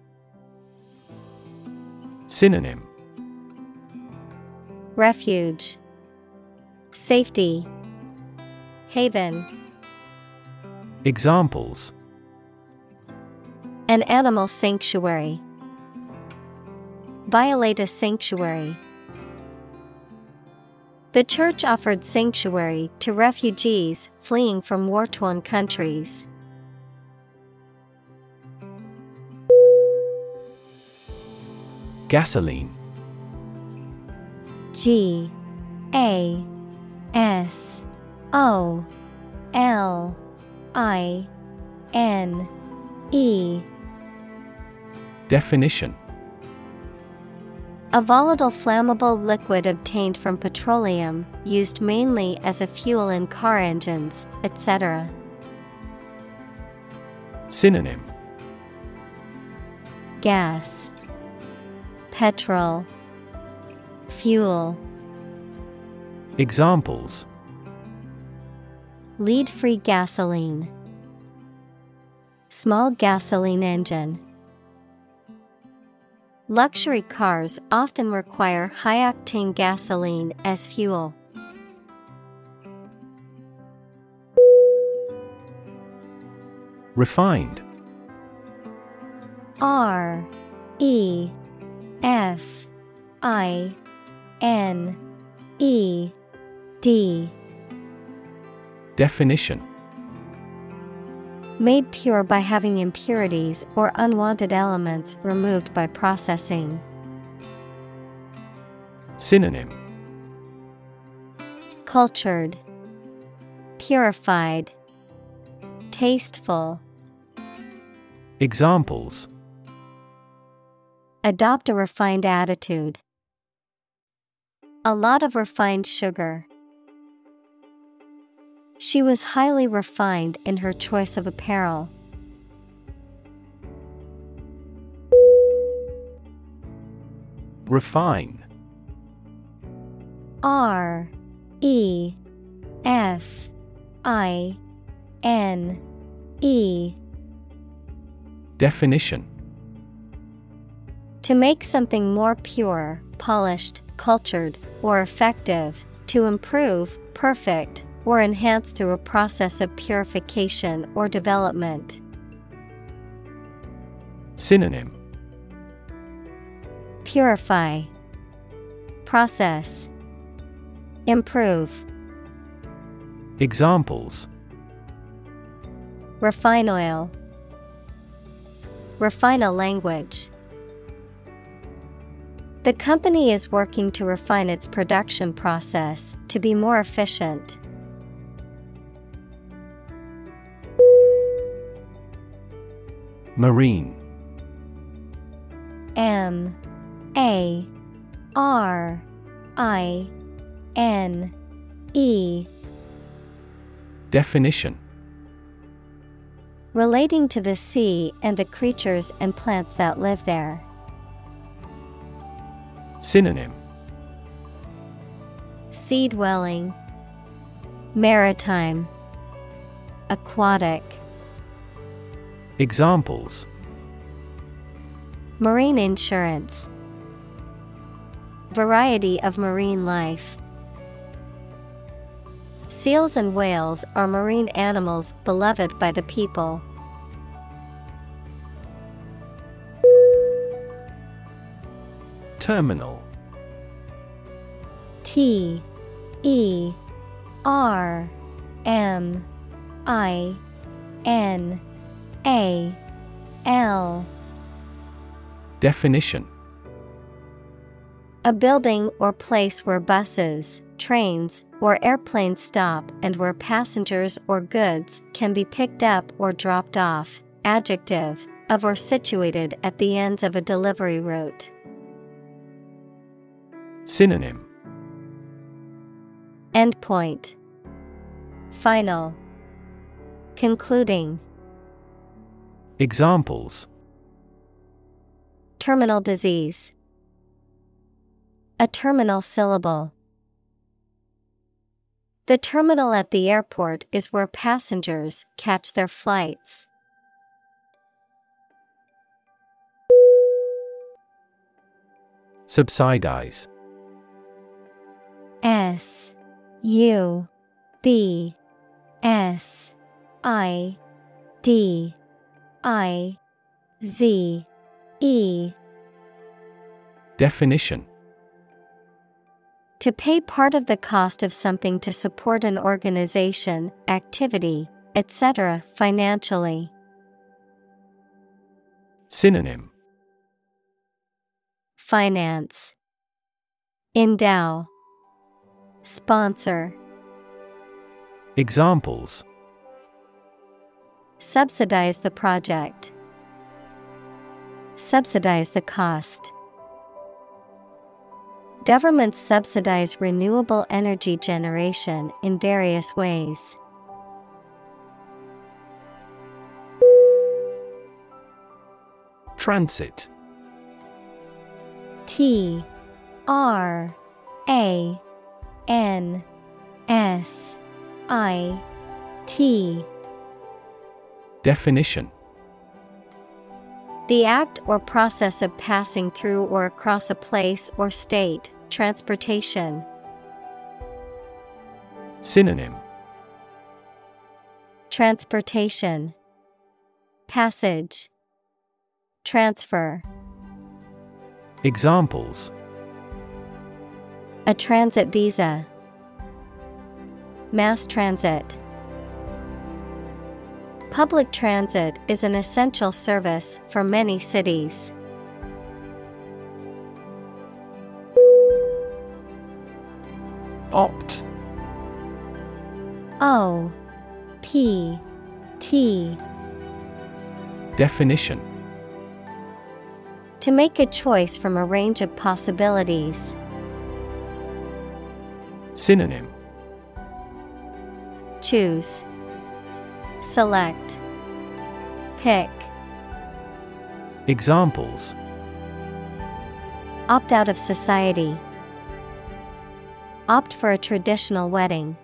Synonym. Refuge, Safety, Haven. Examples An animal sanctuary. Violate a sanctuary. The church offered sanctuary to refugees fleeing from war torn countries. Gasoline G A S O L I N E Definition A volatile flammable liquid obtained from petroleum, used mainly as a fuel in car engines, etc. Synonym Gas, Petrol, Fuel. Examples Lead free gasoline, Small gasoline engine. Luxury cars often require high octane gasoline as fuel. Refined. R E F I N E D. Definition Made pure by having impurities or unwanted elements removed by processing. Synonym Cultured, Purified, Tasteful. Examples Adopt a refined attitude. A lot of refined sugar. She was highly refined in her choice of apparel. Refine. R E F I N E. Definition. To make something more pure, polished, cultured, or effective, to improve, perfect, or enhanced through a process of purification or development. Synonym Purify, Process, Improve, Examples Refine oil, Refine a language. The company is working to refine its production process to be more efficient. Marine. M A R I N E. Definition. Relating to the sea and the creatures and plants that live there. Synonym. Sea dwelling, Maritime, Aquatic. Examples Marine insurance. Variety of marine life. Seals and whales are marine animals beloved by the people. Terminal T E R M I N A L. Definition. A building or place where buses, trains, or airplanes stop and where passengers or goods can be picked up or dropped off. Adjective. Of or situated at the ends of a delivery route. Synonym. Endpoint. Final. Concluding Examples Terminal disease A terminal syllable The terminal at the airport is where passengers catch their flights. Subsidize. S U B S I D I Z E. Definition. To pay part of the cost of something to support an organization, activity, etc. financially. Synonym. Finance. Endow. Sponsor. Examples Subsidize the project. Subsidize the cost. Governments subsidize renewable energy generation in various ways. Transit T R A N S I T Definition. The act or process of passing through or across a place or state, transportation. Synonym. Transportation. Passage. Transfer. Examples. A transit visa. Mass transit Public transit is an essential service for many cities. Opt. O P T. Definition. To make a choice from a range of possibilities. Synonym. Choose Select Pick Examples Opt out of society. Opt for a traditional wedding.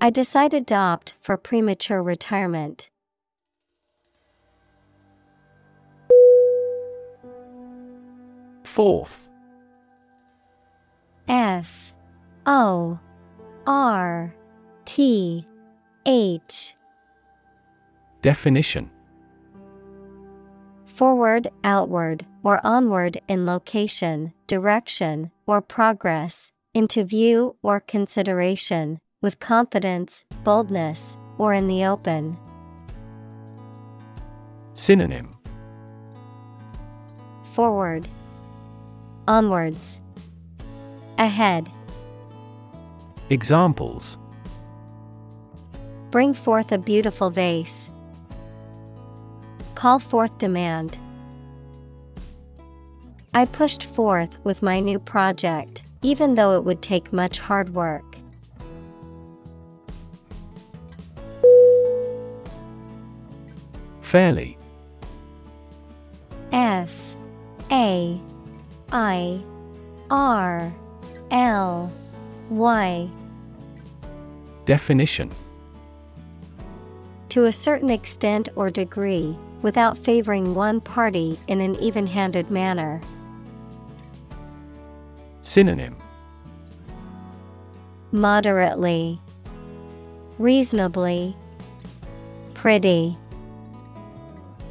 I decided to opt for premature retirement. Forth F O R T H. Definition. Forward, outward, or onward in location, direction, or progress, into view or consideration, with confidence, boldness, or in the open. Synonym. Forward, onwards, ahead. Examples Bring forth a beautiful vase. Call forth demand. I pushed forth with my new project, even though it would take much hard work. Fairly F A I R L Y Definition To a certain extent or degree, without favoring one party in an even handed manner. Synonym Moderately, reasonably, pretty,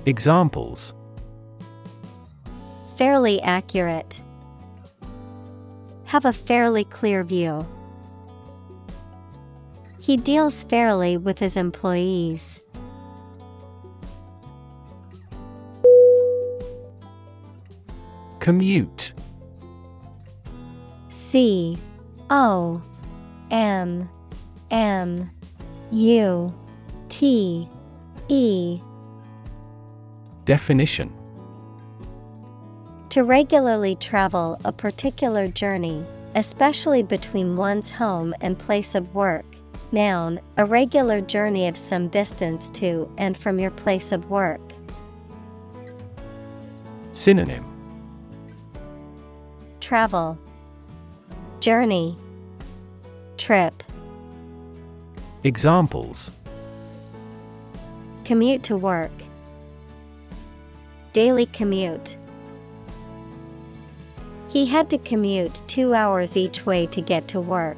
Examples fairly accurate. Have a fairly clear view. He deals fairly with his employees. Commute C O M M U T E Definition To regularly travel a particular journey, especially between one's home and place of work. Noun, a regular journey of some distance to and from your place of work. Synonym Travel, Journey, Trip. Examples Commute to work. Daily commute. He had to commute two hours each way to get to work.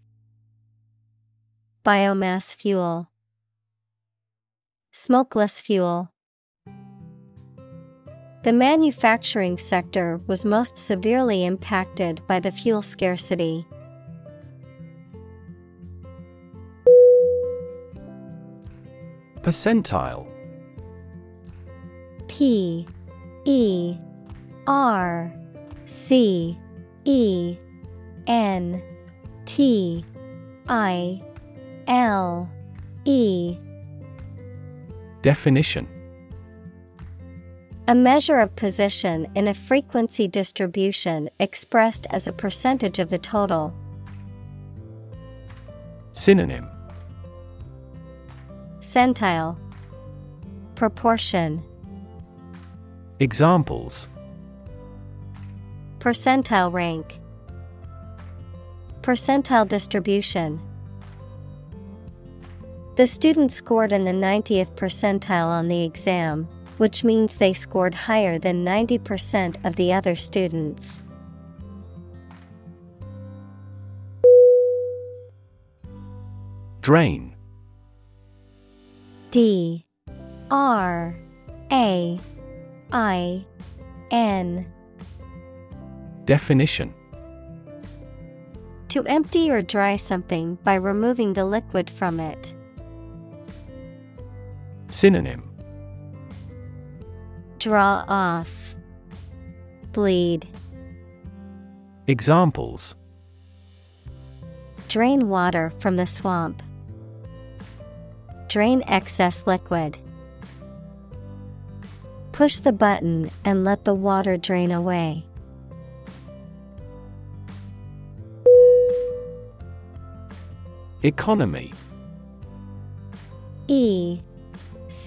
Biomass fuel. Smokeless fuel. The manufacturing sector was most severely impacted by the fuel scarcity. Percentile. P E R C E N T I L E. Definition. A measure of position in a frequency distribution expressed as a percentage of the total. Synonym. Centile. Proportion. Examples. Percentile rank. Percentile distribution The student scored in the 90th percentile on the exam, which means they scored higher than 90% of the other students. Drain. D. R. A. I. N. Definition. To empty or dry something by removing the liquid from it. Synonym Draw off. Bleed. Examples Drain water from the swamp. Drain excess liquid. Push the button and let the water drain away. Economy E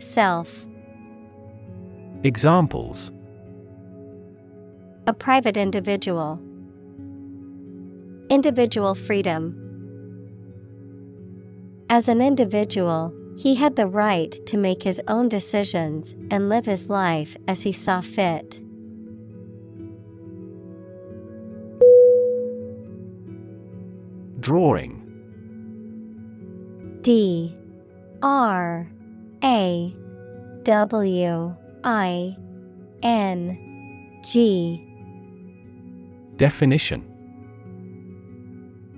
Self Examples A private individual. Individual freedom. As an individual, he had the right to make his own decisions and live his life as he saw fit. Drawing D R A W I N G. Definition.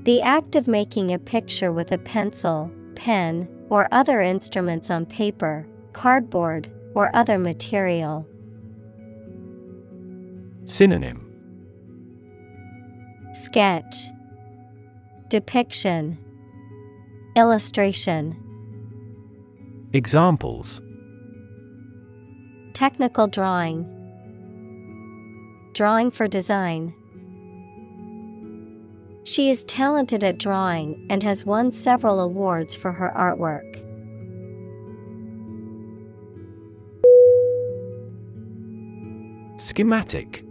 The act of making a picture with a pencil, pen, or other instruments on paper, cardboard, or other material. Synonym. Sketch. Depiction. Illustration Examples Technical drawing Drawing for design. She is talented at drawing and has won several awards for her artwork. Schematic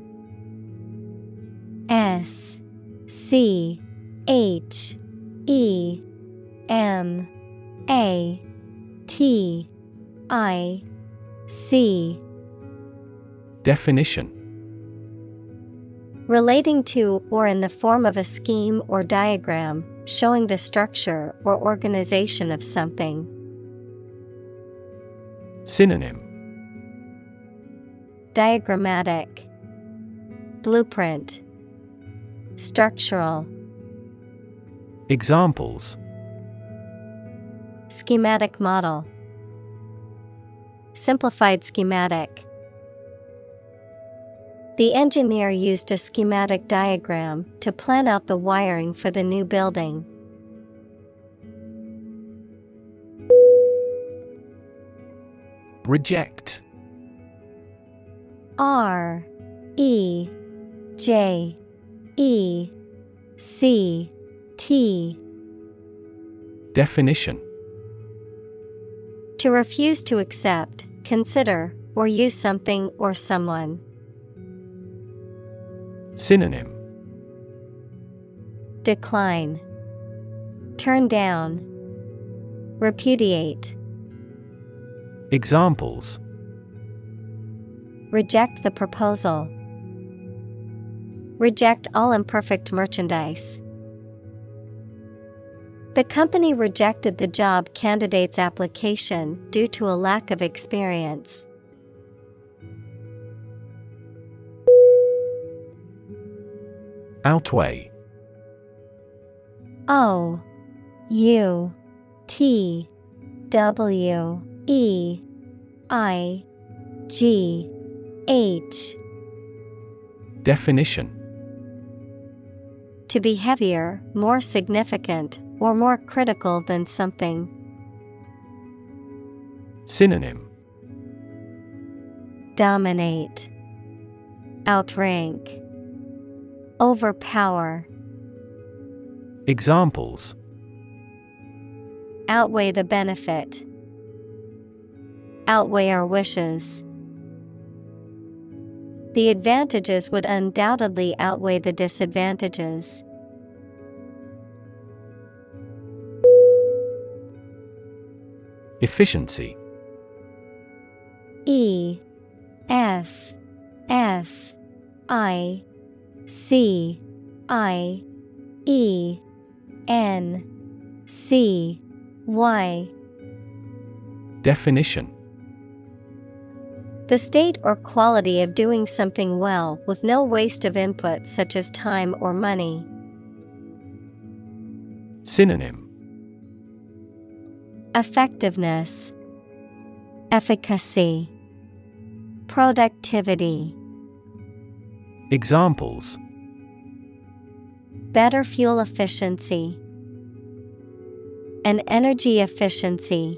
S C H E M A T I C. Definition. Relating to or in the form of a scheme or diagram, showing the structure or organization of something. Synonym. Diagrammatic. Blueprint. Structural. Examples Schematic model. Simplified schematic. The engineer used a schematic diagram to plan out the wiring for the new building. Reject. R E J E C T. Definition To refuse to accept, consider, or use something or someone. Synonym Decline. Turn down. Repudiate. Examples Reject the proposal. Reject all imperfect merchandise. The company rejected the job candidate's application due to a lack of experience. Outweigh. O U T W E I G H. Definition. To be heavier, more significant, or more critical than something. Synonym Dominate. Outrank. Overpower. Examples Outweigh the benefit. Outweigh our wishes. The advantages would undoubtedly outweigh the disadvantages. Efficiency. E F F I C I E N C Y. Definition. The state or quality of doing something well with no waste of input such as time or money. Synonym Effectiveness, Efficacy, Productivity. Examples Better fuel efficiency, and energy efficiency.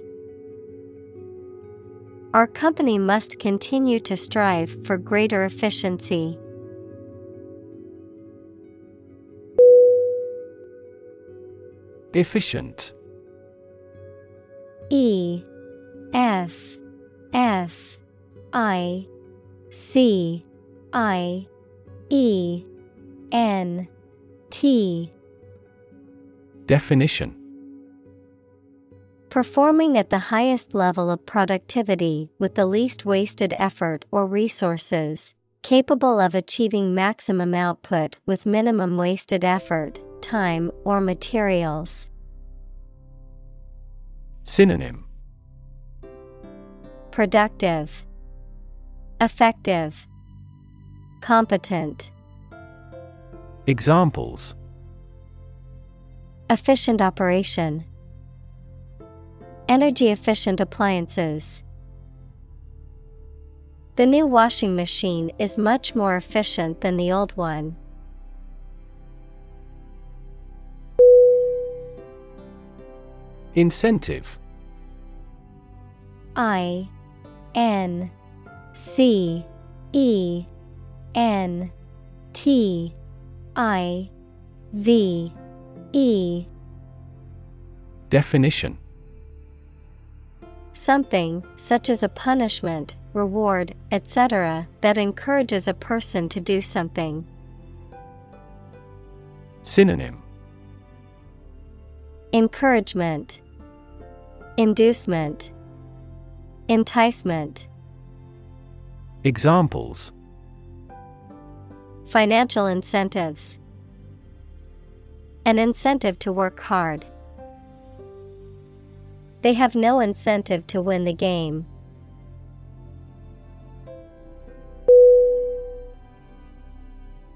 Our company must continue to strive for greater efficiency. Efficient E F F I C I E N T Definition Performing at the highest level of productivity with the least wasted effort or resources, capable of achieving maximum output with minimum wasted effort, time, or materials. Synonym Productive, Effective, Competent. Examples Efficient operation, Energy efficient appliances. The new washing machine is much more efficient than the old one. Incentive I N C E N T I V E Definition Something, such as a punishment, reward, etc., that encourages a person to do something. Synonym Encouragement, Inducement, Enticement. Examples Financial incentives, An incentive to work hard. They have no incentive to win the game.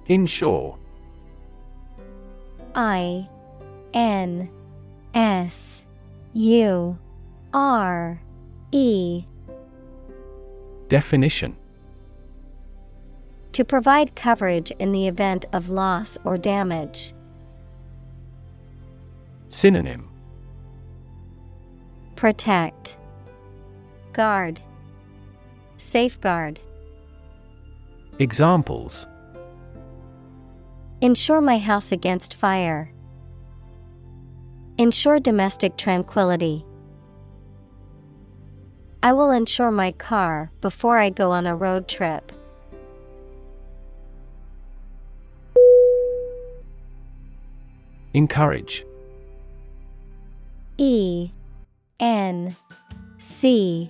Insure I N S U R E Definition To provide coverage in the event of loss or damage. Synonym Protect, Guard, Safeguard. Examples Insure my house against fire. Ensure domestic tranquility. I will insure my car before I go on a road trip. Encourage. E N C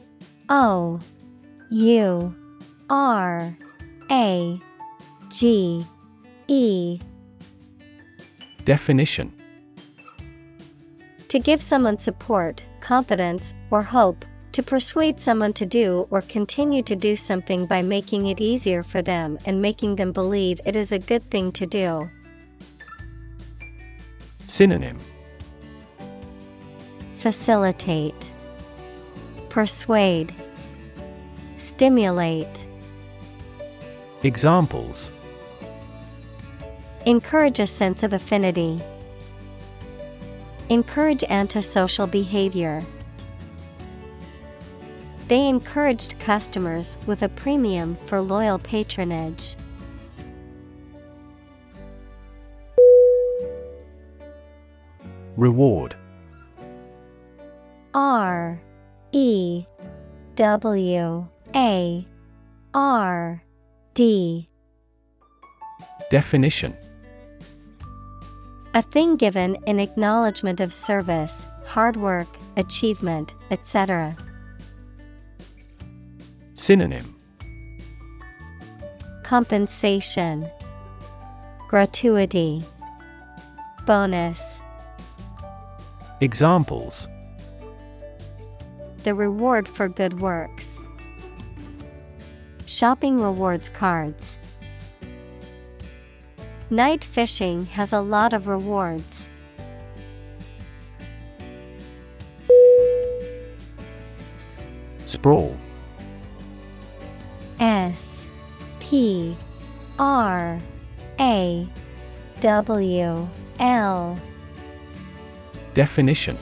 O U R A G E. Definition. To give someone support, confidence, or hope, to persuade someone to do or continue to do something by making it easier for them and making them believe it is a good thing to do. Synonym Facilitate, Persuade, Stimulate. Examples Encourage a sense of affinity. Encourage antisocial behavior. They encouraged customers with a premium for loyal patronage. Reward R E W A R D Definition A thing given in acknowledgement of service, hard work, achievement, etc. Synonym Compensation, Gratuity, Bonus. Examples The reward for good works. Shopping rewards cards. Night fishing has a lot of rewards. Sprawl S P R A W L Definition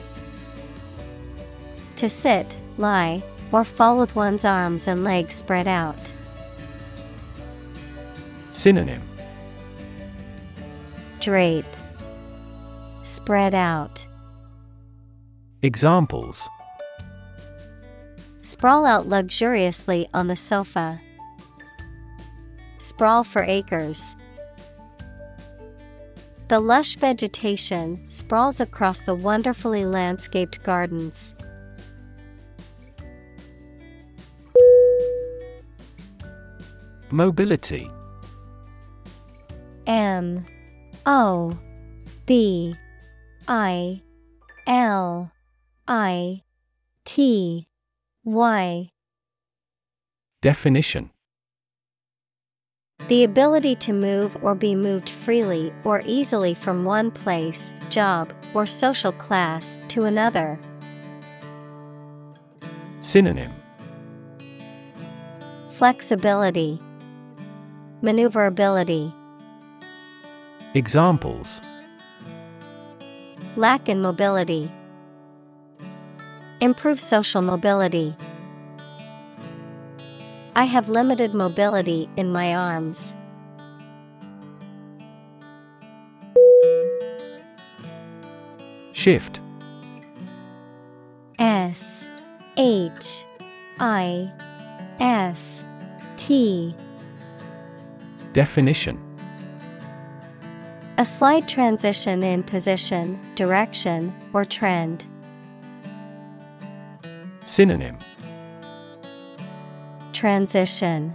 To sit, lie, or fall with one's arms and legs spread out. Synonym Drape. Spread out. Examples Sprawl out luxuriously on the sofa. Sprawl for acres. The lush vegetation sprawls across the wonderfully landscaped gardens. Mobility M O B I L I T Y Definition The ability to move or be moved freely or easily from one place, job, or social class to another. Synonym. Flexibility, Maneuverability, Examples. Lack in mobility, Improve social mobility. I have limited mobility in my arms. Shift S H I F T Definition A slight transition in position, direction, or trend. Synonym Transition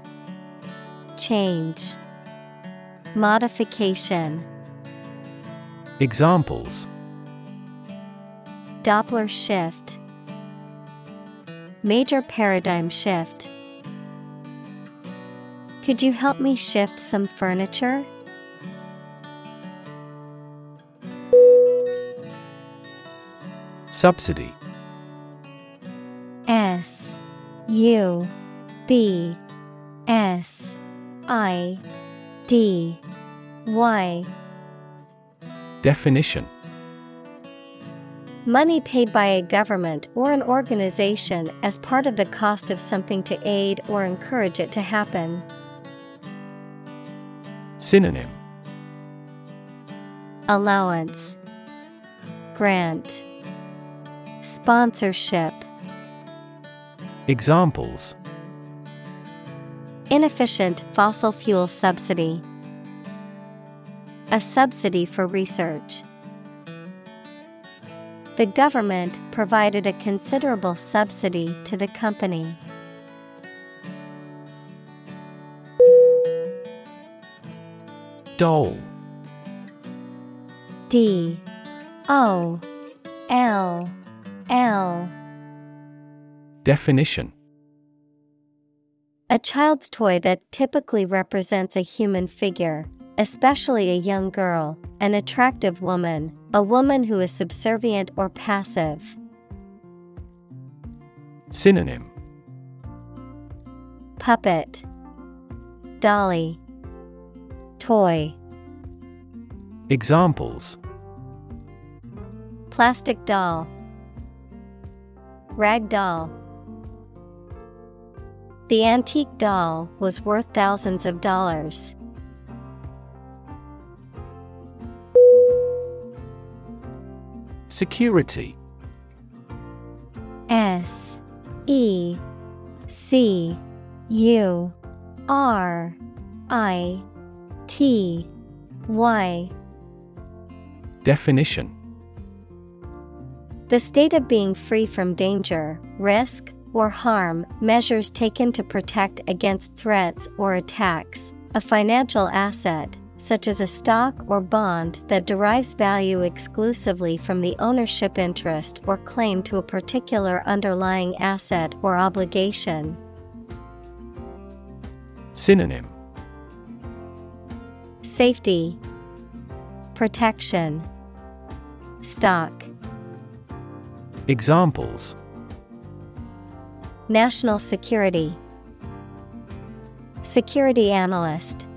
Change Modification Examples Doppler shift Major paradigm shift. Could you help me shift some furniture? Subsidy S U B S I D Y. Definition. Money paid by a government or an organization as part of the cost of something to aid or encourage it to happen. Synonym. Allowance. Grant. Sponsorship. Examples Inefficient fossil fuel subsidy. A subsidy for research. The government provided a considerable subsidy to the company. Dole D O L L Definition A child's toy that typically represents a human figure, especially a young girl, an attractive woman, a woman who is subservient or passive. Synonym. Puppet. Dolly. Toy. Examples. Plastic doll. Rag doll The antique doll was worth thousands of dollars. Security. S E C U R I T Y. Definition. The state of being free from danger, risk, or harm, measures taken to protect against threats or attacks, a financial asset, such as a stock or bond that derives value exclusively from the ownership interest or claim to a particular underlying asset or obligation. Synonym. Safety, Protection, Stock. Examples National security, Security analyst.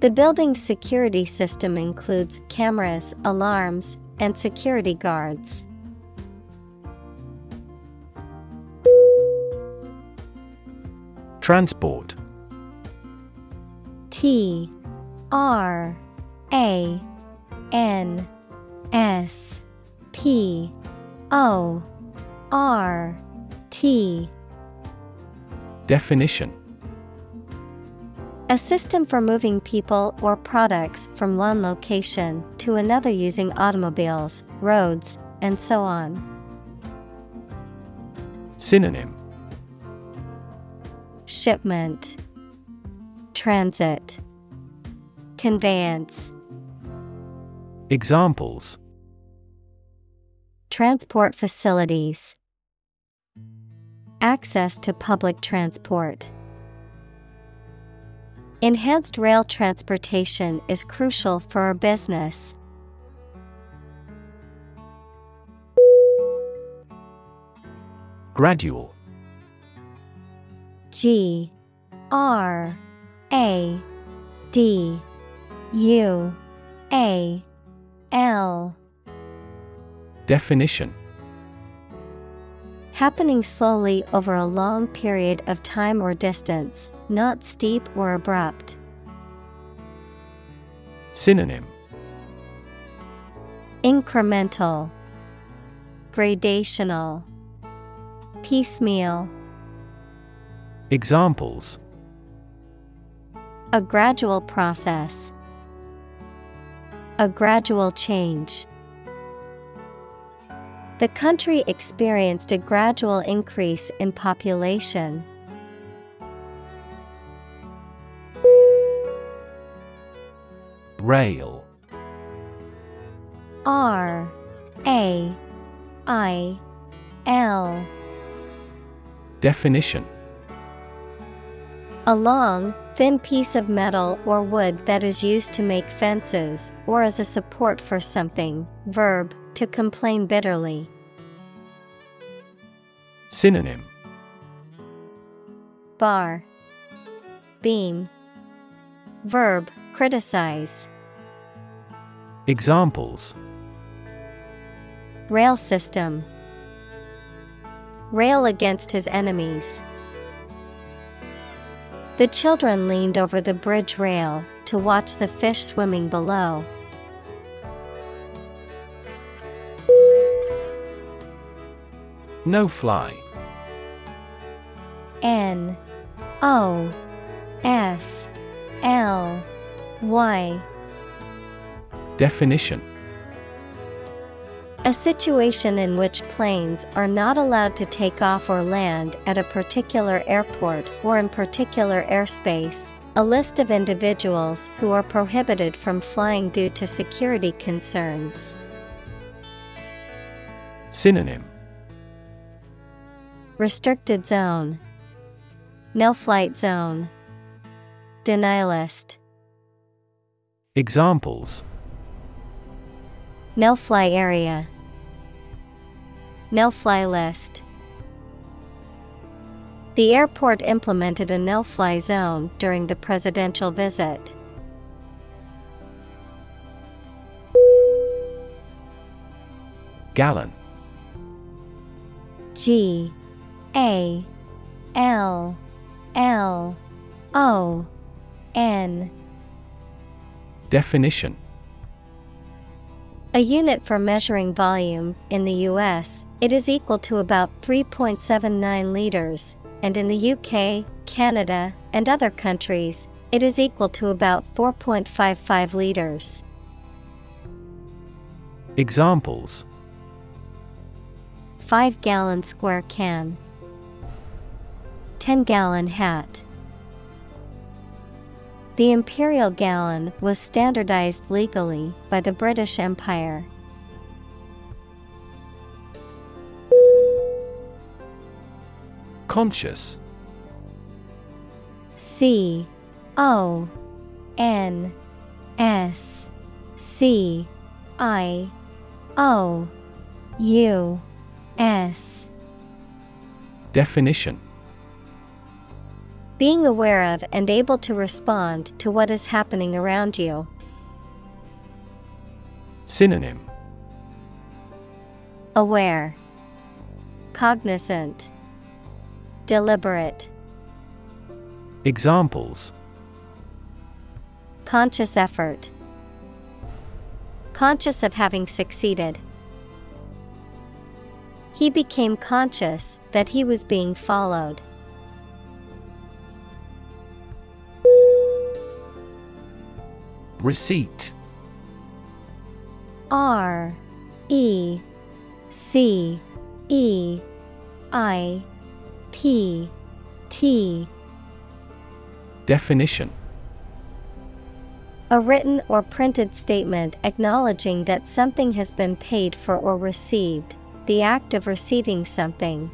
The building's security system includes cameras, alarms, and security guards. Transport T R A N S P O R T. Definition. A system for moving people or products from one location to another using automobiles, roads, and so on. Synonym. Shipment, Transit, Conveyance, Examples. Transport facilities, Access to public transport. Enhanced rail transportation is crucial for our business. Gradual. G R A D U A L Definition Happening slowly over a long period of time or distance, not steep or abrupt. Synonym Incremental, Gradational, Piecemeal. Examples A gradual process, a gradual change. The country experienced a gradual increase in population. Rail R A I L Definition A long, thin piece of metal or wood that is used to make fences or as a support for something. Verb, to complain bitterly. Synonym Bar, Beam. Verb, criticize. Examples Rail system. Rail against his enemies. The children leaned over the bridge rail to watch the fish swimming below. No fly. N O F L Y Definition A situation in which planes are not allowed to take off or land at a particular airport or in particular airspace. A list of individuals who are prohibited from flying due to security concerns. Synonym Restricted zone. No flight zone. Denialist. Examples No fly area. No fly list. The airport implemented a no fly zone during the presidential visit. Gallon G A L L O N. Definition. A unit for measuring volume in the US, it is equal to about 3.79 liters, and in the UK, Canada, and other countries, it is equal to about 4.55 liters. Examples. 5 gallon square can, 10 gallon hat. The imperial gallon was standardized legally by the British Empire. Conscious C O N S C I O U S Definition Being aware of and able to respond to what is happening around you. Synonym Aware, Cognizant, Deliberate, Examples Conscious effort, Conscious of having succeeded. He became conscious that he was being followed. Receipt. R E C E I P T. Definition. A written or printed statement acknowledging that something has been paid for or received, the act of receiving something.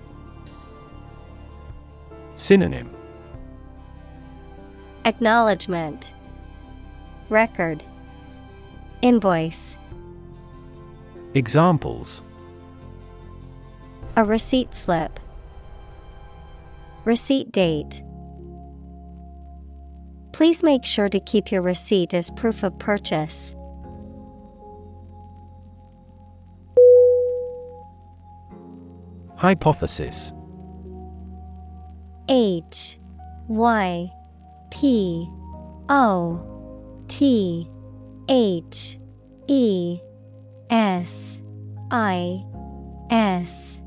Synonym. Acknowledgement Record. Invoice. Examples. A receipt slip. Receipt date. Please make sure to keep your receipt as proof of purchase. Hypothesis. H Y P O T H E S I S.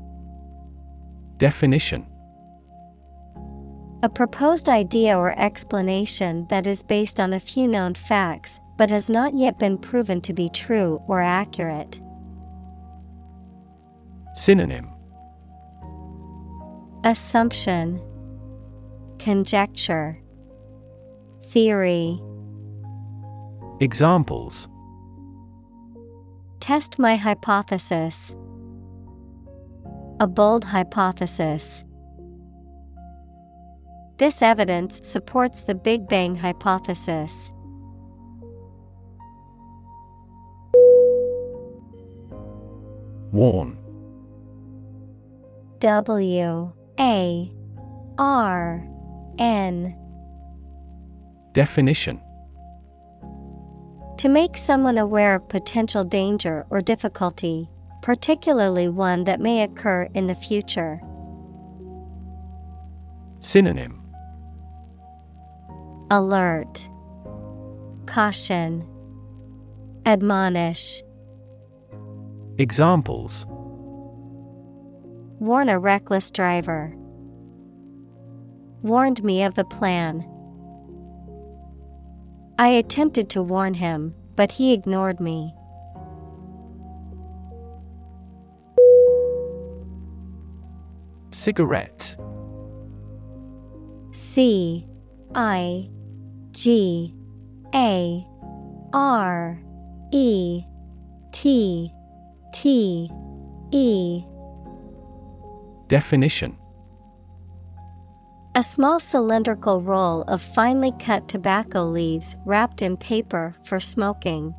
Definition. A proposed idea or explanation that is based on a few known facts but has not yet been proven to be true or accurate. Synonym. Assumption. Conjecture. Theory Examples Test my hypothesis. A bold hypothesis. This evidence supports the Big Bang hypothesis. Warn W A R N Definition To make someone aware of potential danger or difficulty, particularly one that may occur in the future. Synonym Alert, Caution, Admonish. Examples Warn a reckless driver. Warned me of the plan. I attempted to warn him, but he ignored me. Cigarette. C I G A R E T T E. Definition A small cylindrical roll of finely cut tobacco leaves wrapped in paper for smoking.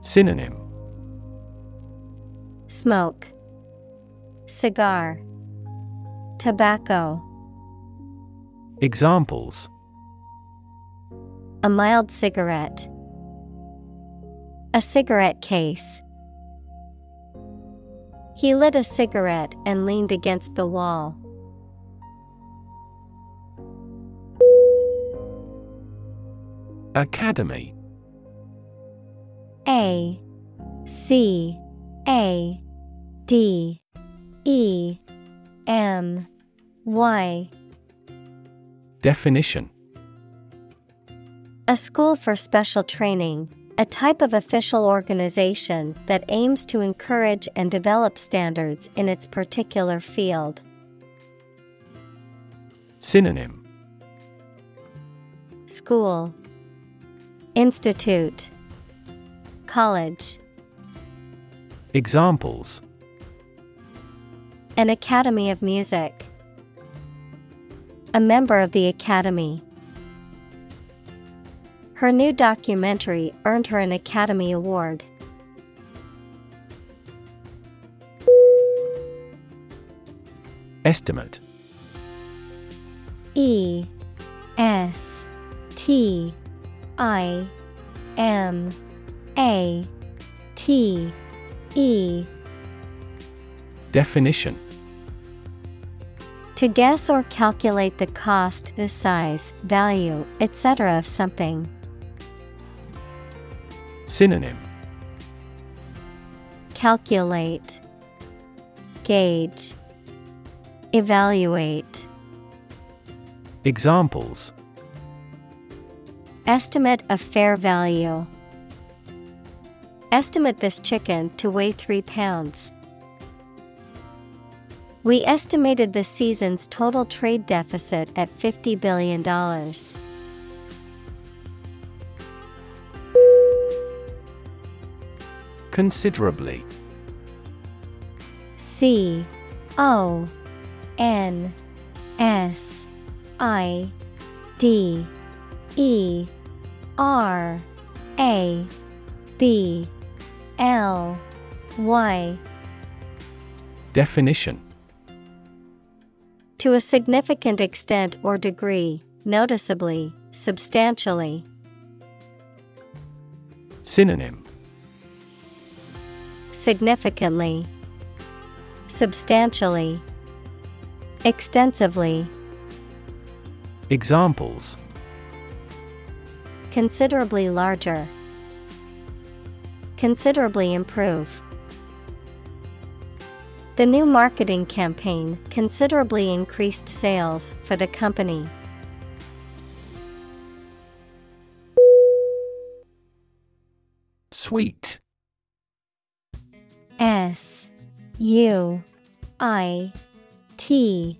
Synonym Smoke, Cigar, Tobacco. Examples A mild cigarette. A cigarette case. He lit a cigarette and leaned against the wall. Academy. A C A D E M Y. Definition. A school for special training, a type of official organization that aims to encourage and develop standards in its particular field. Synonym. School, Institute, College, Examples an Academy of Music. A member of the Academy. Her new documentary earned her an Academy Award. Estimate E S T I M A T E Definition To guess or calculate the cost, the size, value, etc. of something. Synonym Calculate, Gauge, Evaluate. Examples Estimate of fair value. Estimate this chicken to weigh 3 pounds. We estimated the season's total trade deficit at $50 billion. Considerably C O N S I D E R A B L Y. Definition To a significant extent or degree, noticeably, substantially. Synonym Significantly, Substantially, Extensively. Examples Considerably larger. Considerably improve. The new marketing campaign considerably increased sales for the company. Suite S U I T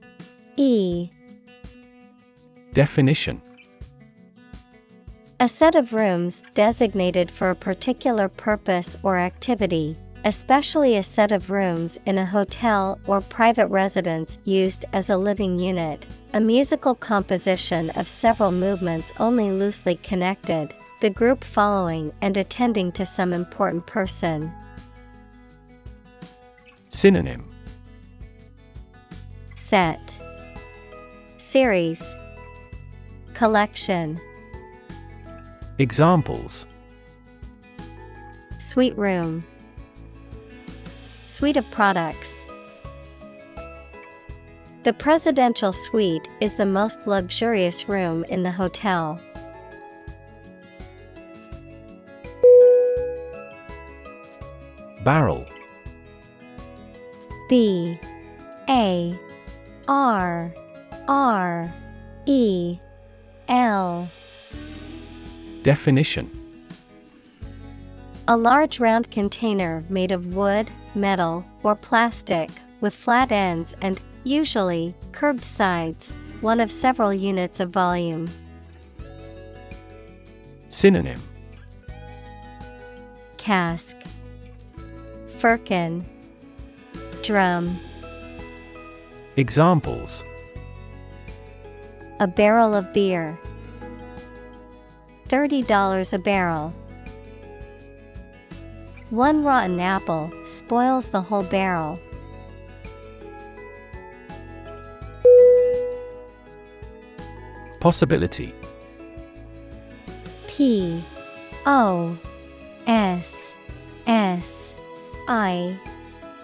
E Definition A set of rooms designated for a particular purpose or activity, especially a set of rooms in a hotel or private residence used as a living unit, a musical composition of several movements only loosely connected, the group following and attending to some important person. Synonym. Set. Series. Collection Examples. Suite room. Suite of products. The presidential suite is the most luxurious room in the hotel. Barrel. B. A. R. R. E. L Definition. A large round container made of wood, metal, or plastic, with flat ends and, usually, curved sides, one of several units of volume. Synonym. Cask. Firkin. Drum. Examples. A barrel of beer. $30 a barrel. One rotten apple spoils the whole barrel. Possibility P O S S I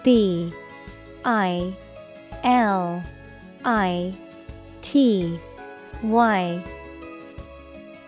B I L I T Y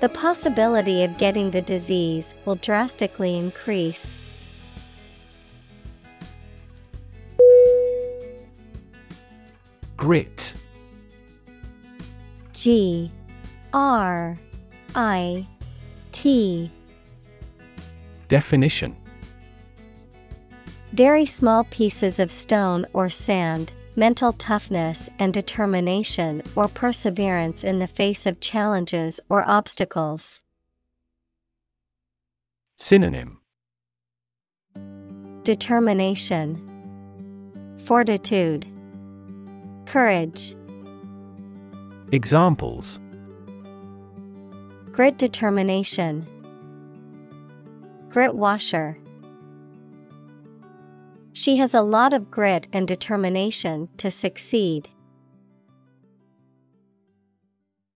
The possibility of getting the disease will drastically increase. Grit. G R I T. Definition. Very small pieces of stone or sand, mental toughness and determination or perseverance in the face of challenges or obstacles. Synonym. Determination, Fortitude, Courage, Examples. Grit determination, Grit washer. She has a lot of grit and determination to succeed.